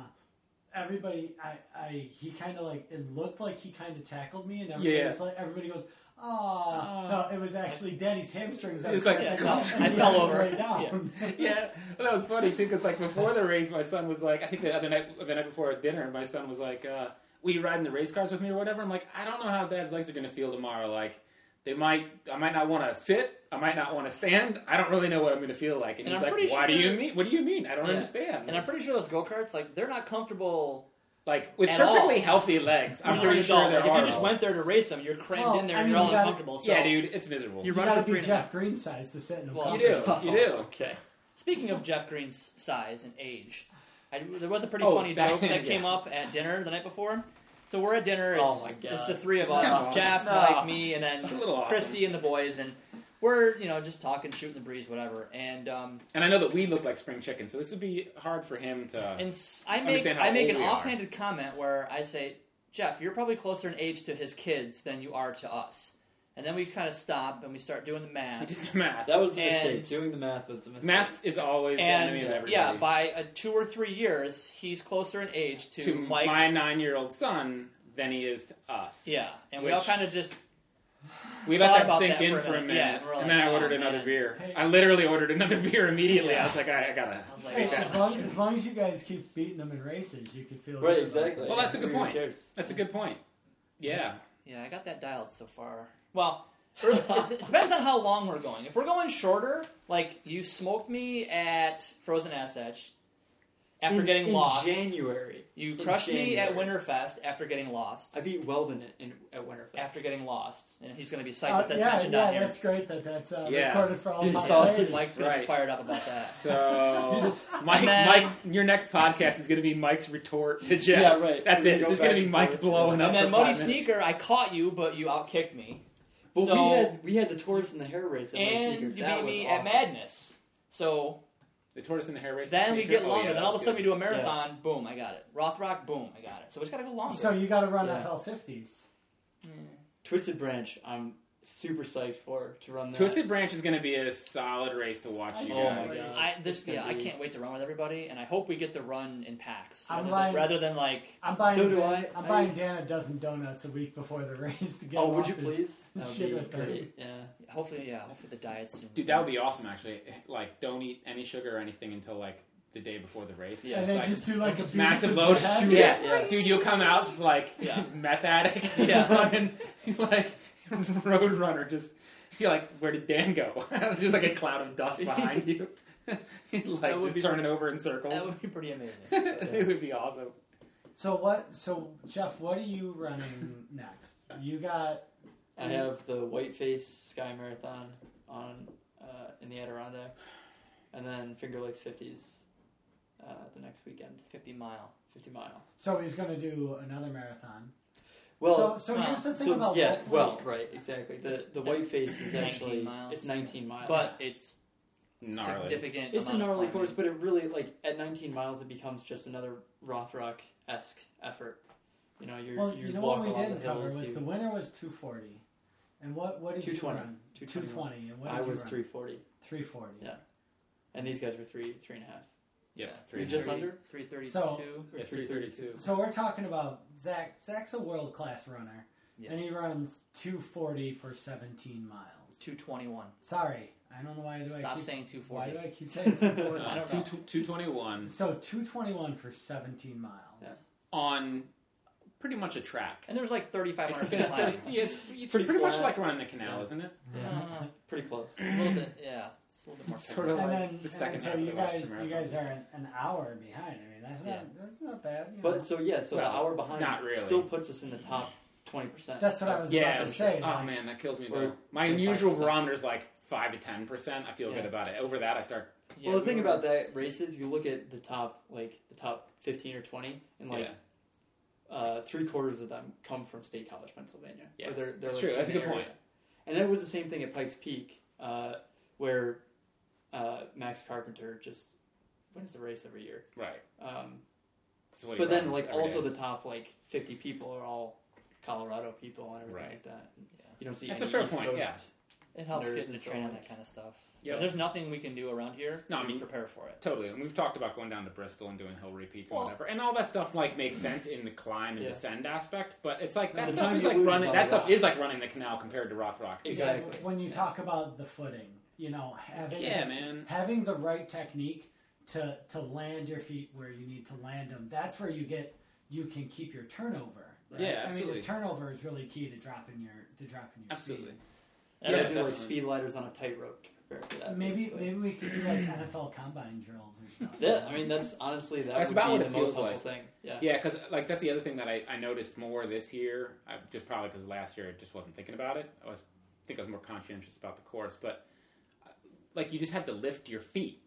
everybody, I, I he kind of like it looked like he kind of tackled me, and everybody Yeah. was like, everybody goes, "Ah, Aw. no!" It was actually Danny's hamstrings. that It was like- Yeah, up, no, and I he fell over. lay down. yeah, well, that was funny too because like before the race, my son was like, I think the other night, the night before at dinner, my son was like, uh, "Will you ride in the race cars with me or whatever?" I'm like, I don't know how Dad's legs are going to feel tomorrow. Like, they might, I might not want to sit, I might not want to stand. I don't really know what I'm going to feel like. And, And he's I'm like, pretty "Why do you mean? What do you mean? I don't Yeah. understand." And I'm pretty sure those go karts, like, they're not comfortable like with At perfectly all. healthy legs, I'm when you're an pretty sure they're Like, if you just horrible. went there to race them, you're crammed Well, in there I and mean, you're all you gotta- uncomfortable. So yeah, dude, it's miserable. You You run gotta be and half. Jeff Green size to sit in a Well, you do, you do. Okay. Speaking of Jeff Green's size and age, I, there was a pretty Oh, funny joke that yeah. came up at dinner the night before. So we're at dinner. It's, Oh my God. it's the three of This is kinda us. Jeff, No. Mike, me, and then little awesome. Christy and the boys, and we're you know just talking, shooting the breeze, whatever. And um, And I know that we look like spring chickens, so this would be hard for him to. and s- I make Understand how I make an we are. offhanded comment where I say, Jeff, you're probably closer in age to his kids than you are to us. And then we kind of stop and we start doing the He math. did the math. That was the And- mistake. Doing the math was the mistake. Math is always the enemy of And everybody. yeah, by uh, two or three years, he's closer in age to, to Mike's my nine-year-old son than he is to us. Yeah, and we all Which- kind of just We let Thought that about sink that in for a for a minute. minute, Yeah, and we're and then I oh, ordered another man. beer. Hey. I literally ordered another beer immediately. I was like, I, I gotta. I was like, Hey, as long as long as you guys keep beating them in races, you can feel Right, about exactly. it. Well, that's a good Who point. cares? That's a good point. Yeah, yeah, I got that dialed so far. Well, it, it depends on how long we're going. If we're going shorter, like you smoked me at Frozen Assets after In- getting in lost. January. you in crushed me at Winterfest after getting lost. I beat Weldon at, in, at Winterfest. After getting lost, and he's going to be psyched Uh, that that's yeah, mentioned yeah, on here. that's great that that's uh, Yeah. recorded for all Dude, my it's all- players. Mike's going to be fired up about that. So Mike, And then- Mike's your next podcast is going to be Mike's retort to Jeff. Yeah, right. That's it. It's just going to be Mike forth. blowing up. and then for Muddy five. Sneaker, I caught you, but you outkicked me. But So- we had we had the tortoise and the hare race at Muddy and you beat was me awesome. at Madness. So The tortoise and the hare race. then we Sneaker? get Oh, longer. yeah, then all of a that's sudden we do a marathon. Boom, I got it. Rothrock. Boom, I got it. So we just got to go longer. So you got to run Yeah. FL50s. Twisted Branch. I'm super psyched for to run that. Twisted Branch is going to be a solid race to watch you Oh guys. my I, there's, It's gonna yeah, I can't wait to run with everybody, and I hope we get to run in packs I'm rather, than, buying- rather than like. I'm buying. So do I. I'm I- buying Dan a dozen donuts a week before the race to get. Oh, would you please? That would shit be with great. Yeah. Hopefully, yeah. Hopefully the diet's soon. Dude, that would be awesome. Actually, like, don't eat any sugar or anything until like the day before the race. Yeah, And Just, then like, just do like a just beast massive of load. Shoot Yeah, yeah. dude. You'll come out just like Yeah. meth addict, Yeah. running like road runner. Just you're like, where did Dan go? just like a cloud of dust behind you, like just be- turning over in circles. That would be pretty amazing. it would be awesome. So what? So Jeff, what are you running next? You got I have the Whiteface Sky Marathon on uh, in the Adirondacks, and then Finger Lakes 50s uh, the next weekend, 50 mile. 50 mile. so he's going to do another marathon. Well, so so here's the thing so about yeah, Wolf well, Lake. right, exactly. The It's- the it's Whiteface is 19 actually miles. it's 19 miles, But it's Gnarly. significant. it's a amount of gnarly climbing. course. But it really like at 19 miles, it becomes just another Rothrock esque effort. You know, you're Well, you you know walk what we along didn't the cover hills, was you- the winner was 240, and what what did 220. you run? 220. 220, and what did I you was run? 340, 340. Yeah. and these guys were three three and a half. Yep, Yeah. three You're just thirty. under? three thirty So- two. Yeah, three thirty-two. So we're talking about Zach. Zach's a world class runner, Yeah. and he runs 240 for 17 miles. Two twenty one. Sorry, I don't know why do I Stop keep saying two why forty. do I keep saying 240. I don't Uh, know. two, two twenty one so 221 for 17 miles. Yeah. on pretty much a track. And there's like thirty five It's, hundred it's, feet it's, climbing. yeah, it's, it's pretty pretty, much flat. like running the canal, Yeah. isn't it? Uh, Pretty close. a little bit, yeah. It's a little bit more. Sort of and like then the second so half of you the Western guys you Marathon. guys are an, an hour behind. I mean that's not Yeah. that's not bad. you know. But so yeah, so the hour behind not really. still puts us in the top twenty percent. that's what I was Yeah. about to say. Oh like, man, that kills me Or though. My 25%. usual barometer is like five to ten percent. I feel Yeah. good about it. Over that, I start. Yeah, well, the we thing were- about that race is you look at the top, like the top fifteen or twenty, and like yeah, uh, three quarters of them come from State College, Pennsylvania. Yeah. Or they're, they're That's like true. in That's a the good area. point. And that was the same thing at Pikes Peak, uh, where uh, Max Carpenter just wins the race every year. right. Um, So but then, like, also day. the top like fifty people are all Colorado people and everything Right. like that. Yeah. You don't see That's a fair East point, Coast- yeah. It helps nerds getting to and so train on on. that kind of stuff. Yeah. But there's nothing we can do around here. No, so I mean- prepare for it. Totally, and we've talked about going down to Bristol and doing hill repeats and whatever, and all that stuff like makes sense in the climb and Yeah. descend aspect. But it's like And that stuff is like running. That the stuff is like running the canal compared to Rothrock. Because Exactly. when you talk about the footing, you know, having Yeah, man. having the right technique to to land your feet where you need to land them. That's where you get you can keep your turnover. Right? Yeah, I mean, absolutely. the turnover is really key to dropping your to dropping your Absolutely. speed. You Yeah, do like speed lighters on a tightrope to prepare for that. Maybe basically. maybe we could do like NFL combine drills or something. Yeah, I mean that's honestly that That's about be what the it feels like. thing. Yeah. Yeah, because like that's the other thing that I, I noticed more this year. I, just probably because last year I just wasn't thinking about it. I was I think I was more conscientious about the course, but like you just have to lift your feet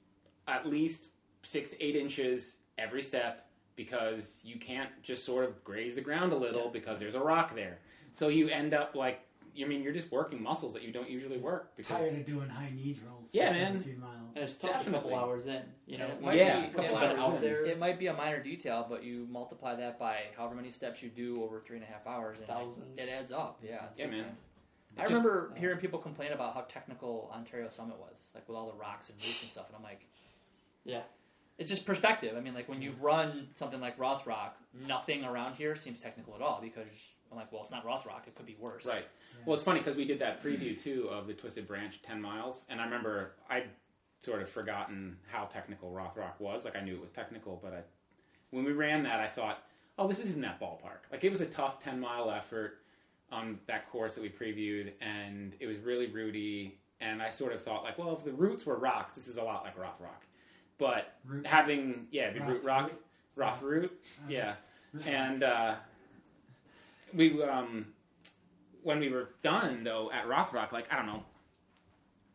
at least six to eight inches every step because you can't just sort of graze the ground a little because there's a rock there. So you end up like I mean you're just working muscles that you don't usually work because Tired of doing high knee drills. Yeah, for man. 17 miles. And it's tough a couple hours in. You know, it might Yeah, be- once couple hours out in. there, It might be a minor detail, but you multiply that by however many steps you do over three and a half hours, and Thousands. it adds up. Yeah, it's Yeah, big man. time. It I just- remember uh, hearing people complain about how technical Ontario Summit was, like with all the rocks and roots and stuff, and I'm like, Yeah. it's just perspective. I mean, like when you've run something like Rothrock, nothing around here seems technical at all because I'm like, well, it's not Rothrock; it could be worse. Right. Well, it's funny because we did that preview too of the Twisted Branch 10 miles, and I remember I'd sort of forgotten how technical Rothrock was. Like I knew it was technical, but I, when we ran that, I thought, oh, this isn't that ballpark. Like it was a tough 10 mile effort on that course that we previewed, and it was really rooty. And I sort of thought, like, well, if the roots were rocks, this is a lot like Rothrock. But Root- having, yeah, be Roth root rock? Roth root, Uh-huh. yeah. And uh, we, um, when we were done though at Rothrock, like I don't know,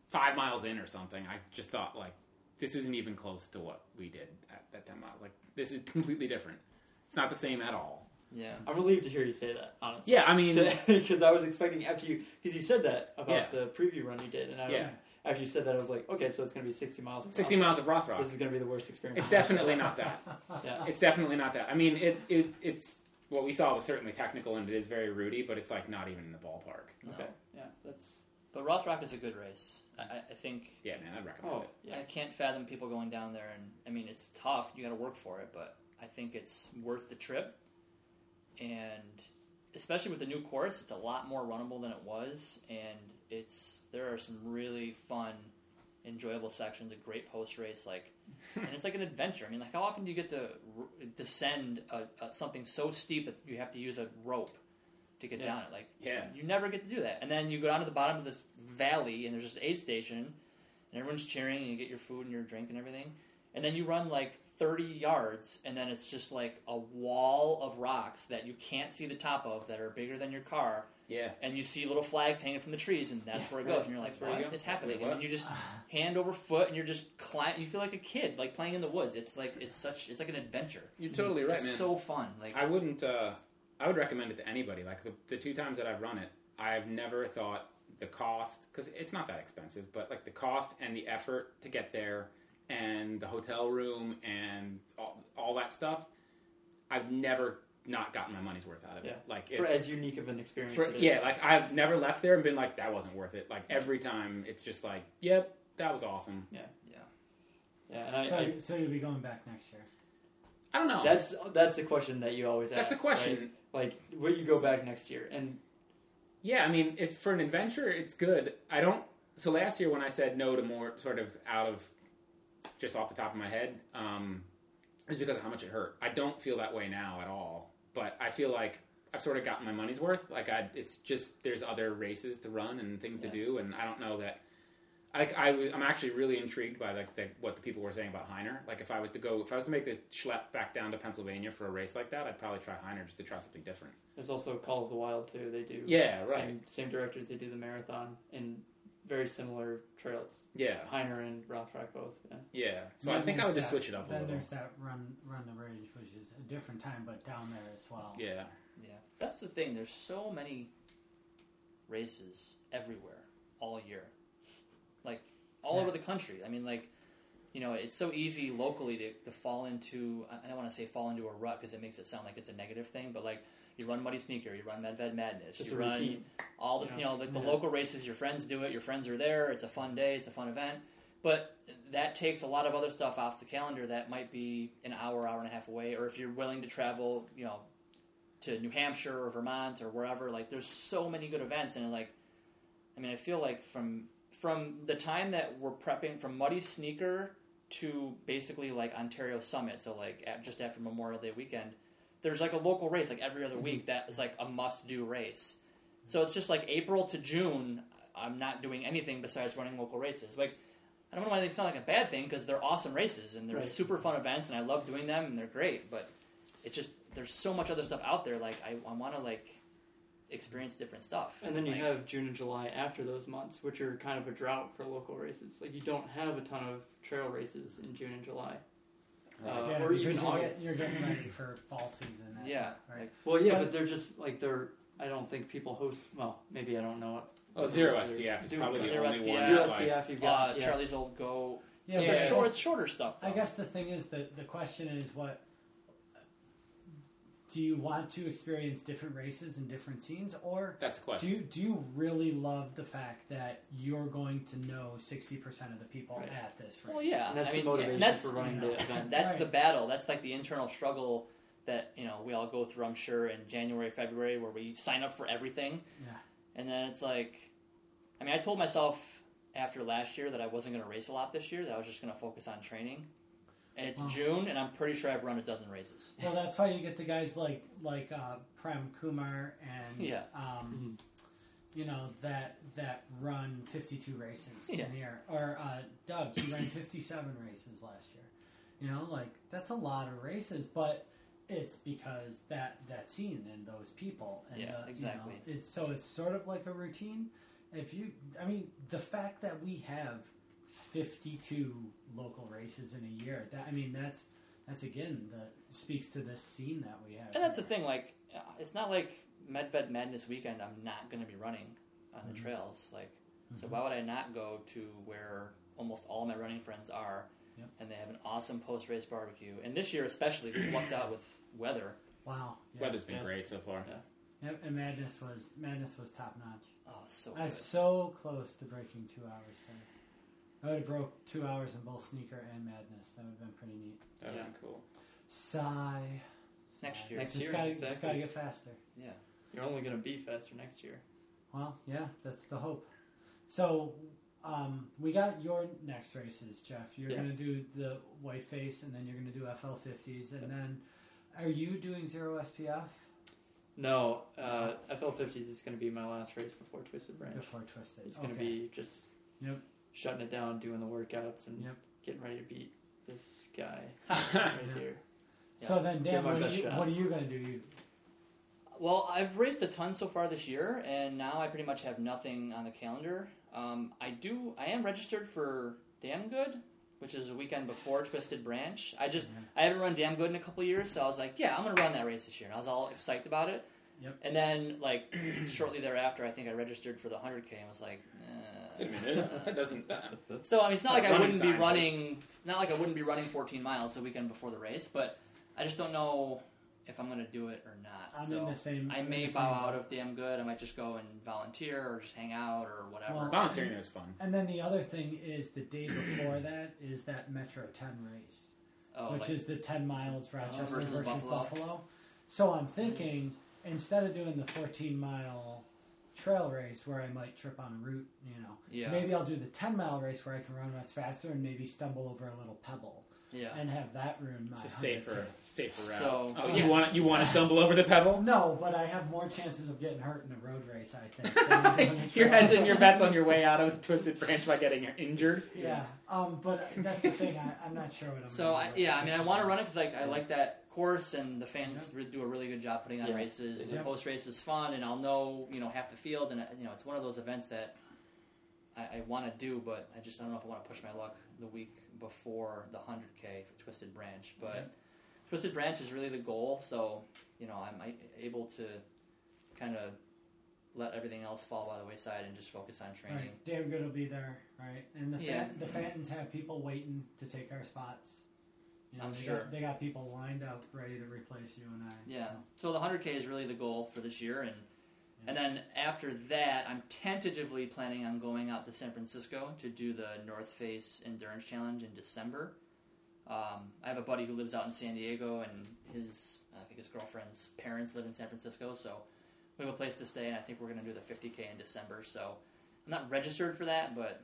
five miles in or something, I just thought like this isn't even close to what we did at that ten miles. Like this is completely different. It's not the same at all. Yeah. I'm relieved to hear you say that. Honestly. Yeah, I mean, Because I was expecting after you, because you said that about Yeah. the preview run you did, and I, Yeah. after you said that, I was like, okay, so it's going to be 60 miles. of sixty rock. miles of Rothrock. This is going to be the worst experience. It's definitely not that. Yeah. It's definitely not that. I mean, it, it it's what we saw was certainly technical and it is very rooty, but it's like not even in the ballpark. No. Okay. Yeah. That's. But Rothrock is a good race. I, I- I think Yeah, man, I'd recommend Oh. it. Yeah. I can't fathom people going down there, and I mean it's tough. You got to work for it, but I think it's worth the trip. And especially with the new course, it's a lot more runnable than it was, and it's there are some really fun, enjoyable sections. A great post race, like, and it's like an adventure. I mean, like how often do you get to r- descend a, a, something so steep that you have to use a rope to get Yeah. down it? Like, Yeah. you never get to do that. And then you go down to the bottom of this valley, and there's this aid station, and everyone's cheering, and you get your food and your drink and everything. And then you run like 30 yards, and then it's just like a wall of rocks that you can't see the top of that are bigger than your car. Yeah. And you see little flags hanging from the trees, and that's Yeah, where it right. goes. And you're like, That's where you is happening? And what? then you just hand over foot, and you're just climb. You feel like a kid, like playing in the woods. It's like it's such. It's like an adventure. You're totally right, it's man. so fun. Like I wouldn't. Uh, I would recommend it to anybody. Like the, the two times that I've run it, I've never thought the cost because it's not that expensive, but like the cost and the effort to get there, and the hotel room and all, all that stuff, I've never not gotten my money's worth out of it. Yeah. Like For it's, as unique of an experience. for, it yeah, like I've never left there and been like that wasn't worth it. Like every time, it's just like, yep, that was awesome. yeah. Yeah, and I, so, I, so you'll be going back next year. I don't know. that's that's the question that you always ask. That's a question. right? Like, will you go back next year? And Yeah, I mean, it, for an adventure, it's good. I don't. So last year, when I said no to more, sort of out of just off the top of my head, um, was because of how much it hurt. I don't feel that way now at all. But I feel like I've sort of gotten my money's worth. Like I, it's just there's other races to run and things to do, and I don't know that. Like I, I'm actually really intrigued by like the, what the people were saying about Hyner. Like if I was to go, if I was to make the schlep back down to Pennsylvania for a race like that, I'd probably try Hyner just to try something different. there's also Call of the Wild too. They do Yeah, right. same same directors. They do the marathon in very similar trails. Yeah, Hyner and Rothrock both. Yeah. yeah. So Then I think I would just that- switch it up a Then little. there's that run run the ridge, which is a different time, but down there as well. Yeah. Yeah, that's the thing. There's so many races everywhere all year, like all Yeah. over the country. I mean, like you know, it's so easy locally to, to fall into. I don't want to say fall into a rut because it makes it sound like it's a negative thing, but like you run Muddy Sneaker, you run Medved Madness, Just you run routine. all the Yeah. you know like the Yeah. local races. Your friends do it. Your friends are there. It's a fun day. It's a fun event. But that takes a lot of other stuff off the calendar that might be an hour, hour and a half away. Or if you're willing to travel, you know, to New Hampshire or Vermont or wherever, like there's so many good events. And like, I mean, I feel like from from the time that we're prepping from Muddy Sneaker to basically like Ontario Summit, so like at, just after Memorial Day weekend, there's like a local race like every other mm-hmm. week that is like a must do race. So it's just like April to June, I'm not doing anything besides running local races. Like, I don't know why it's not like a bad thing because they're awesome races and they're Right. super fun events and I love doing them and they're great. But it's just there's so much other stuff out there. Like I, I want to like experience different stuff. And then you Like, have June and July after those months, which are kind of a drought for local races. Like you don't have a ton of trail races in June and July. Uh, Yeah, or even you're, August. get, you're getting ready for fall season. at- yeah, right. like, Well, yeah, But- but they're just like they're. I don't think people host. Well, maybe I don't know what. Oh, zero what races SPF is probably the Zero only one. SPF. Zero that, like- SPF. You've uh, got yeah. Charlie's old go. Yeah, Yeah, but it's short, it's shorter stuff. I guess the thing is that the question is what do you want to experience different races and different scenes or That's the do question. you, do you really love the fact that you're going to know 60% of the people Right. at this race? Well, yeah, And that's I the mean, motivation and that's for running the event. That's Right. the battle. That's like the internal struggle that you know we all go through. I'm sure in January, February, where we sign up for everything, Yeah. and then it's like, I mean, I told myself after last year that I wasn't going to race a lot this year. That I was just going to focus on training. And it's Wow. June, and I'm pretty sure I've run a dozen races. Well, that's why you get the guys like like uh, Prem Kumar and Yeah. um, you know that that run 52 races Yeah. in here. Or uh, Doug, he ran 57 races last year. You know, like that's a lot of races, but it's because that that scene and those people. And Yeah, the, exactly. You know, it's so it's sort of like a routine. If you, I mean, the fact that we have 52 local races in a year. That I mean, that's that's again the speaks to this scene that we have. And that's the thing. Like, uh, it's not like Medved Madness weekend. I'm not going to be running on the Mhm. trails. Like, so Mhm. why would I not go to where almost all my running friends are? Yep. And they have an awesome post race barbecue. And this year especially, we lucked out with weather. Wow. Yeah. Weather's been Yeah. great so far. Yep, and madness was madness was top notch. Oh, so I was good. so close to breaking two hours there. I would have broke two hours in both sneaker and madness. That would have been pretty neat. That would Yeah. be cool. Sigh. Next year. Next just year, gotta exactly. just gotta get faster. Yeah. You're only going to be faster next year. Well, yeah, that's the hope. So, um, we got your next races, Jeff. You're Yeah. gonna do the white face, and then you're gonna do FL fifties, and then are you doing zero SPF No, uh, FL50s is going to be my last race before Twisted Branch. before Twisted? It's going to Okay. be just Yep. Shutting it down, doing the workouts, and Yep. getting ready to beat this guy Yeah. right here. So then, Dan, what are, you, what are you gonna do? You Well, I've raced a ton so far this year, and now I pretty much have nothing on the calendar. Um, I do. I am registered for Damn Good, which is a weekend before Twisted Branch. I just I haven't run Damn Good in a couple years, so I was like, yeah, I'm gonna run that race this year. And I was all excited about it. Yep. And then like shortly thereafter, I think I registered for the 100k and was like. Wait a Eh. minute. That doesn't. That, So I mean, it's not like I Running wouldn't be scientist. running, not like I wouldn't be running 14 miles the weekend before the race, but I just don't know if I'm gonna do it or not. I'm so in the same. I I'm in may the bow same out boat. if damn good. I might just go and volunteer or just hang out or whatever. Well, Volunteering is fun. And then the other thing is the day before that is that Metro 10 race, oh, which like, is the 10 miles Rochester versus versus, Buffalo. Buffalo. So I'm thinking instead of doing the 14 mile trail race where I might trip on a route, you know, yeah, maybe I'll do the 10 mile race where I can run much faster and maybe stumble over a little pebble yeah. and have that ruin my It's a 100K. safer, safer route. So- oh, Yeah. you want you want to stumble over the pebble? No, but I have more chances of getting hurt in a road race, I think. than I do in a You're hedging your bets on your way out of the twisted branch by getting injured. Yeah, um, but that's the thing. I, I'm not sure what I'm. So gonna I, yeah, I mean, I want to run it because like I like that course, and the fans re- do a really good job putting on Yeah. races. And Yeah. the post race is fun, and I'll know you know half the field, and uh, you know it's one of those events that I, I want to do, but I just I don't know if I want to push my luck the week before the 100k for Twisted Branch. But Okay. Twisted Branch is really the goal, so you know I'm able to kind of let everything else fall by the wayside and just focus on training. Right, damn good will be there, right? And the Yeah. fan, the Fantons have people waiting to take our spots. You know, I'm they sure. Got, they got people lined up ready to replace you and I. Yeah. So the 100k is really the goal for this year, and and then after that, I'm tentatively planning on going out to San Francisco to do the North Face Endurance Challenge in December. Um, I have a buddy who lives out in San Diego, and his I think his girlfriend's parents live in San Francisco, so we have a place to stay, and I think we're going to do the 50k in December. So I'm not registered for that, but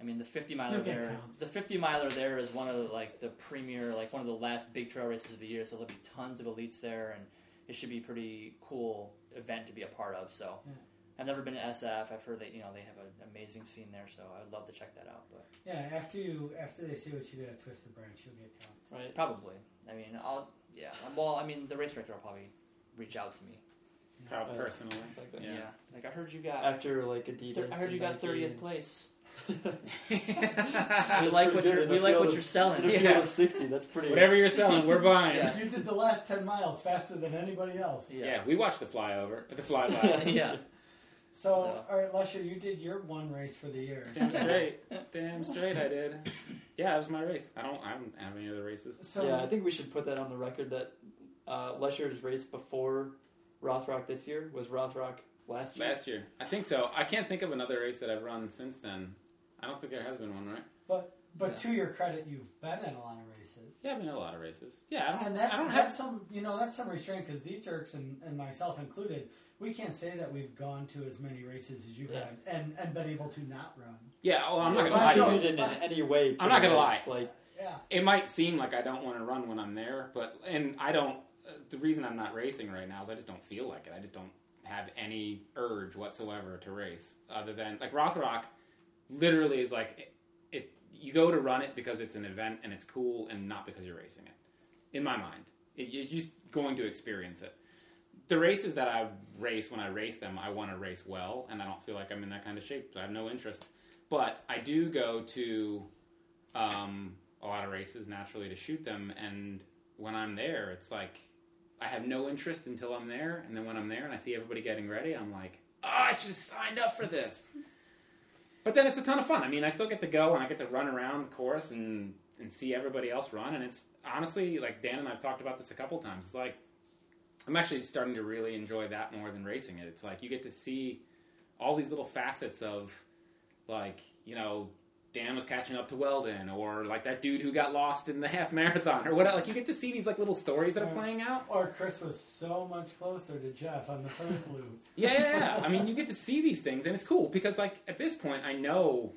I mean the 50 miler You'll there. count. The 50 miler there is one of the, like the premier, like one of the last big trail races of the year. So there'll be tons of elites there, and it should be a pretty cool event to be a part of. So Yeah. I've never been to SF. I've heard that you know they have an amazing scene there, so I'd love to check that out. But Yeah, after you after they see what you did at Twisted Branch, you'll get count. right, probably. I mean, I'll yeah. Well, I mean, the race director will probably reach out to me. How Uh, personally? like. Yeah. Yeah. like I heard you got. After like Adidas. Th- I heard you got thirtieth and- place. That's we like what good you're. We like what of- you're selling. In a Yeah. of sixty, that's pretty. Whatever you're selling, we're buying. Yeah. You did the last ten miles faster than anybody else. Yeah, we watched the flyover, the flyby. yeah. So, So- all right, Lusher, you did your one race for the year. Damn straight, damn straight, I did. Yeah, it was my race. I don't, I don't have any other races. So, yeah, I think we should put that on the record that uh, Lesher's race before Rothrock this year was Rothrock last year. Last year, I think so. I can't think of another race that I've run since then. I don't think there has been one, right? but but Yeah. to your credit, you've been in a lot of races. Yeah, I've been in a lot of races. Yeah, I don't, And that's I don't that's have. some you know that's some restraint because these jerks and, and myself included, we can't say that we've gone to as many races as you've Yeah. had and, and been able to not run. Yeah, well, I'm not gonna but lie. I know- contributed in any way. I'm not gonna lie. race, Like Yeah, It might seem like I don't want to run when I'm there, but and I don't. Uh, the reason I'm not racing right now is I just don't feel like it. I just don't have any urge whatsoever to race, other than like Rothrock. Literally is like it, it. You go to run it because it's an event and it's cool, and not because you're racing it. In my mind, it, you're just going to experience it. The races that I race when I race them, I want to race well, and I don't feel like I'm in that kind of shape. So I have no interest. But I do go to um, a lot of races naturally to shoot them, and when I'm there, it's like I have no interest until I'm there, and then when I'm there and I see everybody getting ready, I'm like, oh, I should have signed up for this. But then it's a ton of fun. I mean, I still get to go and I get to run around the course and and see everybody else run, and it's honestly like Dan and I've talked about this a couple times. It's like I'm actually starting to really enjoy that more than racing it. It's like you get to see all these little facets of like you know Dan was catching up to Weldon, or like that dude who got lost in the half marathon, or whatever. Like you get to see these like little stories that are playing out. or Chris was so much closer to Jeff on the first loop. Yeah, yeah, yeah. I mean, you get to see these things, and it's cool because like at this point, I know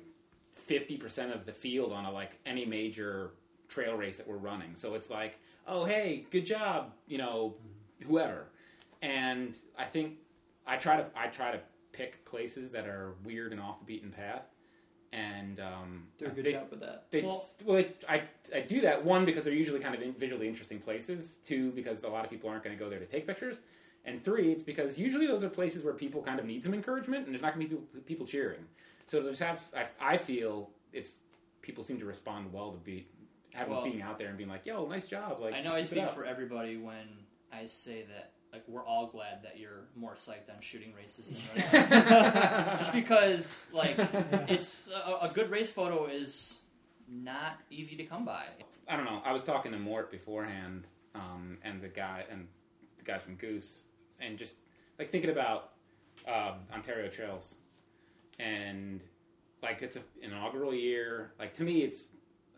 fifty percent of the field on a like any major trail race that we're running. So it's like, oh hey, good job, you know, whoever. And I think I try to I try to pick places that are weird and off the beaten path. And um, do a good they- job with that. They, Well- well, I, I do that one because they're usually kind of in, visually interesting places. Two because a lot of people aren't going to go there to take pictures, and three it's because usually those are places where people kind of need some encouragement, and there's not going to be people, people cheering. So to just have I, I feel it's people seem to respond well to be having Well- being out there and being like, "Yo, nice job!" Like I know I speak for everybody when I say that like we're all glad that you're more psyched on shooting races than running. Just because like it's a, a good race photo is not easy to come by. I don't know. I was talking to Mort beforehand um, and the guy and the guys from Goose, and just like thinking about um, Ontario Trails, and like it's an inaugural year. Like to me, it's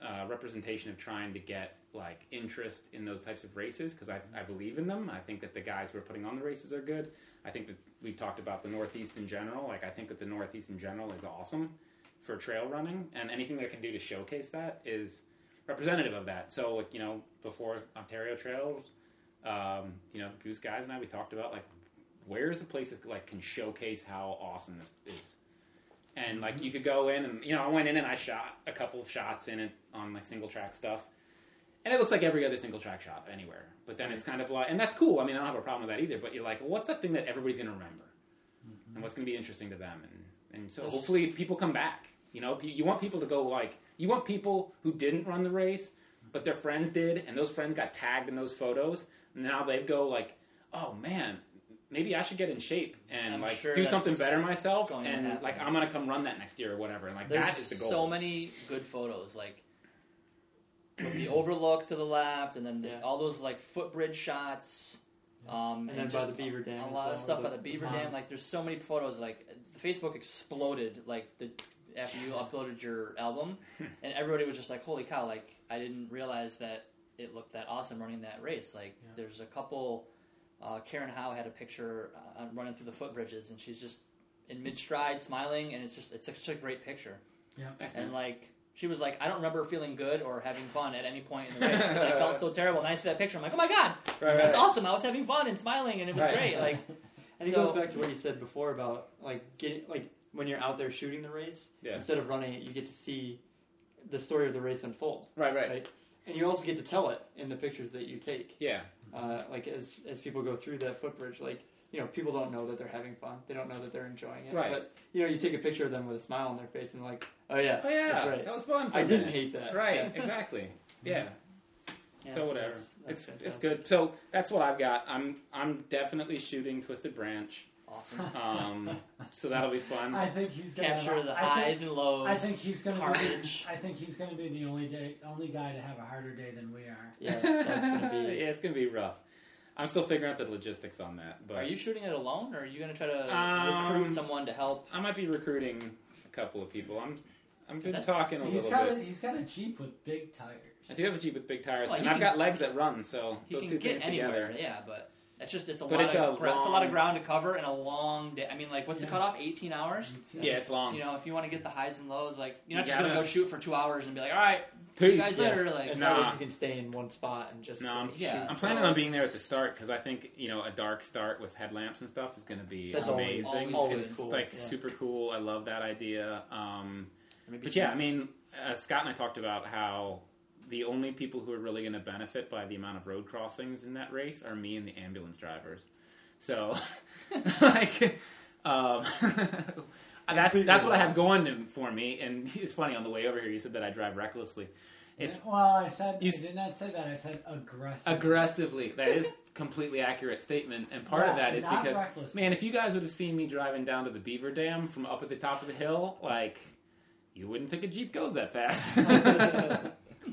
a representation of trying to get like interest in those types of races because I, I believe in them. I think that the guys who are putting on the races are good. I think that we've talked about the Northeast in general. Like I think that the Northeast in general is awesome for trail running, and anything that I can do to showcase that is representative of that. So, like, you know, before Ontario Trails, um, you know, the Goose guys and I, we talked about like where's the place that like can showcase how awesome this is. And like you could go in and you know I went in and I shot a couple of shots in it on like single track stuff, and it looks like every other single track shot anywhere. But then it's kind of like, and that's cool. I mean, I don't have a problem with that either. But you're like, what's that thing that everybody's gonna remember, mm-hmm. and what's gonna be interesting to them, and and so hopefully people come back. You know, you want people to go like you want people who didn't run the race, but their friends did, and those friends got tagged in those photos. And now they go like, oh man, maybe I should get in shape and I'm like sure do something better myself, and like I'm gonna come run that next year or whatever. And like There's that is the goal. so many good photos, like the overlook to the left, and then the, Yeah. all those like footbridge shots. Um, And then by the Beaver Dam a as lot well, of stuff the- by the Beaver the Dam. Like, there's so many photos. Like, Facebook exploded. Like the after you uploaded your album, and everybody was just like, "Holy cow!" Like, I didn't realize that it looked that awesome running that race. Like, Yeah. there's a couple. Uh, Karen Howe had a picture uh, running through the footbridges, and she's just in mid stride, smiling, and it's just it's such a great picture. Yeah, thanks, And man. like she was like, I don't remember feeling good or having fun at any point in the race. 'cause I felt so terrible. And I see that picture, I'm like, oh my god, Right, that's right. awesome! I was having fun and smiling, and it was Right. great. Like, And it So- goes back to what you said before about like getting like when you're out there shooting the race, Yeah. instead of running it, you get to see the story of the race unfold, Right, right, Right. and you also get to tell it in the pictures that you take. Yeah, Uh, like as as people go through that footbridge, like you know, people don't know that they're having fun. They don't know that they're enjoying it. Right. But you know, you take a picture of them with a smile on their face and like, oh yeah, oh yeah, that's right. that was fun. For I didn't hate that. Right, Yeah. exactly. Yeah. yeah, so whatever. that's- that's it's it's good. So that's what I've got. I'm I'm definitely shooting Twisted Branch. Awesome. Um, so that'll be fun. I think he's gonna Capture have, the I think- highs and lows. I think he's gonna carnage. be. I think he's gonna be the only day, only guy to have a harder day than we are. Yeah, that's gonna be. yeah, it's gonna be rough. I'm still figuring out the logistics on that, but Are you shooting it alone, or are you going to try to Um, recruit someone to help? I might be recruiting a couple of people. I'm I've been That's- talking a He's little got bit. a he's got a jeep with big tires. I do have a Jeep with big tires, Well, and I've can- got legs that run, so He those can two get things anywhere, together. yeah, but it's just it's a But lot it's of a gra- it's a lot of ground to cover and a long day. I mean, like, what's the cutoff? Eighteen hours. Yeah, it's long. You know, if you want to get the highs and lows, like you're You not just gonna gotta- go shoot for two hours and be like, all right, see you guys Yeah. later. Like, It's Nah. not like you can stay in one spot and just No, I'm- Yeah. shoot. I'm So planning on being there at the start because I think you know a dark start with headlamps and stuff is going to be That's amazing. always it's cool, like yeah. super cool. I love that idea. Um, but yeah, I mean, uh, Scott and I talked about how the only people who are really going to benefit by the amount of road crossings in that race are me and the ambulance drivers. So, like, um, that's that's what I have going for me. And it's funny on the way over here, you said that I drive recklessly. It's well, I said You I did not say that. I said aggressive. aggressively. That is completely accurate statement, and part of that is because reckless. man, if you guys would have seen me driving down to the Beaver Dam from up at the top of the hill, like you wouldn't think a jeep goes that fast.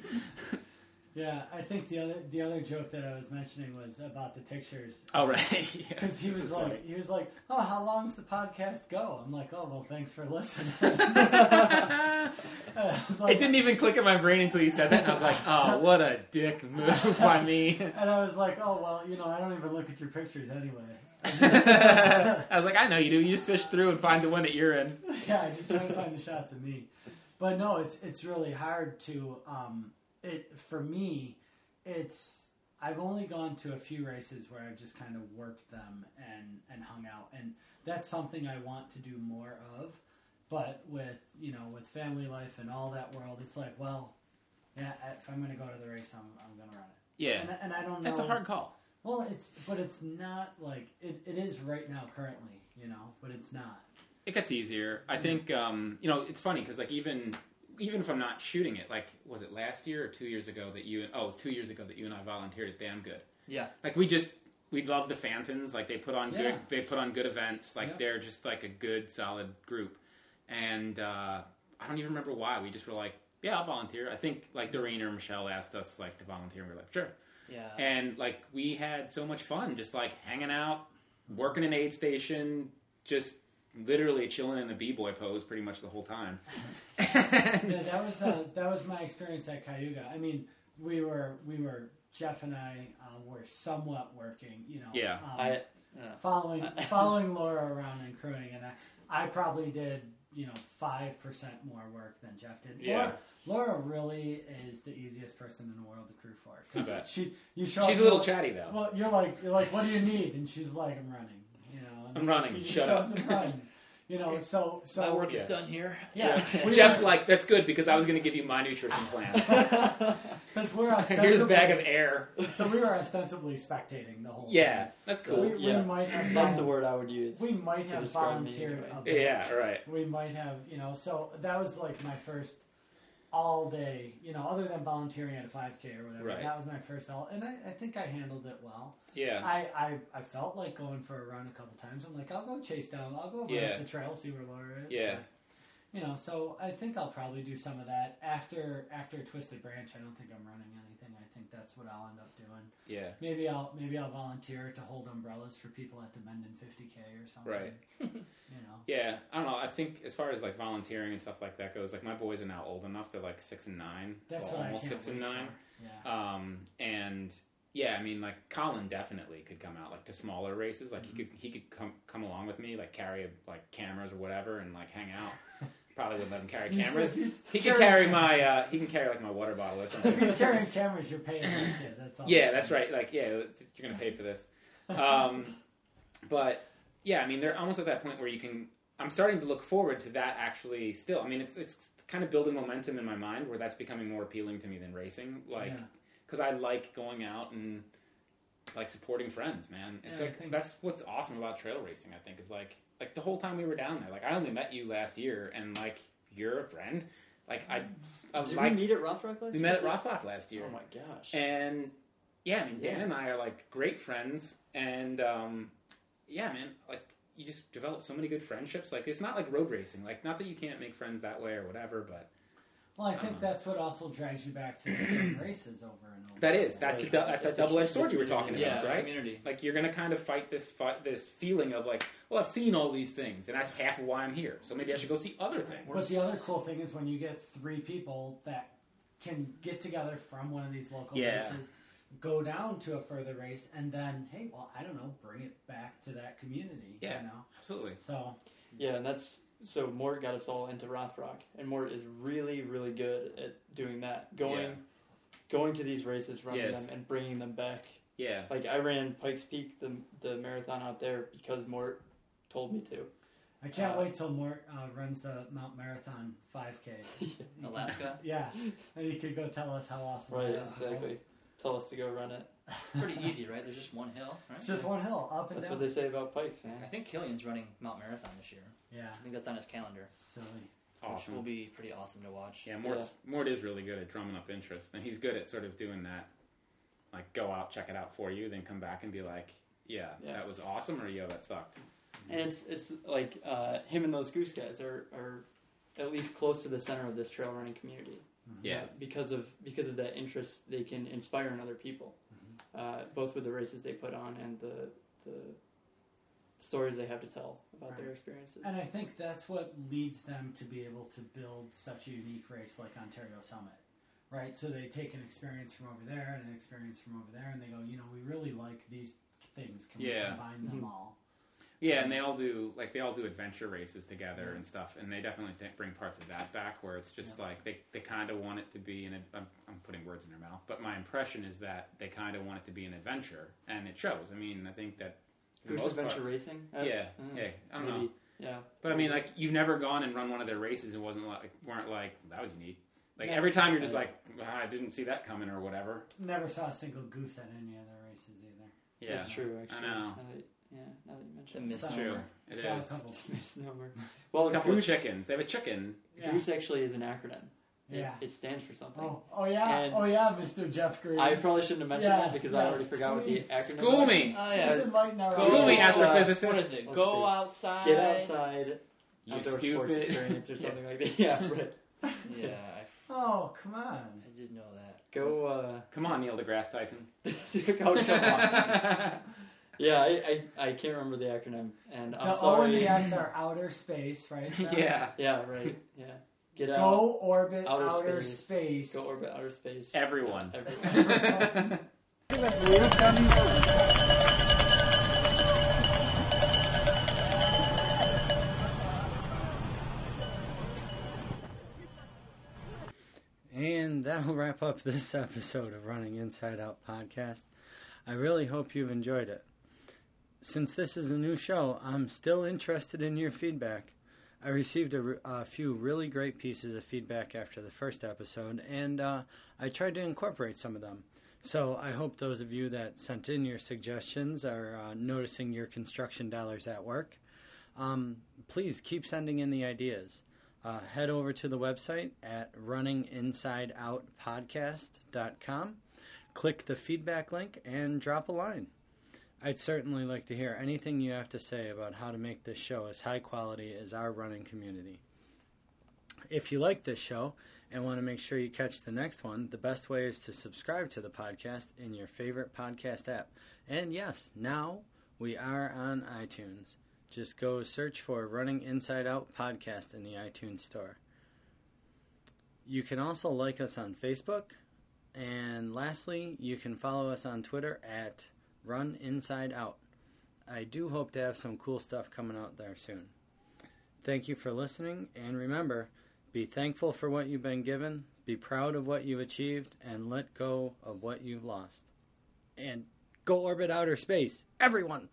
Yeah, I think the other the other joke that I was mentioning was about the pictures. oh right, yeah. Because he was like, funny. he was like, "Oh, how long's the podcast go?" I'm like, "Oh, well, thanks for listening." Like, it didn't even click in my brain until you said that, and I was like, "Oh, what a dick move by me." and I was like, "Oh, well, you know, I don't even look at your pictures anyway." I was like, "I know you do. You just fish through and find the one that you're in." yeah, I just try to find the shots of me. But no, it's it's really hard to um it for me. It's I've only gone to a few races where I've just kind of worked them and and hung out, and that's something I want to do more of. But with you know with family life and all that world, it's like, well, yeah, if I'm going to go to the race, I'm I'm going to run it. Yeah, And, and I don't know. that's a hard call. Well, it's but it's not like it, it is right now currently, you know, but it's not. It gets easier. I think um, you know it's funny because like even even if I'm not shooting it, like was it last year or two years ago that you? Oh, it was two years ago that you and I volunteered at Damn Good. yeah, Like we just we love the Fantons. Like they put on good they put on good events. Like Yeah. they're just like a good solid group. And uh, I don't even remember why. We just were like, yeah, I'll volunteer. I think like Doreen or Michelle asked us like to volunteer. and we were like, sure. Yeah. and like we had so much fun, just like hanging out, working an aid station, just literally chilling in a b boy pose pretty much the whole time. yeah, that was uh, that was my experience at Cayuga. I mean, we were we were Jeff and I uh, were somewhat working, you know. Yeah. um, I, uh, following following Laura around and crewing, and I, I probably did you know five percent more work than Jeff did. Yeah. Laura, Laura really is the easiest person in the world to crew for I bet. she you show She's up- a little chatty though. Well, you're like you're like, what do you need? And she's like, I'm running. You know, and I'm running, She just shut goes up. and runs. You know, so so My work yeah. is done here. Yeah, we Jeff's like, that's good because I was going to give you my nutrition plan. because we're Here's a ostensibly, bag of air. So we were ostensibly spectating the whole. Yeah, that's thing. cool. We, Yeah. we might have. that's the word I would use. We might to have describe me volunteered anyway. a bit. Yeah, right. we might have you know so that was like my first all day you know other than volunteering at a 5k or whatever Right. that was my first all and I, I think i handled it well Yeah. I, I i felt like going for a run a couple times i'm like i'll go chase down i'll go over Yeah. up the trail see where laura is Yeah. you know so i think i'll probably do some of that after after twisted branch i don't think i'm running think that's what i'll end up doing Yeah. maybe i'll maybe i'll volunteer to hold umbrellas for people at the mendon 50k or something Right. you know Yeah, I don't know. I think as far as like volunteering and stuff like that goes, like my boys are now old enough; they're like six and nine, that's well, almost six and nine. for. yeah Um, and yeah, I mean, like Colin definitely could come out like to smaller races. Like Mm-hmm. he could he could come come along with me, like carry like cameras or whatever, and like hang out. Probably wouldn't let him carry cameras. He can carry my uh, he can carry like my water bottle or something. If he's carrying cameras, you're paying him. Yeah, that's all. Yeah, I'm that's saying. right. Like, yeah, you're gonna pay for this. Um, but yeah, I mean, they're almost at that point where you can. I'm starting to look forward to that actually. Still, I mean, it's it's kind of building momentum in my mind where that's becoming more appealing to me than racing. Like, Yeah. because I like going out and like supporting friends, man. It's Yeah, like that's what's awesome about trail racing. I think is like like the whole time we were down there. Like, I only met you last year, and like you're a friend. Like, I, I was Did like we meet at Rothrock last we year? met at Rothrock last year. Oh my gosh. And yeah, I mean, Dan Yeah. and I are like great friends, and um, yeah, man, like you just develop so many good friendships. Like it's not like road racing. Like not that you can't make friends that way or whatever, but Well, I think that's what also drags you back to the same races over and over. that is that's the that's that the double edged sword you were talking community. about, Yeah, right? community. Like you're gonna kind of fight this fight this feeling of like, well, I've seen all these things, and that's half of why I'm here. So maybe I should go see other things. But the other cool thing is when you get three people that can get together from one of these local Yeah. races, go down to a further race, and then hey, well, I don't know, bring it back to that community. Yeah. You know, Absolutely. so Yeah, and that's so Mort got us all into Rothrock, and Mort is really, really good at doing that. Going, Yeah. going to these races, running Yes. them, and bringing them back. Yeah. Like I ran Pikes Peak, the the marathon out there because Mort told me to. I can't Uh, wait till Mort uh, runs the Mount Marathon 5K. Alaska. Yeah, and he could go tell us how awesome Right, that is. exactly. Tell us to go run it. Pretty easy, right? There's just one hill. Right? It's just one hill, up and That's down. what they say about Pikes, man. I think Kilian's running Mount Marathon this year. Yeah, I think that's on his calendar, silly. which Awesome. will be pretty awesome to watch. Yeah, Mort, Mort is really good at drumming up interest, and he's good at sort of doing that. Like, go out, check it out for you, then come back and be like, "Yeah, Yeah. that was awesome," or "Yo, that sucked." And it's it's like uh, him and those goose guys are, are at least close to the center of this trail running community. Yeah, Uh, because of because of that interest, they can inspire in other people, uh, both with the races they put on and the the stories they have to tell about their experiences. And I think that's what leads them to be able to build such a unique race like Ontario Summit, right? So they take an experience from over there and an experience from over there, and they go, you know, we really like these things. Can we Yeah. combine them Mhm. all? yeah, and they all do like they all do adventure races together Yeah. and stuff, and they definitely bring parts of that back where it's just like they they kind of want it to be an. I'm, I'm putting words in their mouth, but my impression is that they kind of want it to be an adventure, and it shows. I mean, I think that for the Goose most Adventure part- Racing. Yeah, yeah, I don't maybe, know. Yeah, But I mean, like you've never gone and run one of their races and wasn't like weren't like that was unique. Like No. every time you're just like "Ah, I didn't see that coming or whatever. Never saw a single goose at any of their races either. Yeah, that's true. Actually, I know. Now that, yeah, now that you It's a mention it. misnomer. True, it saw is. a. It's a misnomer. Well, A couple goose, of chickens. They have a chicken. Yeah. Goose actually is an acronym. It, Yeah. it stands for something. Oh, oh yeah, And- oh yeah, Mr. Jeff Green. I probably shouldn't have mentioned that Yes, because I already yes, forgot please. what the acronym School was. me, Oh yeah. Go- school me, Uh, astrophysicist. What is it? Let's Go see. outside. Get outside. You outdoor sports stupid. experience or something like that. Yeah, right. Yeah, I, f- Oh, come on. I did know that. Go. Uh, Come on, Neil deGrasse Tyson. oh, come on. Yeah, I, I, I can't remember the acronym, and I'm the O and the S are outer space, right? John? yeah. Yeah, right. Yeah, get out. Go orbit outer, outer, space. space. Go orbit outer space. Everyone. Everyone. And that'll wrap up this episode of Running Inside Out podcast. I really hope you've enjoyed it. Since this is a new show, I'm still interested in your feedback. I received a, a few really great pieces of feedback after the first episode, and uh, I tried to incorporate some of them. So I hope those of you that sent in your suggestions are uh, noticing your construction dollars at work. Um, please keep sending in the ideas. Uh, head over to the website at runninginsideoutpodcast.com. Click the feedback link and drop a line. I'd certainly like to hear anything you have to say about how to make this show as high quality as our running community. If you like this show and want to make sure you catch the next one, the best way is to subscribe to the podcast in your favorite podcast app. And yes, now we are on iTunes. Just go search for Running Inside Out Podcast in the iTunes Store. You can also like us on Facebook. And lastly, you can follow us on Twitter at Run Inside Out. I do hope to have some cool stuff coming out there soon. Thank you for listening, and remember be thankful for what you've been given, be proud of what you've achieved, and let go of what you've lost. And go orbit outer space, everyone!